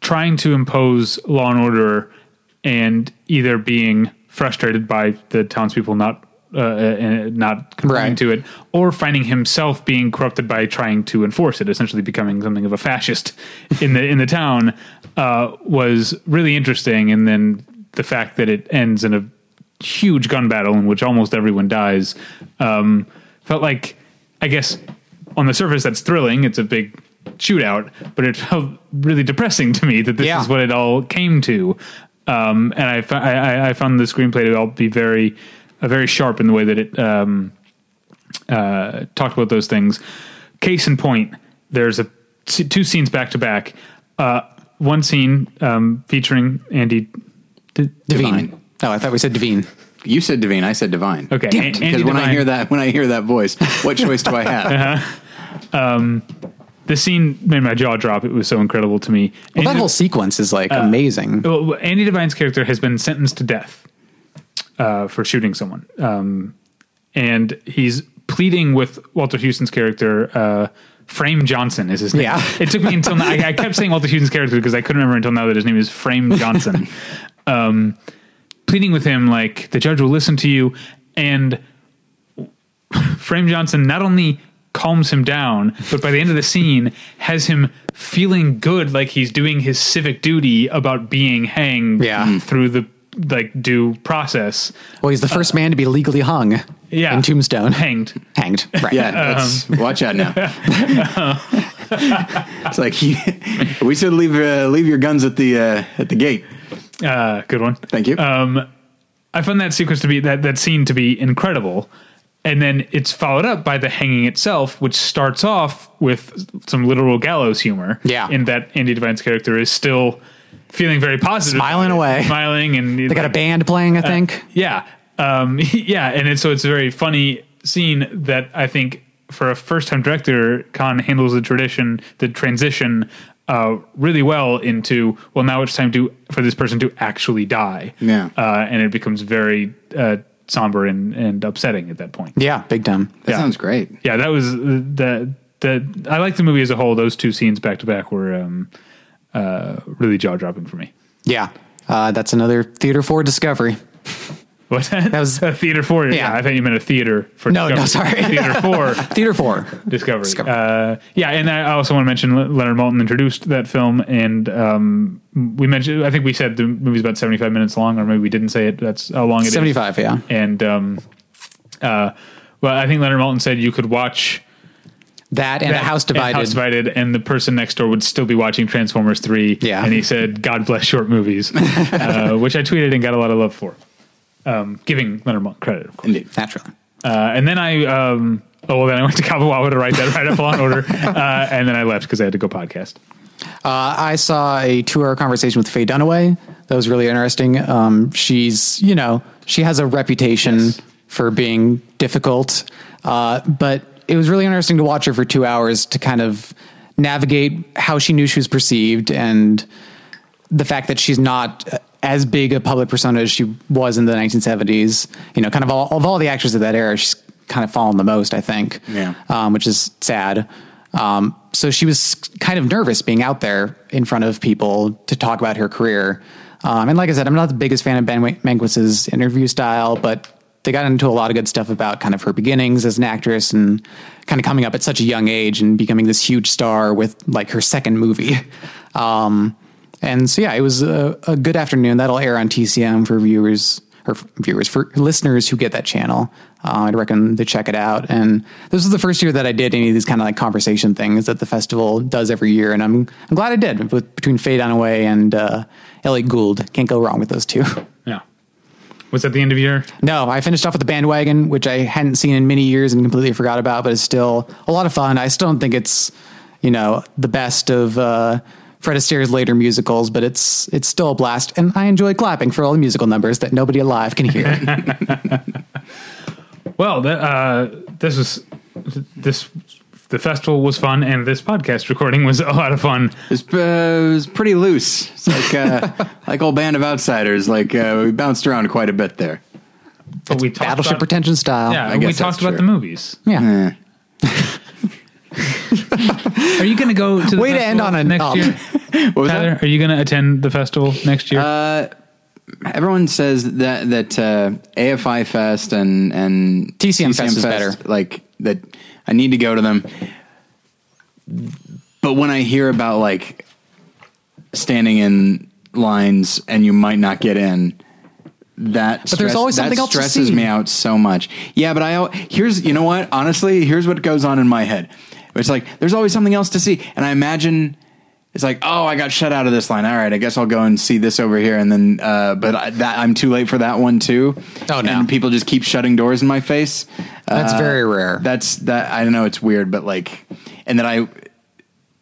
trying to impose law and order and either being frustrated by the townspeople not uh, uh, not conforming Right. to it, or finding himself being corrupted by trying to enforce it, essentially becoming something of a fascist in the in the town, uh, was really interesting. And then the fact that it ends in a huge gun battle in which almost everyone dies um, felt like, I guess, on the surface that's thrilling. It's a big shootout, but it felt really depressing to me that this Yeah. is what it all came to. Um, and I, I, I- I found the screenplay to all be very, uh, very sharp in the way that it um, uh, talked about those things. Case in point, there's a t- two scenes back to back. Uh, One scene um, featuring Andy. D- Devine. Divine. Oh, I thought we said Devine. You said Devine. I said Divine. Okay, Damn it, Andy Because when I hear that, when I hear that voice, what choice do I have? the scene made my jaw drop. It was so incredible to me. Well, that Andy- whole sequence is Uh, like amazing. Well, Andy Devine's character has been sentenced to death uh, for shooting someone, um, and he's pleading with Walter Huston's character. Uh, Frame Johnson is his name. Yeah. it took me until now, I, I kept saying Walter Huston's character because I couldn't remember until now that his name is Frame Johnson. um, pleading with him like the judge will listen to you, and Frame Johnson not only calms him down, but by the end of the scene has him feeling good, like he's doing his civic duty about being hanged Yeah. through the like due process. Well, he's the first man to be legally hung Yeah, in Tombstone. hanged. Hanged. Right. Yeah, that's, watch out now. it's like you, we said leave uh, leave your guns at the uh, at the gate. Uh, good one. Thank you. Um, I found that sequence to be that that scene to be incredible, and then it's followed up by the hanging itself, which starts off with some literal gallows humor. Yeah. in that Andy Devine's character is still feeling very positive, Smiling away. smiling, and They got a band playing, I think. Yeah, um, yeah, and it's, so it's a very funny scene that I think for a first-time director, Cahn handles the tradition, the transition uh, really well into well, now it's time to for this person to actually die. Yeah. uh, and it becomes very uh, somber and, and upsetting at that point. yeah, big time. that yeah. sounds great. Yeah, that was the the I like the movie as a whole. Those two scenes back to back were um, uh, really jaw dropping for me. Yeah. Uh, that's another Theater 4 discovery. What that was- a theater four. Yeah. Yeah. I thought you meant a theater for No, no, sorry. theater four. Theater 4. Discovery. Discovery. Uh, yeah, and I also want to mention Leonard Maltin introduced that film, and um, we mentioned. I think we said the movie's about seventy five minutes long, or maybe we didn't say it. That's how long it is. 75, yeah. And um, uh, well, I think Leonard Maltin said you could watch That and that a house and divided. House Divided, and the person next door would still be watching Transformers Three. Yeah. and he said, "God bless short movies," uh, which I tweeted and got a lot of love for. Um, giving Leonard Maltin credit, of course. Indeed. Naturally. Uh, and then I, um, oh, well, then I went to Kawawa to write that right up on order, uh, and then I left because I had to go podcast. Uh, I saw a two hour conversation with Faye Dunaway. That was really interesting. Um, she's, you know, she has a reputation for being difficult, uh, but it was really interesting to watch her for two hours to kind of navigate how she knew she was perceived and the fact that she's not as big a public persona as she was in the 1970s. You know, kind of all of all the actors of that era, she's kind of fallen the most, I think. Yeah. Um, which is sad. Um, so she was kind of nervous being out there in front of people to talk about her career. Um, and like I said, I'm not the biggest fan of Ben Mankiewicz' interview style, but they got into a lot of good stuff about kind of her beginnings as an actress and kind of coming up at such a young age and becoming this huge star with like her second movie. Um, and so yeah, it was a, a good afternoon. That'll air on TCM for viewers or viewers for listeners who get that channel. Uh, I'd recommend to check it out. And this was the first year that I did any of these kind of like conversation things that the festival does every year, and I'm I'm glad I did. With, between Faye Away and uh, Elliott Gould, can't go wrong with those two. Was that the end of your? No, I finished off with the bandwagon, which I hadn't seen in many years and completely forgot about, but it's still a lot of fun. I still don't think it's, you know, the best of uh, Fred Astaire's later musicals, but it's it's still a blast, and I enjoy clapping for all the musical numbers that nobody alive can hear. Well, uh, this was this. The festival was fun, and this podcast recording was a lot of fun. It's, uh, it was pretty loose. It's like uh, like old band of outsiders. Like uh, we bounced around quite a bit there. But we talked Battleship about, Pretension style. Yeah, I we talked that's about true. the movies. yeah. Eh. Are you going to go to the Way to end on a next up. year? What was Tyler, that? are you going to attend the festival next year? Uh, everyone says that that uh, AFI Fest and and TCM Fest is better. Like that, I need to go to them. But when I hear about like standing in lines and you might not get in, that But there's always that something else stresses me out so much. Yeah, but I here's you know what? Honestly, here's what goes on in my head. It's like there's always something else to see, and I imagine it's like, oh, I got shut out of this line. All right, I guess I'll go and see this over here, and then, uh, but I, that I'm too late for that one too. Oh, no. And people just keep shutting doors in my face. That's Uh, very rare. That's that. I don't know. It's weird, but like, and then I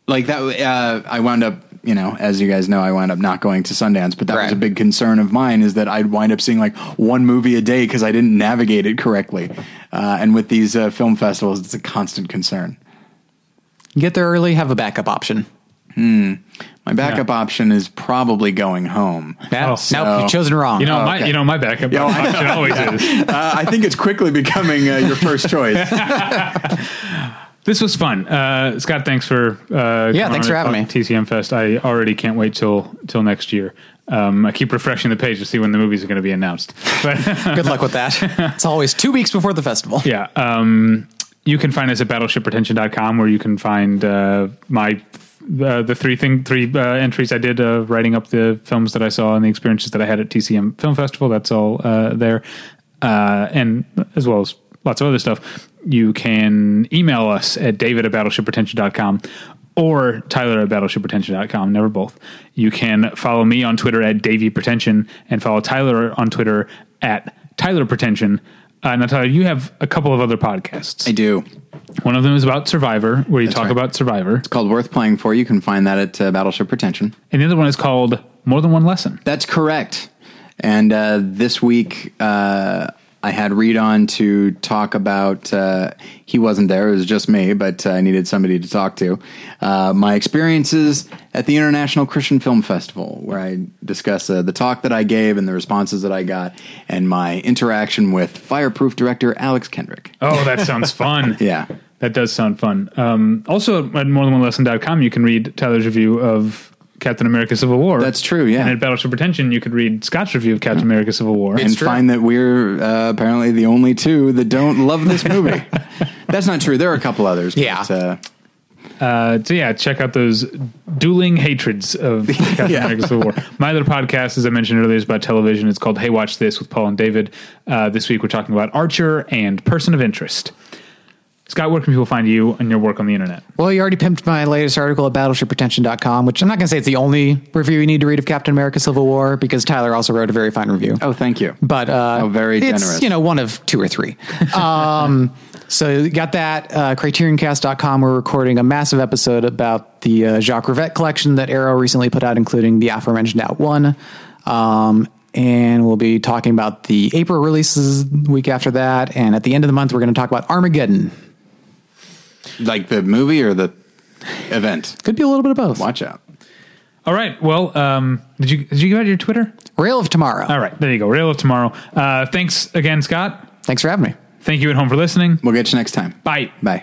like that. Uh, I wound up, you know, as you guys know, I wound up not going to Sundance, but that was a big concern of mine is that I'd wind up seeing like one movie a day because I didn't navigate it correctly. Uh, and with these uh, film festivals, it's a constant concern. Get there early, have a backup option. My backup Yeah. option is probably going home. Yeah. Oh, nope, you've chosen wrong. you know, oh, my okay. you know my backup Yeah, option always is. Uh, I think it's quickly becoming uh, your first choice. This was fun, uh, Scott. Thanks for uh, Yeah, thanks for having me. TCM Fest. I already can't wait till till next year. Um, I keep refreshing the page to see when the movies are going to be announced. But Good luck with that. it's always two weeks before the festival. yeah, um, you can find us at battleshippretension.com where you can find uh, my uh, the three thing three uh, entries I did uh, writing up the films that I saw and the experiences that I had at TCM Film Festival. That's all uh, there, uh, and as well as lots of other stuff. You can email us at david at battleshippretension.com or Tyler at battleshippretension.com, never both. You can follow me on Twitter at Davey Pretension and follow Tyler on Twitter at Tyler Pretension. Uh, Tyler, you have a couple of other podcasts. I do. One of them is about Survivor, where you talk right. about Survivor, It's called Worth Playing For. You can find that at uh, Battleship Pretension. and the other one is called More Than One Lesson. That's correct. And uh, this week, uh, I had Reed on to talk about. Uh, he wasn't there; it was just me, but uh, I needed somebody to talk to. Uh, my experiences at the International Christian Film Festival, where I discuss uh, the talk that I gave and the responses that I got, and my interaction with Fireproof director Alex Kendrick. Oh, that sounds fun. Yeah. That does sound fun. Um, also, at morethanonelesson.com, you can read Tyler's review of Captain America Civil War. That's true, yeah. And at Battleship Pretension, you could read Scott's review of Captain America Civil War. and true. find that we're uh, apparently the only two that don't love this movie. That's not true. There are a couple others. Yeah. But, uh, Uh, so yeah, check out those dueling hatreds of Captain Yeah. America Civil War. My other podcast, as I mentioned earlier, is about television. It's called Hey Watch This with Paul and David. Uh, this week we're talking about Archer and Person of Interest. Scott, where can people find you and your work on the internet? Well, you already pimped my latest article at battleshippretension.com, which I'm not going to say it's the only review you need to read of Captain America Civil War because Tyler also wrote a very fine review. oh, thank you. but uh, Oh, very it's, generous. you know, one of two or three. Um, so you got that. Uh, CriterionCast.com, we're recording a massive episode about the uh, Jacques Rivette collection that Arrow recently put out, including the aforementioned Out One. Um, and we'll be talking about the April releases week after that. And at the end of the month, we're going to talk about Armageddon. Like the movie or the event? Could be a little bit of both. Watch out. All right. Well, um, did you did you give out your Twitter? Rail of Tomorrow. All right, there you go. Rail of tomorrow. Uh, thanks again, Scott. Thanks for having me. Thank you at home for listening. We'll get you next time. Bye. Bye.